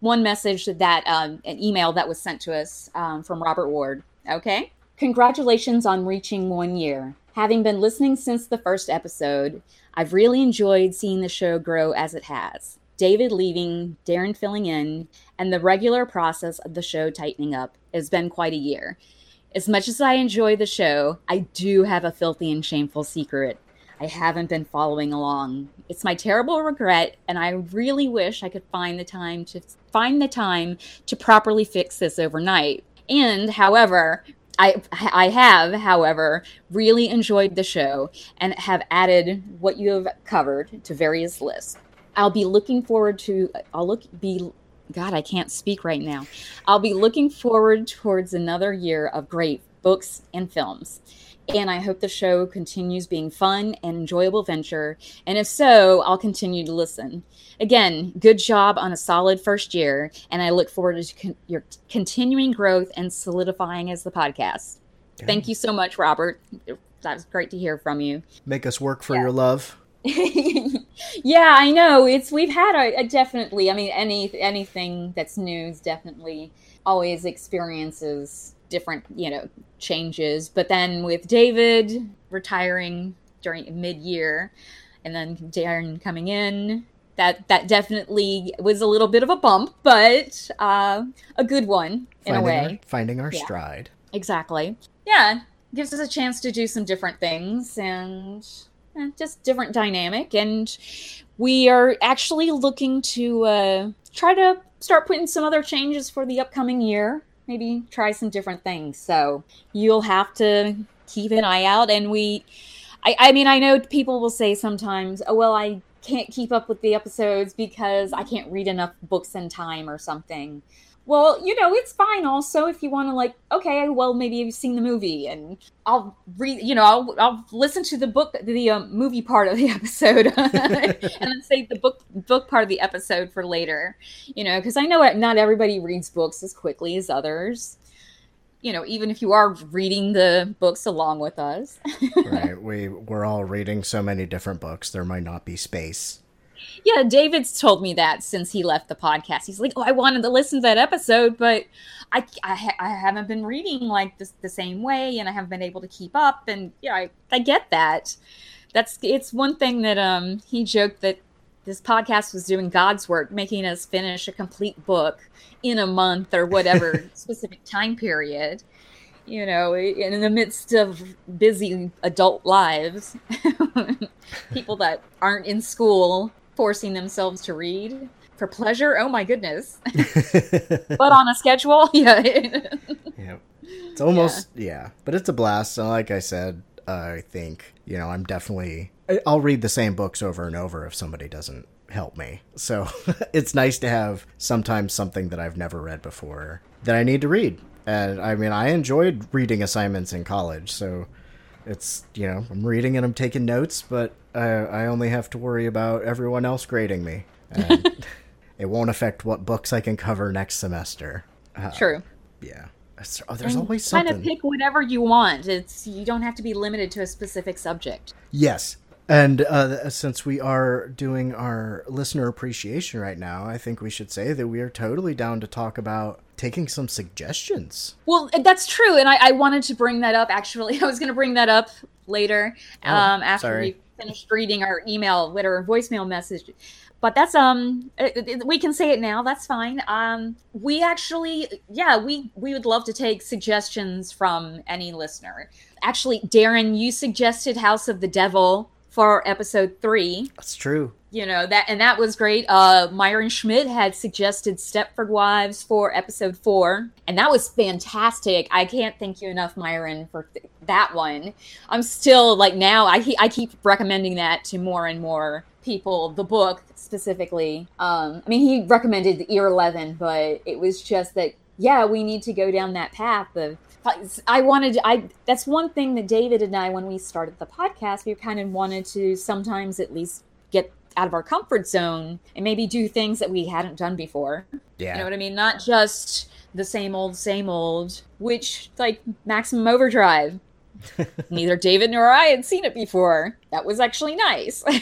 one message that um, an email that was sent to us um, from Robert Ward. Okay. Congratulations on reaching one year. Having been listening since the first episode, I've really enjoyed seeing the show grow as it has. David leaving, Daeron filling in, and the regular process of the show tightening up has been quite a year. As much as I enjoy the show, I do have a filthy and shameful secret. I haven't been following along. It's my terrible regret, and I really wish I could find the time to find the time to properly fix this overnight. And however, I I have, however, really enjoyed the show and have added what you have covered to various lists. I'll be looking forward to I'll look be God, I can't speak right now. I'll be looking forward towards another year of great books and films. And I hope the show continues being fun and enjoyable venture. And if so, I'll continue to listen. Again, good job on a solid first year, and I look forward to con- your continuing growth and solidifying as the podcast. Thank you so much, Robert. That was great to hear from you. Make us work for Yeah. your love. [laughs] yeah, I know. It's we've had a, a definitely. I mean, any anything that's news definitely always experiences different, you know, changes. But then with David retiring during mid-year, and then Daeron coming in, that that definitely was a little bit of a bump, but uh, a good one in a finding way. Our, finding our Yeah. stride. Exactly. Yeah. gives us a chance to do some different things and just different dynamic. And we are actually looking to uh, try to start putting some other changes for the upcoming year. Maybe try some different things. So you'll have to keep an eye out. And we, I, I mean, I know people will say sometimes, oh, well, I can't keep up with the episodes because I can't read enough books in time or something. Well, you know, it's fine also if you want to like, okay, well, maybe you've seen the movie and I'll read, you know, I'll, I'll listen to the book, the um, movie part of the [laughs] episode and then save the book, book part of the episode for later, you know, because I know not everybody reads books as quickly as others. You know, even if you are reading the books along with us. [laughs] right. We we're all reading so many different books. There might not be space. Yeah, David's told me that since he left the podcast. He's like, "Oh, I wanted to listen to that episode, but I I, ha- I haven't been reading like this, the same way, and I haven't been able to keep up." And yeah, I, I get that. That's it's one thing that um he joked that this podcast was doing God's work, making us finish a complete book in a month or whatever [laughs] specific time period. You know, in the midst of busy adult lives, [laughs] people that aren't in school forcing themselves to read for pleasure. Oh my goodness! [laughs] but on a schedule, [laughs] yeah. yeah, it's almost yeah. yeah, but it's a blast. So like I said, uh, I think you know I'm definitely I'll read the same books over and over if somebody doesn't help me. So [laughs] it's nice to have sometimes something that I've never read before that I need to read. And I mean, I enjoyed reading assignments in college, so it's you know I'm reading and I'm taking notes, but I, I only have to worry about everyone else grading me. [laughs] And it won't affect what books I can cover next semester. Uh, True. Yeah. Oh, there's and always something. Kind of pick whatever you want. It's you don't have to be limited to a specific subject. Yes, and uh, since we are doing our listener appreciation right now, I think we should say that we are totally down to talk about taking some suggestions. Well, that's true, and I, I wanted to bring that up. Actually, [laughs] I was going to bring that up later Oh, um, after sorry. we finished reading our email, with our voicemail message. But that's um, we can say it now. That's fine. Um, we actually, yeah, we we would love to take suggestions from any listener. Actually, Daeron, you suggested House of the Devil for episode three. That's true. you know that and that was great. Uh myron schmidt had suggested stepford wives for episode four and that was fantastic. I can't thank you enough myron for th- that one. I'm still like now i i keep recommending that to more and more people the book specifically. Um i mean he recommended the ear 11 but it was just that yeah we need to go down that path of I wanted I that's one thing that David and I when we started the podcast we kind of wanted to sometimes at least get out of our comfort zone and maybe do things that we hadn't done before. Yeah. You know what I mean? Not just the same old same old, which like Maximum Overdrive. [laughs] Neither David nor I had seen it before. That was actually nice. [laughs]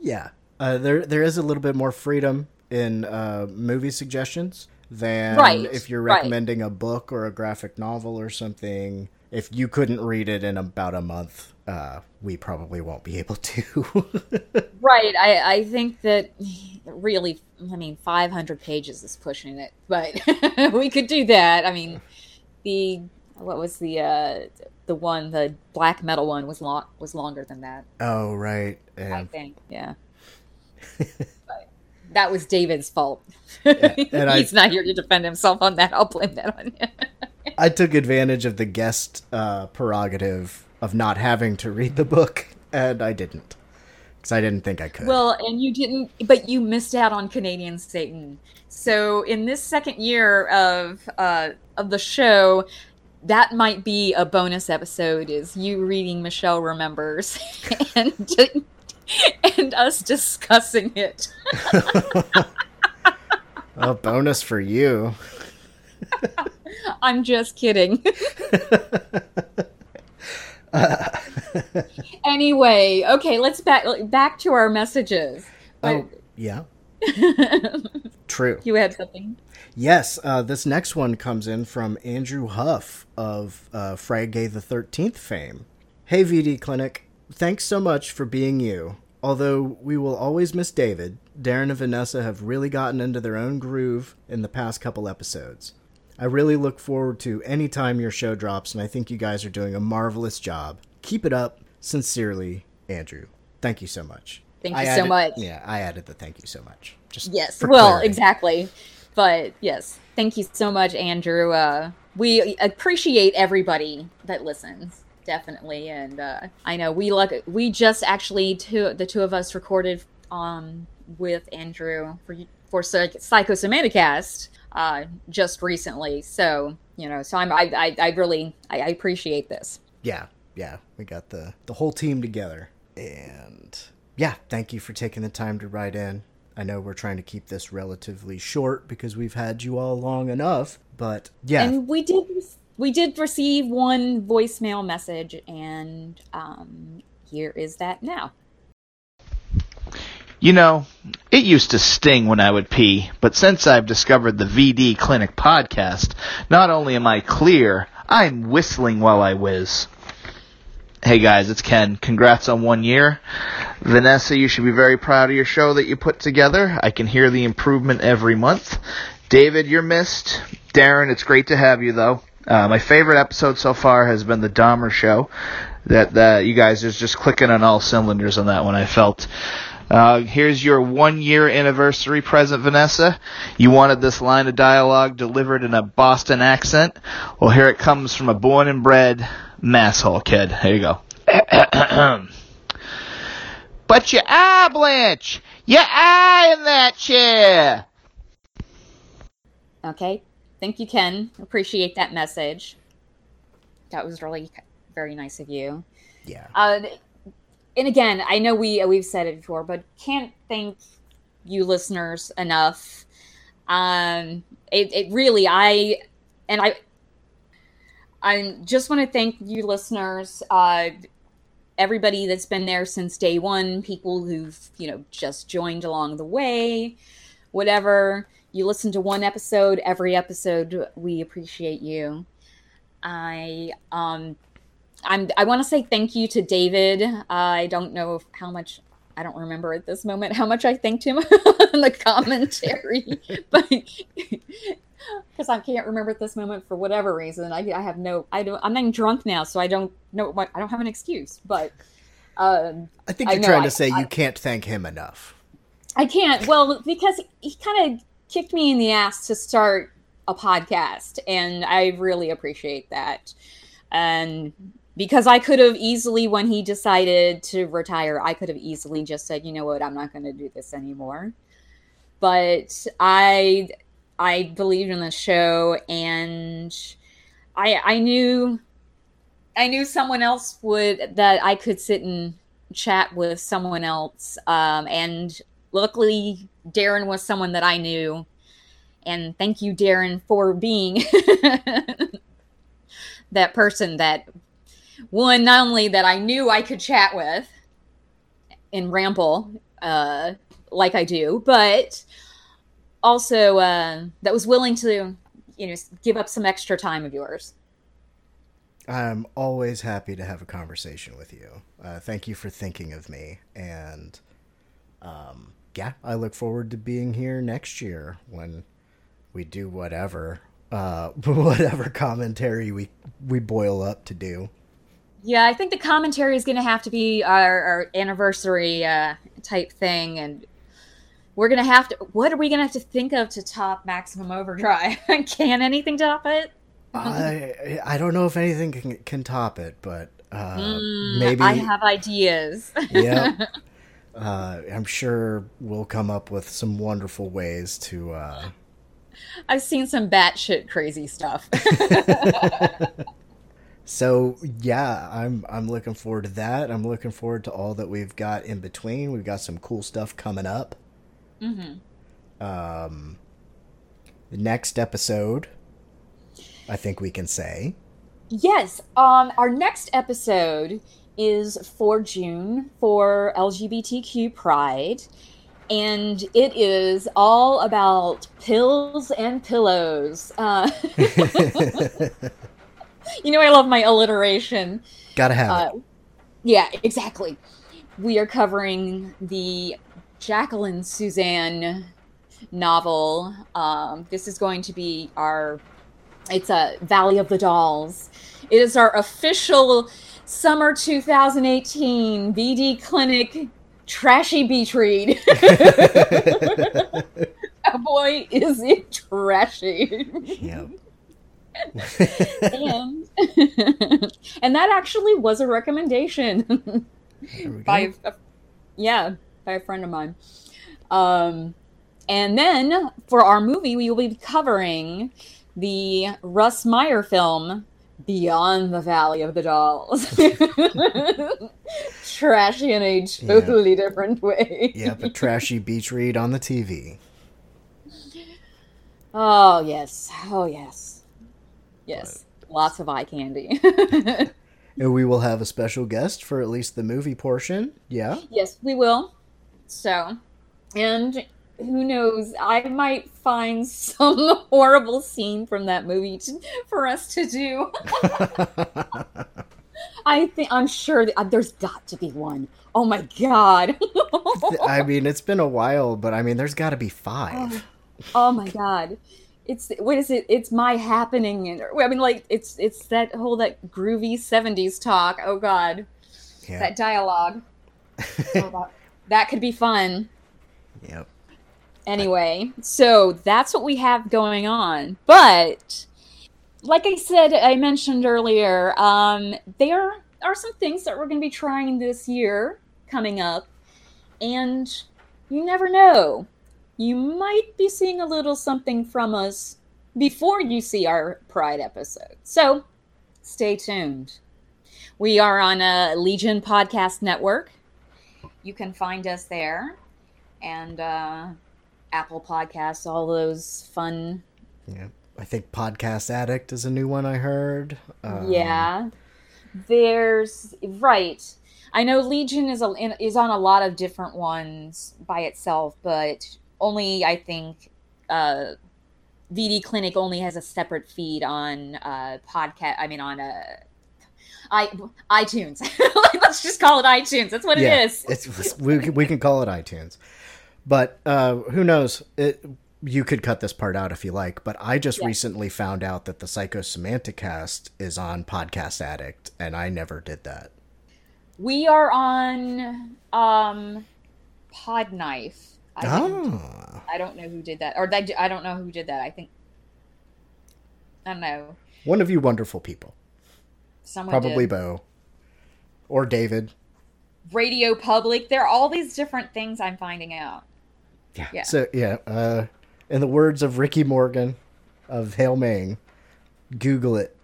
Yeah. Uh, there there is a little bit more freedom in uh, movie suggestions than Right, if you're right. recommending a book or a graphic novel or something. If you couldn't read it in about a month, uh, we probably won't be able to. [laughs] Right. I, I think that really, I mean, 500 pages is pushing it, but [laughs] we could do that. I mean, the what was the uh, the one the black metal one was long was longer than that. oh right, I think. Yeah. [laughs] that was David's fault. and [laughs] I- He's not here to defend himself on that. I'll blame that on him. I took advantage of the guest uh, prerogative of not having to read the book, and I didn't because I didn't think I could. Well, and you didn't, but you missed out on Canadian Satan. So in this second year of uh, of the show, that might be a bonus episode. Is you reading Michelle remembers [laughs] and [laughs] and us discussing it. [laughs] a bonus for you. [laughs] I'm just kidding. anyway, okay, let's back back to our messages. Oh, yeah. True. You had something. Yes, uh, this next one comes in from Andrew Huff of uh, Friday the 13th fame. Hey, VD Clinic. Thanks so much for being you. Although we will always miss David, Daeron and Vanessa have really gotten into their own groove in the past couple episodes. I really look forward to any time your show drops, and I think you guys are doing a marvelous job. Keep it up. Sincerely, Andrew. Thank you so much. Thank I you so added- much. Yeah, I added the thank you so much. Just Yes. Well, clarity. exactly. But yes, thank you so much, Andrew. Uh, we appreciate everybody that listens, definitely. And uh, I know we look. We just actually two the two of us recorded um with Andrew for for Psych- Psychosomaticast uh just recently. So you know, so I'm I I, I really I, I appreciate this. Yeah, yeah, we got the the whole team together, and yeah, thank you for taking the time to write in. I know we're trying to keep this relatively short because we've had you all long enough, but yeah, And we did we did receive one voicemail message, and um, here is that now. You know, it used to sting when I would pee, but since I've discovered the VD Clinic podcast, not only am I clear, I'm whistling while I whiz. Hey guys, it's Ken. Congrats on one year. Vanessa, you should be very proud of your show that you put together. I can hear the improvement every month. David, you're missed. Daeron, it's great to have you though. Uh, my favorite episode so far has been the Dahmer show. That that you guys is just clicking on all cylinders on that one. I felt. Uh, here's your one year anniversary present, Vanessa. You wanted this line of dialogue delivered in a Boston accent. Well, here it comes from a born and bred masshole kid. Here you go. [clears throat] but your eye, Blanche! Your eye in that chair! Okay, thank you, Ken. Appreciate that message. That was really very nice of you. yeah, Uh, and again, I know we we've said it before, but can't thank you listeners enough. Um, it, it really I and I I just want to thank you listeners. Uh, everybody that's been there since day one, people who've you know just joined along the way, whatever. You listen to one episode every episode. We appreciate you. I um I'm I want to say thank you to David. I don't know if, how much I don't remember at this moment how much I thanked him [laughs] in the commentary, [laughs] but [laughs] because I can't remember at this moment for whatever reason. I, I have no I don't I'm not drunk now, so I don't know what I don't have an excuse. But um, I think you're know, trying I- to say I- you can't thank him enough. I can't. Well, because he kind of kicked me in the ass to start a podcast, and I really appreciate that. And because I could have easily, when he decided to retire, I could have easily just said, "You know what? I'm not going to do this anymore." But I, I believed in the show, and I, I knew, I knew someone else would that I could sit and chat with someone else, um, and luckily Daeron was someone that I knew. And thank you, Daeron, for being [laughs] that person that one, not only that I knew I could chat with and ramble uh, like I do, but also uh, that was willing to, you know, give up some extra time of yours. I'm always happy to have a conversation with you. Uh, thank you for thinking of me, and um, yeah, I look forward to being here next year when we do whatever, uh, [laughs] whatever commentary we we boil up to do. Yeah, I think the commentary is going to have to be our, our anniversary uh, type thing, and we're going to have to. What are we going to have to think of to top Maximum Overdrive? [laughs] Can anything top it? I I don't know if anything can, can top it, but uh, Mm, maybe I have ideas. [laughs] Yep. Uh, I'm sure we'll come up with some wonderful ways to. Uh, I've seen some batshit crazy stuff. [laughs] so yeah, I'm I'm looking forward to that. I'm looking forward to all that we've got in between. We've got some cool stuff coming up. Mm-hmm. Um, the next episode, I think we can say. Yes. Um, our next episode is for June for LGBTQ Pride, and it is all about pills and pillows. Uh, [laughs] [laughs] you know, I love my alliteration. Gotta have Uh, it. yeah, exactly. We are covering the Jacqueline Susann novel. Um, this is going to be our It's a Valley of the Dolls. It is our official summer 2018 VD Clinic trashy beach read. [laughs] oh boy, is it trashy. Yep. and, [laughs] and that actually was a recommendation [laughs] There we go. by a, yeah by a friend of mine um and then for our movie we will be covering the russ meyer film beyond the valley of the dolls [laughs] trashy in a totally different way yeah, a trashy beach read on the TV. oh yes oh yes yes lots of eye candy [laughs] And we will have a special guest for at least the movie portion. Yeah. Yes, we will. So, and who knows? I might find [laughs] some horrible scene from that movie to, for us to do. [laughs] I think I'm sure that, uh, there's got to be one. Oh my god! I mean, it's been a while, but I mean, there's got to be five. oh my god! It's what is it? It's my happening, and I mean, like it's it's that whole that groovy '70s talk. Oh god, Yeah. that dialogue. [laughs] Oh, that, that could be fun. Yep. Anyway, so that's what we have going on. But like I said, I mentioned earlier, um, there are some things that we're going to be trying this year coming up, and you never know. You might be seeing a little something from us before you see our Pride episode. So stay tuned. We are on a Legion Podcast Network. You can find us there and uh, Apple Podcasts, all those fun. Yeah. I think Podcast Addict is a new one I heard. Um, yeah, there's right. I know Legion is a, is on a lot of different ones by itself, but only I think uh, VD Clinic only has a separate feed on uh, podcast. I mean, on uh, I iTunes. [laughs] Let's just call it iTunes. That's what yeah, it is. It's, we, we can call it iTunes. But uh, who knows? It, you could cut this part out if you like, but I just Yeah. recently found out that the Psychosomaticast is on Podcast Addict, and I never did that. We are on um, Podknife. I, Ah, I don't know who did that, or that, I don't know who did that. I think I don't know. one of you wonderful people. Someone Probably did. Bo. Or David. Radio Public. There are all these different things I'm finding out. Yeah. Yeah. So, yeah, uh, in the words of Ricky Morgan of Hail Ming, Google it.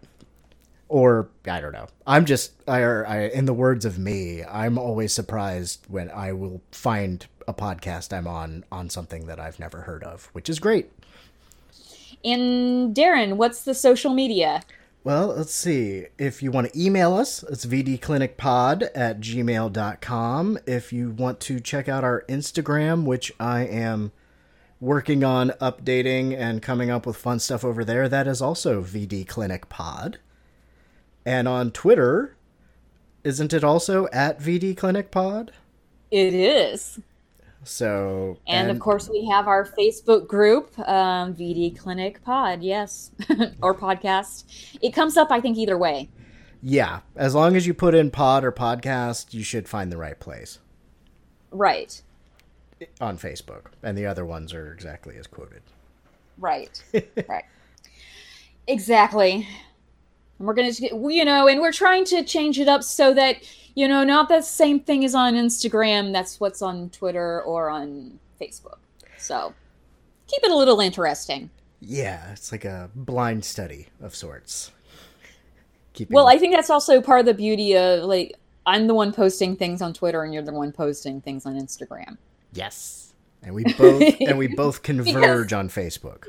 Or, I don't know. I'm just, I, or I, in the words of me, I'm always surprised when I will find a podcast I'm on on something that I've never heard of, which is great. And Daeron, what's the social media? Well, let's see. If you want to email us, it's vdclinicpod at gmail.com. If you want to check out our Instagram, which I am working on updating and coming up with fun stuff over there, that is also vdclinicpod. And on Twitter, isn't it also at vdclinicpod? It is. So, And, of course, we have our Facebook group, um, VD Clinic Pod, yes, [laughs] or podcast. It comes up, I think, either way. yeah, as long as you put in pod or podcast, you should find the right place Right, on Facebook. And the other ones are exactly as quoted. right, [laughs] right. Exactly. And we're going to, you know, and we're trying to change it up so that, you know, not the same thing as on Instagram, that's what's on Twitter or on Facebook. So keep it a little interesting. Yeah, it's like a blind study of sorts. Keeping Well, I think that's also part of the beauty of like I'm the one posting things on Twitter and you're the one posting things on Instagram. yes, and we both and we both [laughs] converge on Facebook.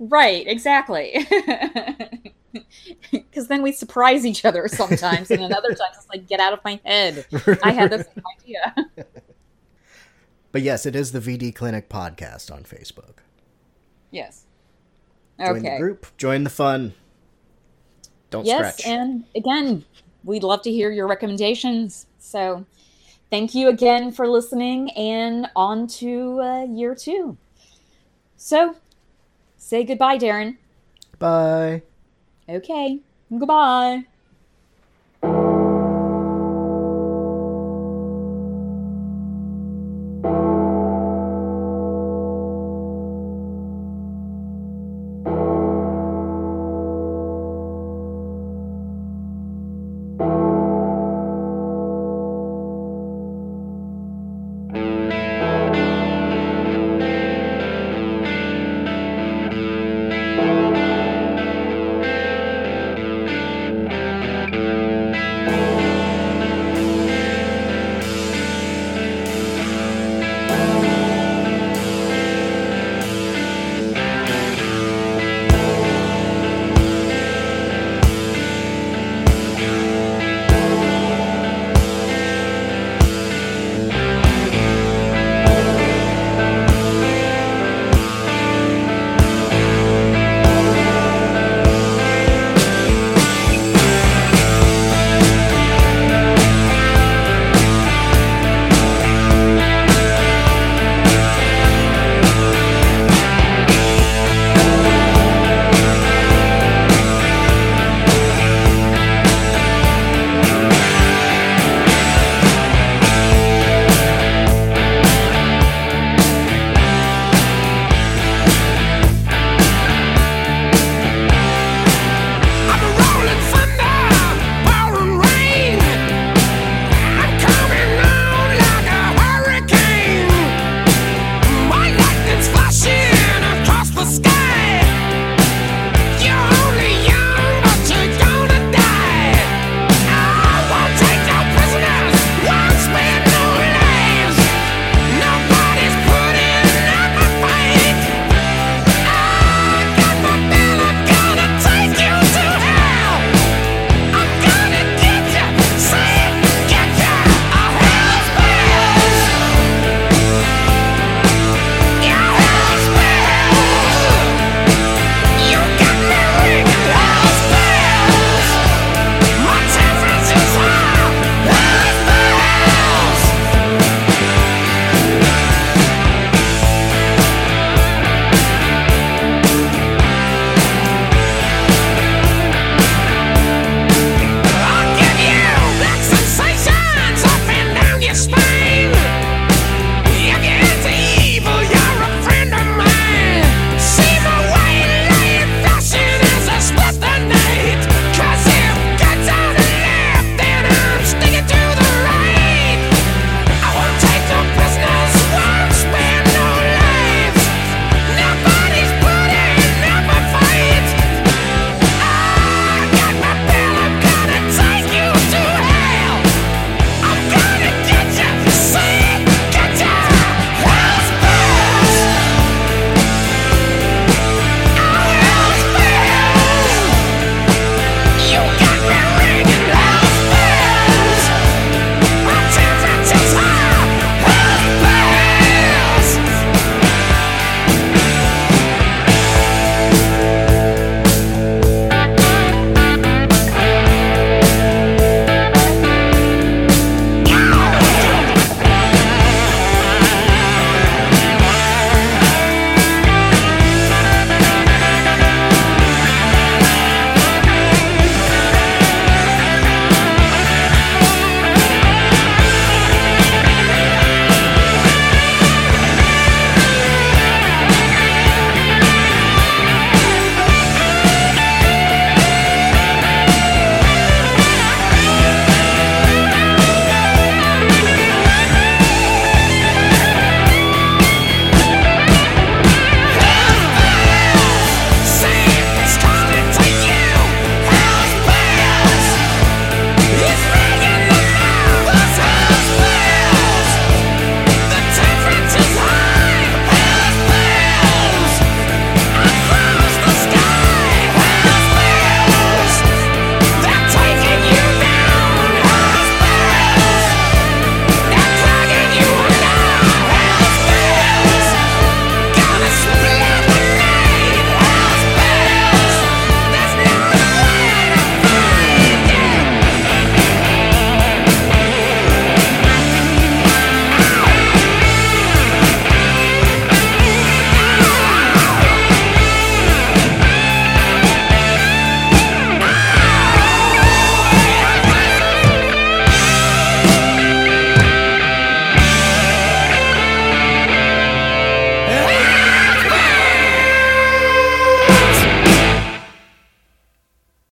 Right, exactly. [laughs] Because then we surprise each other sometimes, and then other times it's like, get out of my head. I had the same [laughs] idea. But yes, it is the VD Clinic podcast on Facebook. yes. Join the group, join the fun. Don't Yes, scratch. and again, we'd love to hear your recommendations. So, thank you again for listening, and on to uh, year two. So, say goodbye, Daeron. Bye. Okay. Goodbye.